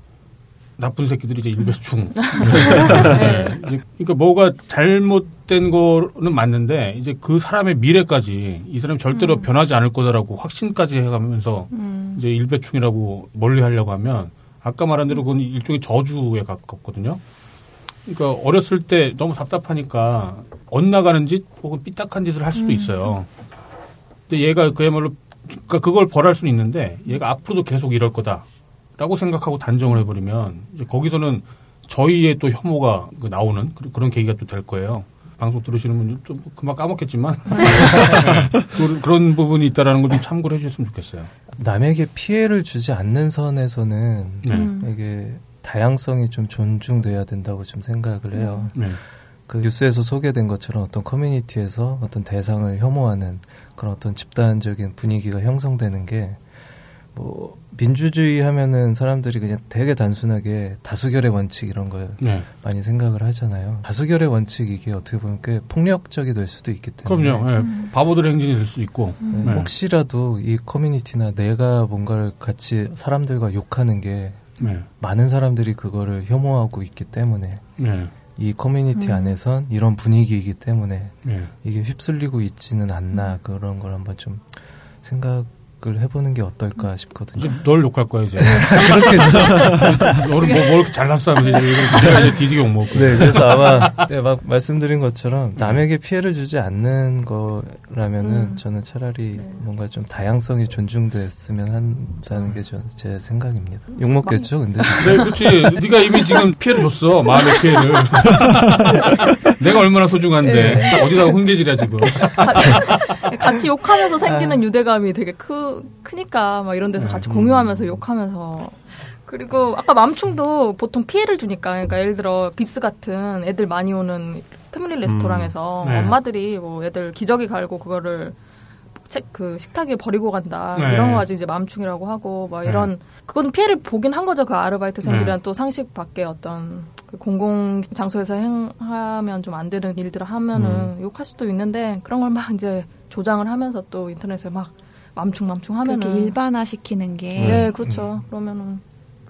Speaker 3: 나쁜 새끼들이 이제 일배충. [laughs] 네. 이제 그러니까 뭐가 잘못된 거는 맞는데 이제 그 사람의 미래까지 이 사람이 절대로 변하지 않을 거다라고 확신까지 해가면서
Speaker 4: 음.
Speaker 3: 이제 일배충이라고 멀리하려고 하면 아까 말한 대로 그건 일종의 저주에 가깝거든요. 그러니까 어렸을 때 너무 답답하니까 엇나가는 짓 혹은 삐딱한 짓을 할 수도 있어요. 근데 얘가 그야말로 그러니까 그걸 벌할 수는 있는데 얘가 앞으로도 계속 이럴 거다 라고 생각하고 단정을 해버리면 이제 거기서는 저희의 또 혐오가 그 나오는 그- 그런 계기가 또 될 거예요. 방송 들으시는 분들 좀 금방 까먹겠지만 [laughs] 그런- 부분이 있다라는 걸 좀 참고를 해주셨으면 좋겠어요.
Speaker 5: 남에게 피해를 주지 않는 선에서는
Speaker 3: 네.
Speaker 4: 음.
Speaker 5: 이게 다양성이 좀 존중돼야 된다고 좀 생각을 해요.
Speaker 3: 네.
Speaker 5: 그 뉴스에서 소개된 것처럼 어떤 커뮤니티에서 어떤 대상을 혐오하는 그런 어떤 집단적인 분위기가 형성되는 게 뭐 민주주의 하면은 사람들이 그냥 되게 단순하게 다수결의 원칙 이런 걸
Speaker 3: 네.
Speaker 5: 많이 생각을 하잖아요. 다수결의 원칙 이게 어떻게 보면 꽤 폭력적이 될 수도 있기 때문에
Speaker 3: 그럼요. 예. 바보들의 행진이 될 수 있고.
Speaker 5: 네,
Speaker 3: 네.
Speaker 5: 혹시라도 이 커뮤니티나 내가 뭔가를 같이 사람들과 욕하는 게
Speaker 3: 네.
Speaker 5: 많은 사람들이 그거를 혐오하고 있기 때문에
Speaker 3: 네.
Speaker 5: 이 커뮤니티 안에선 이런 분위기이기 때문에
Speaker 3: 네.
Speaker 5: 이게 휩쓸리고 있지는 않나 그런 걸 한번 좀 생각 을 욕을 해보는 게 어떨까 싶거든요.
Speaker 3: 널 욕할 거야 이제. [laughs]
Speaker 5: 그렇겠죠. [laughs]
Speaker 3: 너를 뭐, 뭐 이렇게 잘났어 하면서 이제 뒤지게 욕먹고.
Speaker 5: 네, 그래서 [laughs] 아마 네, 막 말씀드린 것처럼 남에게 피해를 주지 않는 거라면은
Speaker 4: 음.
Speaker 5: 저는 차라리
Speaker 4: 네.
Speaker 5: 뭔가 좀 다양성이 존중됐으면 한다는 게 저, 제 생각입니다. 욕 먹겠죠, 근데.
Speaker 3: 네, 그렇지. 네가 이미 지금 피해를 줬어. 마음의 피해를. 내가 얼마나 소중한데 어디다가 훈계질이야 지금.
Speaker 4: 같이 욕하면서 생기는 유대감이 되게 크, 크니까 막 이런 데서 같이 공유하면서 욕하면서 그리고 아까 맘충도 보통 피해를 주니까 그러니까 예를 들어 빕스 같은 애들 많이 오는 패밀리 레스토랑에서
Speaker 3: 음. 네.
Speaker 4: 엄마들이 뭐 애들 기저귀 갈고 그거를 책그 식탁 위에 버리고 간다
Speaker 3: 네.
Speaker 4: 이런 거 가지고 이제 맘충이라고 하고 막
Speaker 3: 네.
Speaker 4: 이런 그건 피해를 보긴 한 거죠 그 아르바이트생들이랑
Speaker 3: 네.
Speaker 4: 또 상식 밖에 어떤 그 공공 장소에서 행하면 좀 안 되는 일들을 하면은
Speaker 3: 음.
Speaker 4: 욕할 수도 있는데 그런 걸 막 이제 조장을 하면서 또 인터넷에 막 맘충맘충 하면은
Speaker 9: 그렇게 일반화 시키는 게
Speaker 4: 네 그렇죠 그러면은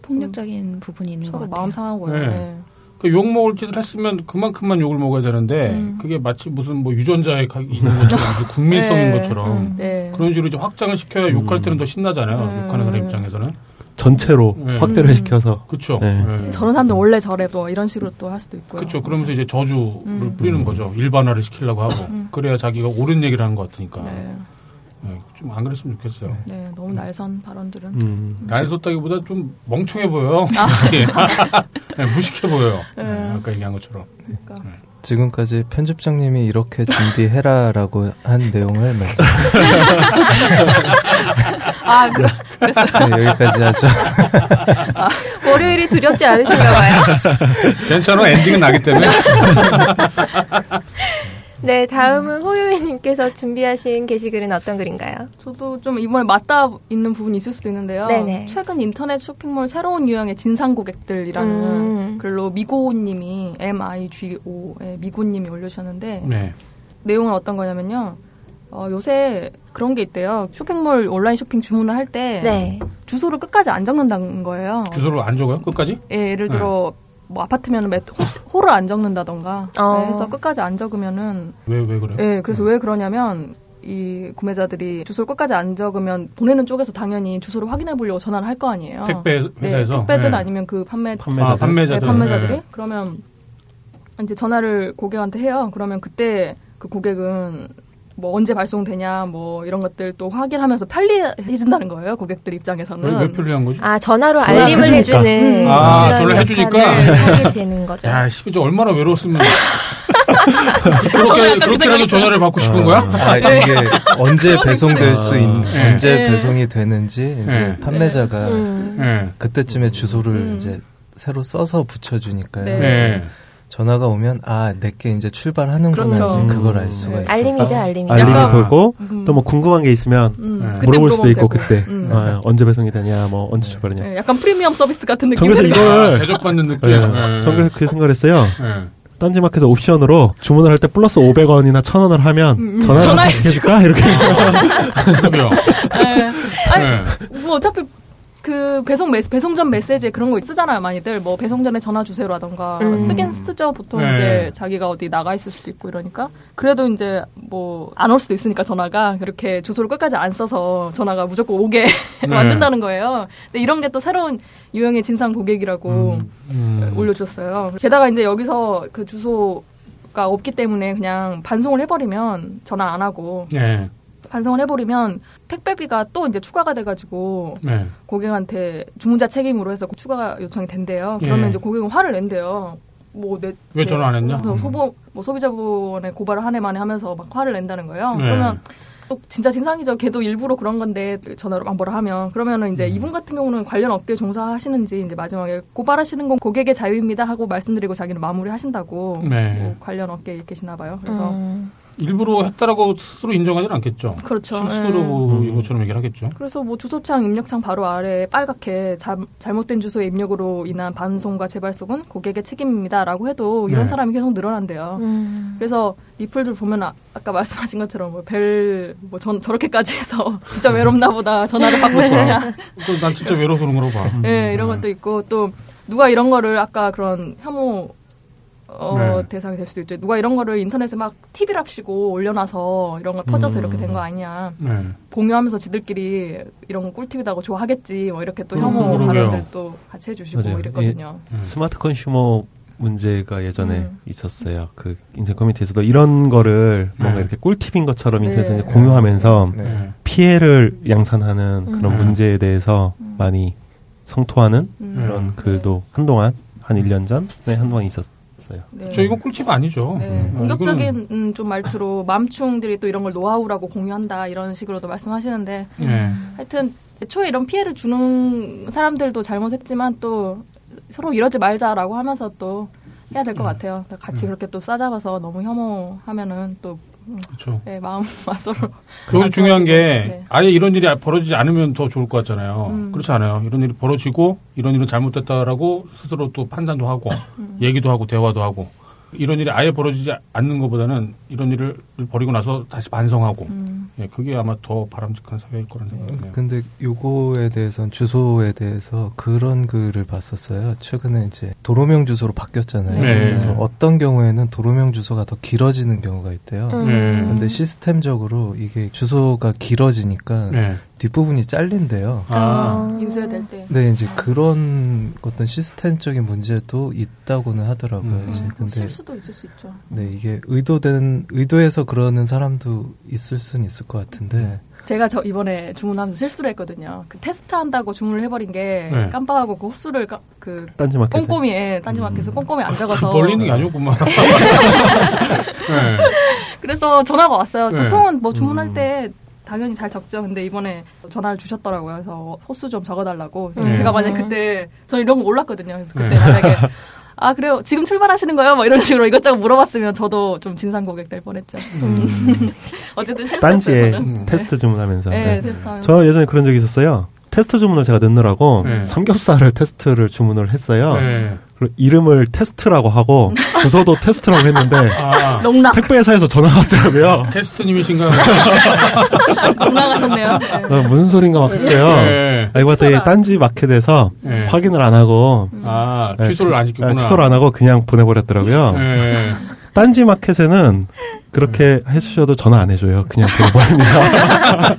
Speaker 9: 폭력적인 부분이 있는 것 같아요.
Speaker 4: 마음 상하고요
Speaker 3: 네.
Speaker 4: 네.
Speaker 3: 그욕 먹을 짓을 했으면 그만큼만 욕을 먹어야 되는데
Speaker 4: 음.
Speaker 3: 그게 마치 무슨 뭐 유전자에 가- 있는 것처럼 국민성인
Speaker 4: 네.
Speaker 3: 것처럼
Speaker 4: 음, 네.
Speaker 3: 그런 식으로 좀 확장을 시켜야 욕할 때는 더 신나잖아요.
Speaker 4: 음.
Speaker 3: 욕하는 사람 입장에서는.
Speaker 1: 전체로
Speaker 3: 네.
Speaker 1: 확대를
Speaker 4: 음.
Speaker 1: 시켜서
Speaker 3: 그렇죠.
Speaker 1: 네.
Speaker 4: 저런 사람들 원래 저래 또 이런 식으로 또 할 수도 있고요
Speaker 3: 그렇죠. 그러면서 이제 저주를
Speaker 4: 음.
Speaker 3: 뿌리는 거죠. 일반화를 시키려고 하고.
Speaker 4: 음.
Speaker 3: 그래야 자기가 옳은 얘기를 하는 것 같으니까.
Speaker 4: 네.
Speaker 3: 좀안 그랬으면 좋겠어요.
Speaker 4: 네 너무 날선 발언들은
Speaker 1: 음.
Speaker 3: 날 섰다기보다 좀 멍청해 보여요. [laughs] 솔직히. 네, 무식해 보여요. 네,
Speaker 4: 네.
Speaker 3: 아까 얘기한 것처럼.
Speaker 4: 그러니까.
Speaker 5: 지금까지 편집장님이 이렇게 준비해라라고 한 내용을 말씀, [laughs]
Speaker 4: 아 그랬어요
Speaker 5: 네, 여기까지 하죠. [laughs]
Speaker 2: 월요일이 두렵지 않으신가 봐요.
Speaker 3: 괜찮아. 엔딩은 나기 때문에. [laughs]
Speaker 2: 네, 다음은 호요이님께서 준비하신 게시글은 어떤 글인가요?
Speaker 4: 저도 좀 이번에 맞닿아 있는 부분이 있을 수도 있는데요.
Speaker 2: 네네.
Speaker 4: 최근 인터넷 쇼핑몰 새로운 유형의 진상 고객들이라는
Speaker 2: 음.
Speaker 4: 글로 미고님이 M I G O 의 미고님이 올려주셨는데
Speaker 3: 네.
Speaker 4: 내용은 어떤 거냐면요. 어, 요새 그런 게 있대요. 쇼핑몰 온라인 쇼핑 주문을 할때
Speaker 2: 네.
Speaker 4: 주소를 끝까지 안 적는다는 거예요.
Speaker 3: 주소를 안 적어요? 끝까지?
Speaker 4: 예, 예를 들어 뭐 아파트면 몇 호, 를 안 적는다던가
Speaker 2: 어.
Speaker 4: 네, 해서 끝까지 안 적으면은
Speaker 3: 왜, 왜 그래요?
Speaker 4: 예, 그래서 왜 그러냐면 이 구매자들이 주소를 끝까지 안 적으면 보내는 쪽에서 당연히 주소를 확인해 보려고 전화를 할 거 아니에요.
Speaker 3: 택배 회사에서?
Speaker 4: 네, 택배든
Speaker 3: 네.
Speaker 4: 아니면 그 판매
Speaker 1: 판매자들.
Speaker 3: 아, 판매자들.
Speaker 4: 네, 판매자들이
Speaker 3: 네.
Speaker 4: 그러면 이제 전화를 고객한테 해요. 그러면 그때 그 고객은 뭐 언제 발송되냐 뭐 이런 것들 또 확인하면서 편리해진다는 거예요. 고객들 입장에서는.
Speaker 3: 왜, 왜 편리한 거지?
Speaker 2: 아, 전화로
Speaker 1: 전화
Speaker 2: 알림을
Speaker 1: 해주니까.
Speaker 2: 해주는.
Speaker 3: 아,
Speaker 2: 그런
Speaker 3: 전화 해주니까?
Speaker 2: 되는 거죠.
Speaker 3: 야, 씨, 저 얼마나 외로웠으면. [laughs] 그렇게, 그렇게라도 전화를 받고 싶은 거야?
Speaker 5: 아, 이게 언제 [laughs] 배송될 수 있,
Speaker 3: 네.
Speaker 5: 언제
Speaker 4: 네.
Speaker 5: 배송이 되는지 이제
Speaker 3: 네.
Speaker 5: 판매자가
Speaker 2: 음.
Speaker 3: 네.
Speaker 5: 그때쯤에 주소를
Speaker 4: 음.
Speaker 5: 이제 새로 써서 붙여주니까요. 전화가 오면 아 내게 이제 출발하는구나
Speaker 4: 그렇죠.
Speaker 5: 이제 그걸 알 수가
Speaker 4: 네.
Speaker 5: 있어서
Speaker 2: 알림이죠, 알림이.
Speaker 1: 알림이
Speaker 4: 약간-
Speaker 1: 돌고
Speaker 4: 음.
Speaker 1: 또뭐 궁금한 게 있으면
Speaker 4: 음,
Speaker 1: 물어볼 수도 있고
Speaker 4: 물어보면
Speaker 1: 그때
Speaker 4: 되고. 음.
Speaker 1: 어, 언제 배송이 되냐 뭐 언제 출발하냐
Speaker 4: 네, 약간 프리미엄 서비스 같은 느낌.
Speaker 1: 전 그래서 이걸
Speaker 3: 대접받는 느낌.
Speaker 1: 네.
Speaker 3: 네.
Speaker 1: 전 그래서 그 생각을 했어요
Speaker 3: 네.
Speaker 1: 딴지마켓에서 옵션으로 주문을 할 때 플러스 500원이나 1000원을 하면
Speaker 4: 음, 음.
Speaker 1: 전화를 다시 해줄까 이렇게.
Speaker 4: 네. 아니,
Speaker 3: 네.
Speaker 4: 뭐 어차피 그 배송 메, 배송 전 메시지에 그런 거 쓰잖아요, 많이들. 뭐 배송 전에 전화 주세요라던가
Speaker 2: 음.
Speaker 4: 쓰긴 쓰죠. 보통
Speaker 3: 네.
Speaker 4: 이제 자기가 어디 나가 있을 수도 있고 이러니까. 그래도 이제 뭐 안 올 수도 있으니까 전화가 그렇게 주소를 끝까지 안 써서 전화가 무조건 오게 [laughs]
Speaker 3: 네.
Speaker 4: 만든다는 거예요. 근데 이런 게 또 새로운 유형의 진상 고객이라고
Speaker 3: 음.
Speaker 4: 올려줬어요. 게다가 이제 여기서 그 주소가 없기 때문에 그냥 반송을 해버리면 전화 안 하고
Speaker 3: 네.
Speaker 4: 반송을 해버리면 택배비가 또 이제 추가가 돼가지고
Speaker 3: 네.
Speaker 4: 고객한테 주문자 책임으로 해서 추가 요청이 된대요. 그러면
Speaker 3: 예.
Speaker 4: 이제 고객은 화를 낸대요. 뭐 내,
Speaker 3: 왜 전화 안 했냐?
Speaker 4: 뭐 소보 뭐 소비자본에 고발을 한 해 만에 하면서 막 화를 낸다는 거예요.
Speaker 3: 네.
Speaker 4: 그러면 또 진짜 진상이죠. 걔도 일부러 그런 건데 전화로 막 뭐라 하면 그러면은 이제
Speaker 3: 음.
Speaker 4: 이분 같은 경우는 관련 업계 종사하시는지 이제 마지막에 고발하시는 건 고객의 자유입니다 하고 말씀드리고 자기는 마무리 하신다고
Speaker 3: 네.
Speaker 4: 뭐 관련 업계에 계시나 봐요. 그래서
Speaker 2: 음.
Speaker 3: 일부러 했다라고 스스로 인정하지는 않겠죠.
Speaker 4: 그렇죠.
Speaker 3: 실수로
Speaker 4: 예.
Speaker 3: 뭐 이것처럼 얘기를 하겠죠.
Speaker 4: 그래서 뭐 주소창 입력창 바로 아래 빨갛게 자- 잘못된 주소의 입력으로 인한 반송과 재발송은 고객의 책임입니다라고 해도 이런
Speaker 3: 네.
Speaker 4: 사람이 계속 늘어난대요.
Speaker 2: 음.
Speaker 4: 그래서 리플들 보면 아, 까 말씀하신 것처럼 뭐별뭐 전 저렇게까지 해서 [laughs] 진짜 외롭나 보다 전화를 받고 싶냐.
Speaker 3: 그난 진짜 외로워서 그런 거라고 봐.
Speaker 4: 예, 이런 것도 있고 또 누가 이런 거를 아까 그런 혐오 어,
Speaker 3: 네.
Speaker 4: 대상이 될 수도 있죠. 누가 이런 거를 인터넷에 막 TV랍시고 올려놔서 이런 걸 퍼져서
Speaker 1: 음.
Speaker 4: 이렇게 된 거 아니냐.
Speaker 3: 네.
Speaker 4: 공유하면서 지들끼리 이런 거 꿀팁이다고 좋아하겠지. 뭐 이렇게 또
Speaker 3: 음,
Speaker 4: 혐오
Speaker 3: 그러게요.
Speaker 4: 발언들 또 같이 해주시고
Speaker 1: 맞아요.
Speaker 4: 이랬거든요.
Speaker 3: 음.
Speaker 1: 스마트 컨슈머 문제가 예전에
Speaker 4: 음.
Speaker 1: 있었어요. 그 인터넷 커뮤니티에서도 이런 거를 뭔가
Speaker 3: 네.
Speaker 1: 이렇게 꿀팁인 것처럼
Speaker 4: 네.
Speaker 1: 인터넷에 공유하면서
Speaker 5: 네.
Speaker 3: 네.
Speaker 1: 피해를 양산하는 그런
Speaker 4: 음.
Speaker 1: 문제에 대해서 많이 성토하는
Speaker 4: 음.
Speaker 1: 그런 글도 한동안 한 1년 전에 한동안 있었어요.
Speaker 4: 네.
Speaker 3: 저 이건 꿀팁 아니죠.
Speaker 4: 네,
Speaker 3: 음,
Speaker 4: 공격적인 음, 좀 말투로 맘충들이 또 이런 걸 노하우라고 공유한다 이런 식으로도 말씀하시는데
Speaker 3: 네.
Speaker 4: 하여튼 애초에 이런 피해를 주는 사람들도 잘못했지만 또 서로 이러지 말자라고 하면서 또 해야 될 것 같아요. 같이 그렇게 또 싸잡아서 너무 혐오하면은 또
Speaker 3: 그렇죠.
Speaker 4: 네, 마음 [laughs] 맞서로 안
Speaker 3: 중요한 게
Speaker 4: 네.
Speaker 3: 아예 이런 일이 벌어지지 않으면 더 좋을 것 같잖아요.
Speaker 4: 음.
Speaker 3: 그렇지 않아요. 이런 일이 벌어지고 이런 일은 잘못됐다라고 스스로 또 판단도 하고
Speaker 4: 음.
Speaker 3: 얘기도 하고 대화도 하고 이런 일이 아예 벌어지지 않는 것보다는 이런 일을 벌이고 나서 다시 반성하고
Speaker 4: 음,
Speaker 3: 예, 그게 아마 더 바람직한 사회일 거라는 생각이 드네요.
Speaker 5: 근데 요거에 대해서는 주소에 대해서 그런 글을 봤었어요. 최근에 이제 도로명 주소로 바뀌었잖아요.
Speaker 3: 네.
Speaker 5: 그래서 어떤 경우에는 도로명 주소가 더 길어지는 경우가 있대요.
Speaker 2: 음.
Speaker 3: 네.
Speaker 5: 근데 시스템적으로 이게 주소가 길어지니까
Speaker 3: 네.
Speaker 5: 뒷부분이 잘린대요.
Speaker 3: 아,
Speaker 4: 인쇄될 때
Speaker 5: 네, 이제 그런 어떤 시스템적인 문제도 있다고는 하더라고요.
Speaker 3: 음.
Speaker 5: 이제
Speaker 4: 음,
Speaker 5: 근데
Speaker 4: 실수도 있을 수 있죠.
Speaker 5: 네, 이게 의도된 의도해서 그러는 사람도 있을 수는 있을 것 같은데
Speaker 4: 제가 저 이번에 주문하면서 실수를 했거든요. 그 테스트 한다고 주문을 해버린 게
Speaker 3: 네.
Speaker 4: 깜빡하고 그 호수를 까- 그
Speaker 1: 딴지 마켓에
Speaker 4: 꼼꼼히 예, 딴지마켓에서 꼼꼼히 안 적어서 [laughs]
Speaker 3: 벌리는 게 아니었구만. [laughs] [laughs] 네.
Speaker 4: 그래서 전화가 왔어요.
Speaker 3: 네.
Speaker 4: 보통은 뭐 주문할
Speaker 3: 음.
Speaker 4: 때 당연히 잘 적죠. 근데 이번에 전화를 주셨더라고요. 그래서 호수 좀 적어달라고. 그래서
Speaker 3: 네.
Speaker 4: 제가 만약 그때 저는 이런 거 몰랐거든요. 그래서 그때
Speaker 3: 네.
Speaker 4: 만약에 아 그래요. 지금 출발하시는 거예요? 뭐 이런 식으로 이것저것 물어봤으면 저도 좀 진상 고객 될 뻔했죠.
Speaker 3: 음. [laughs]
Speaker 4: 어쨌든 실수했어요.
Speaker 1: 딴지에
Speaker 4: 저는.
Speaker 3: 음.
Speaker 1: 테스트 주문하면서.
Speaker 4: 네,
Speaker 1: 네.
Speaker 4: 테스트하면서.
Speaker 1: 저 예전에 그런 적이 있었어요. 테스트 주문을 제가 넣느라고
Speaker 3: 네.
Speaker 1: 삼겹살을 테스트를 주문을 했어요. 이름을 테스트라고 하고 [laughs] 주소도 테스트라고 했는데
Speaker 3: 아,
Speaker 4: 농락
Speaker 1: 택배 회사에서 전화가 왔더라고요. [laughs]
Speaker 3: 테스트님이신가? [laughs]
Speaker 4: 농락하셨네요. 네.
Speaker 1: 어, 무슨 소린가 막 했어요.
Speaker 3: 네.
Speaker 1: 알고 봤더니
Speaker 4: 취소라.
Speaker 1: 딴지 마켓에서
Speaker 3: 네.
Speaker 1: 확인을 안 하고
Speaker 3: 아,
Speaker 1: 네,
Speaker 3: 취소를 안
Speaker 1: 그-
Speaker 3: 시켰구나.
Speaker 1: 네, 취소를 안 하고 그냥 보내버렸더라고요.
Speaker 3: 네.
Speaker 1: 딴지 마켓에는 그렇게 해주셔도 전화 안 해줘요. 그냥 보내버립니다.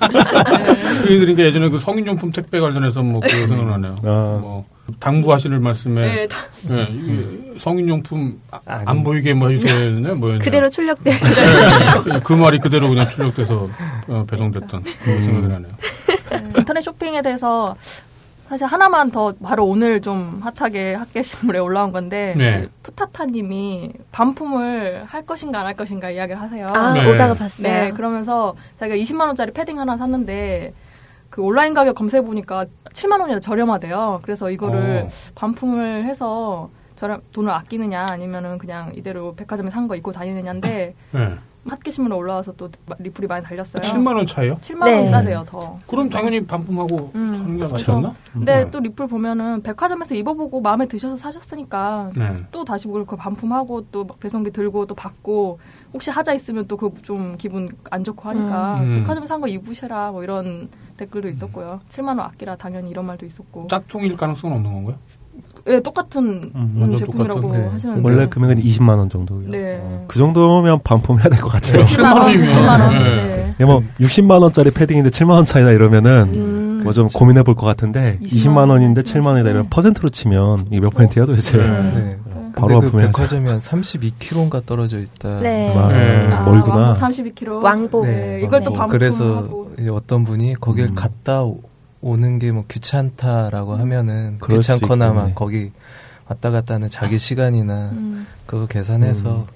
Speaker 3: 그 그러니까 예전에 그 성인용품 택배 관련해서 뭐 그거 생각나네요.
Speaker 1: 아.
Speaker 3: 뭐 당부하시는 말씀에
Speaker 4: 네, 다-
Speaker 3: 예, 이게 성인용품 아- 안 보이게 뭐 해주세요. 뭐였냐?
Speaker 2: 그대로 출력돼.
Speaker 3: 네, 그 말이 그대로 그냥 출력돼서 어, 배송됐던 그 생각이 나네요.
Speaker 4: 네, 인터넷 쇼핑에 대해서 사실 하나만 더 바로 오늘 좀 핫하게 핫게시물에 올라온 건데
Speaker 3: 네.
Speaker 4: 그 푸타타님이 반품을 할 것인가 안 할 것인가 이야기를 하세요.
Speaker 2: 아,
Speaker 3: 네.
Speaker 2: 오다가 봤어요.
Speaker 4: 네, 그러면서 자기가 20만 원짜리 패딩 하나 샀는데 그 온라인 가격 검색해 보니까 7만 원이라 저렴하대요. 그래서 이거를
Speaker 3: 어.
Speaker 4: 반품을 해서 저렴 돈을 아끼느냐 아니면은 그냥 이대로 백화점에 산 거 입고 다니느냐인데
Speaker 3: 네.
Speaker 4: 핫게시물에 올라와서 또 리플이 많이 달렸어요.
Speaker 3: 7만 원 차이요?
Speaker 4: 7만 원이
Speaker 2: 네.
Speaker 4: 싸대요 더.
Speaker 3: 그럼 당연히 반품하고
Speaker 4: 음,
Speaker 3: 하는 게. 맞지 않나?
Speaker 4: 근데
Speaker 3: 네.
Speaker 4: 또 리플 보면은 백화점에서 입어보고 마음에 드셔서 사셨으니까
Speaker 3: 네.
Speaker 4: 또 다시 그걸 그 반품하고 또막 배송비 들고 또 받고 혹시 하자 있으면 또 그 좀 기분 안 좋고 하니까
Speaker 3: 음.
Speaker 4: 백화점에 산거 입으셔라 뭐 이런 댓글도 있었고요. 7만 원 아끼라 당연히 이런 말도 있었고.
Speaker 3: 짝퉁일 가능성은 없는 건가요?
Speaker 4: 예, 똑같은
Speaker 1: 음,
Speaker 4: 음, 제품이라고
Speaker 3: 똑같은,
Speaker 5: 네.
Speaker 4: 하시는데
Speaker 1: 원래 금액은 20만 원 정도고요.
Speaker 4: 네.
Speaker 1: 어, 그 정도면 반품해야 될 것 같아요.
Speaker 3: 7만 원이면.
Speaker 4: 7만 원.
Speaker 3: 네.
Speaker 4: 네.
Speaker 1: 예, 뭐 60만 원짜리 패딩인데 7만 원 차이다 이러면은
Speaker 4: 음,
Speaker 1: 뭐좀 고민해 볼 것 같은데
Speaker 4: 20만
Speaker 1: 20만 원인데
Speaker 4: 원이면
Speaker 1: 7만 원이다 이러면
Speaker 4: 네.
Speaker 1: 퍼센트로 치면 이게 몇 퍼센트야 도대체?
Speaker 3: 네.
Speaker 5: 네.
Speaker 1: 바로
Speaker 5: 근데 그. 백화점이 한 32km인가 떨어져 있다.
Speaker 2: 네.
Speaker 1: 아,
Speaker 3: 네.
Speaker 4: 아,
Speaker 1: 멀구나.
Speaker 4: 왕복 32kg.
Speaker 2: 왕복.
Speaker 4: 네. 이걸 또
Speaker 2: 네.
Speaker 4: 반품하고.
Speaker 5: 그래서 이제 어떤 분이 거길
Speaker 1: 음.
Speaker 5: 갔다 오- 오는 게 뭐 귀찮다라고 하면은
Speaker 1: 그럴 수
Speaker 5: 귀찮거나 막. 거기 왔다 갔다 하는 자기 시간이나
Speaker 4: 음,
Speaker 5: 그거 계산해서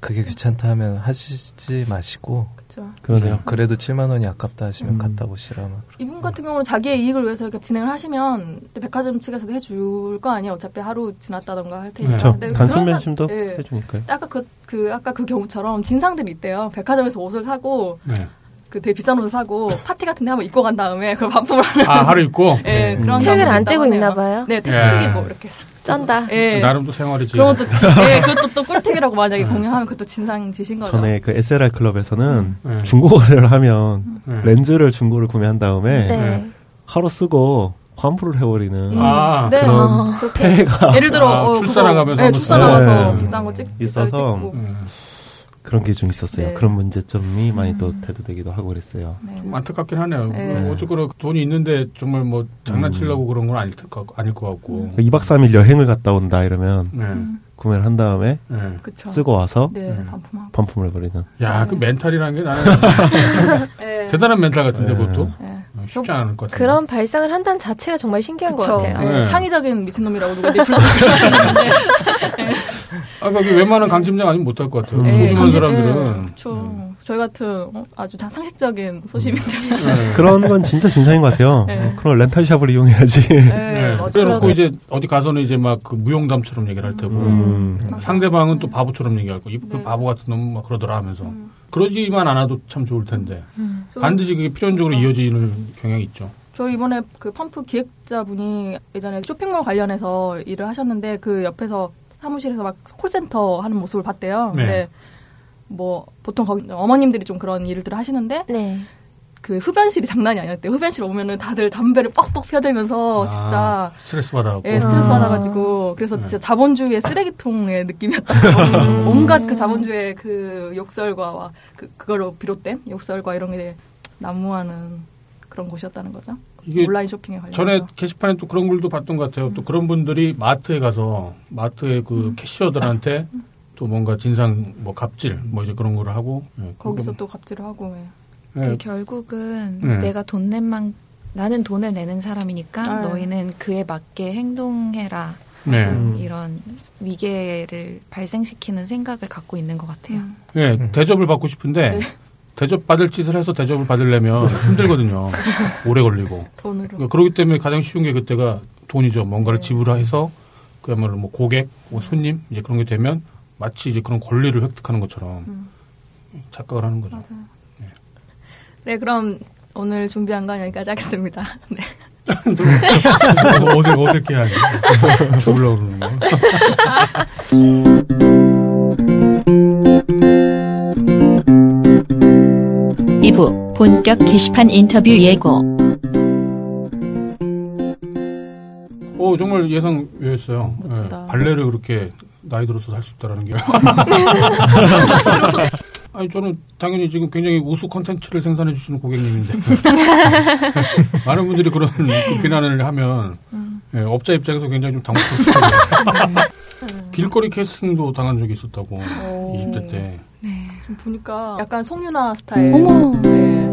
Speaker 5: 그게 귀찮다 하면 하시지 마시고
Speaker 4: 그렇죠.
Speaker 1: 그러네요.
Speaker 5: 그래도 7만 원이 아깝다 하시면
Speaker 1: 음.
Speaker 5: 갔다 오시라 막 그러-
Speaker 4: 이분 같은 경우는 자기의 이익을 위해서 이렇게 진행을 하시면 또 백화점 측에서도 해줄 거 아니에요. 어차피 하루 지났다던가 할 테니까.
Speaker 1: 그렇죠.
Speaker 4: 근데
Speaker 1: 단순 변심도
Speaker 4: 네.
Speaker 1: 해주니까요.
Speaker 4: 아까 그, 그 아까 그 경우처럼 진상들이 있대요. 백화점에서 옷을 사고
Speaker 3: 네.
Speaker 4: 그 되게 비싼 옷을 사고 파티 같은 데 한번 입고 간 다음에 그걸 반품을 하는.
Speaker 3: 아, 하루 입고? [laughs]
Speaker 4: 예,
Speaker 1: 음.
Speaker 4: 그런
Speaker 2: 책을 안 떼고. 있나 봐요.
Speaker 4: 네, tek
Speaker 3: 예.
Speaker 4: 이렇게 싹.
Speaker 2: 쩐다.
Speaker 4: 예.
Speaker 3: 나름 또 생활이지.
Speaker 4: 그런 것도 진- 예, [laughs] 그것도 또 꿀팁이라고 만약에 공유하면 그것도 진상 지신 거죠.
Speaker 1: 전에 그 SLR 클럽에서는
Speaker 3: 네.
Speaker 1: 중고 거래를 하면
Speaker 3: 네.
Speaker 1: 렌즈를 중고를 구매한 다음에
Speaker 2: 네.
Speaker 1: 하루 쓰고 환불을 해버리는
Speaker 3: 아,
Speaker 4: 네.
Speaker 1: 그런
Speaker 4: 아. [laughs]
Speaker 1: 폐해가
Speaker 4: 예를 들어
Speaker 3: 아,
Speaker 4: 어,
Speaker 3: 출산하가면서
Speaker 4: 네,
Speaker 3: 한번
Speaker 4: 출산하면서
Speaker 1: 네.
Speaker 4: 비싼 거 찍,
Speaker 1: 있어서
Speaker 4: 찍고.
Speaker 3: 음.
Speaker 1: 그런 게 좀 있었어요.
Speaker 4: 네.
Speaker 1: 그런 문제점이 많이 또 대두되기도 하고 그랬어요.
Speaker 4: 네.
Speaker 3: 좀 안타깝긴 하네요.
Speaker 4: 네.
Speaker 3: 어쨌거나 돈이 있는데 정말 뭐 장난치려고
Speaker 1: 음.
Speaker 3: 그런 건 아닐, 것 같- 아닐 것 같고.
Speaker 1: 2박 3일 여행을 갔다 온다 이러면
Speaker 3: 네.
Speaker 1: 구매를 한 다음에
Speaker 3: 네.
Speaker 1: 쓰고 와서
Speaker 4: 네,
Speaker 3: 음.
Speaker 1: 반품을 해버리는.
Speaker 3: 야, 그 멘탈이라는 게 나는
Speaker 4: 네. [laughs]
Speaker 3: 대단한 멘탈 같은데
Speaker 1: 네.
Speaker 3: 그것도
Speaker 4: 네.
Speaker 3: 어, 쉽지 않을 것 같아요.
Speaker 2: 그런 발상을 한다는 자체가 정말 신기한
Speaker 4: 그쵸.
Speaker 2: 것 같아요.
Speaker 3: 네.
Speaker 4: 창의적인 미친놈이라고 누가 불렀는데
Speaker 3: 아, 그 웬만한 강심장 아니면 못할 것 같아요.
Speaker 1: 네,
Speaker 3: 소심한 사람들은.
Speaker 4: 네, 그렇죠. 저희 같은 어, 아주 다 상식적인 소시민들.
Speaker 3: 네.
Speaker 1: 그런 건 진짜 진상인 것 같아요.
Speaker 4: 네.
Speaker 1: 그런 렌탈샵을 이용해야지.
Speaker 4: 네,
Speaker 3: 네.
Speaker 4: 맞아요.
Speaker 3: 그래놓고 이제 어디 가서는 이제 막 그 무용담처럼 얘기를 할 테고
Speaker 1: 음.
Speaker 3: 상대방은 또 바보처럼 얘기할 거고 이- 그
Speaker 4: 네.
Speaker 3: 바보 같은 놈 막 그러더라 하면서
Speaker 4: 음.
Speaker 3: 그러지만 않아도 참 좋을 텐데
Speaker 4: 저-
Speaker 3: 반드시 그게 필연적으로 이어지는 경향이 있죠.
Speaker 4: 저 이번에 그 펌프 기획자분이 예전에 쇼핑몰 관련해서 일을 하셨는데 그 옆에서 사무실에서 막 콜센터 하는 모습을 봤대요.
Speaker 3: 네.
Speaker 4: 근데 뭐 보통 거기 어머님들이 좀 그런 일들을 하시는데
Speaker 2: 네.
Speaker 4: 그 흡연실이 장난이 아니었대요. 흡연실 오면은 다들 담배를 뻑뻑 펴대면서
Speaker 3: 아,
Speaker 4: 진짜
Speaker 3: 스트레스 받아갖고
Speaker 4: 예, 스트레스
Speaker 2: 아.
Speaker 4: 받아가지고 그래서 진짜 자본주의의 쓰레기통의 느낌이었다고 온갖 그 자본주의의 그 욕설과 와 그, 그걸로 비롯된 욕설과 이런 게 난무하는 그런 곳이었다는 거죠.
Speaker 3: 이게
Speaker 4: 온라인 쇼핑에 관련해서.
Speaker 3: 전에 게시판에 또 그런 글도 봤던 것 같아요. 또 그런 분들이 마트에 가서 마트의 그 캐시어들한테 또 뭔가 진상 뭐 갑질 뭐 이제 그런 거를 하고 예,
Speaker 4: 거기서
Speaker 3: 그거-
Speaker 4: 또 갑질을 하고 예.
Speaker 3: 예,
Speaker 9: 그 결국은
Speaker 3: 네.
Speaker 9: 내가 돈 낸 만 나는 돈을 내는 사람이니까
Speaker 4: 아.
Speaker 9: 너희는 그에 맞게 행동해라.
Speaker 3: 네.
Speaker 1: 음.
Speaker 9: 이런 위계를 발생시키는 생각을 갖고 있는 것 같아요.
Speaker 4: 음.
Speaker 3: 예, 대접을 받고 싶은데
Speaker 4: 네.
Speaker 3: 대접 받을 짓을 해서 대접을 받으려면 [laughs] 힘들거든요. 오래 걸리고.
Speaker 4: 돈으로.
Speaker 3: 그러니까 그렇기 때문에 가장 쉬운 게 그때가 돈이죠. 뭔가를
Speaker 4: 네.
Speaker 3: 지불해서 그야말로 뭐 고객, 뭐 손님 이제 그런 게 되면 마치 이제 그런 권리를 획득하는 것처럼
Speaker 4: 음.
Speaker 3: 착각을 하는 거죠.
Speaker 4: 맞아요. 네, 그럼 오늘 준비한 건 여기까지 하겠습니다. [laughs] 네.
Speaker 3: 어색 어색해 하니. 줘보려고 그러는 거.
Speaker 10: 이부 본격 게시판 인터뷰 예고.
Speaker 3: 어 정말 예상 외였어요.
Speaker 4: 멋지다.
Speaker 3: 예, 발레를 그렇게 나이 들어서 할 수 있다라는 게. [laughs] [laughs] 아니 저는 당연히 지금 굉장히 우수 컨텐츠를 생산해 주시는 고객님인데 [laughs] 많은 분들이 그런 그 비난을 하면 예, 업자 입장에서 굉장히 좀 당혹스럽죠. 길거리 캐스팅도 당한 적이 있었다고
Speaker 4: 오.
Speaker 3: 20대 때.
Speaker 4: 지금 보니까 약간 송유나 스타일.
Speaker 9: 어머.
Speaker 4: 네.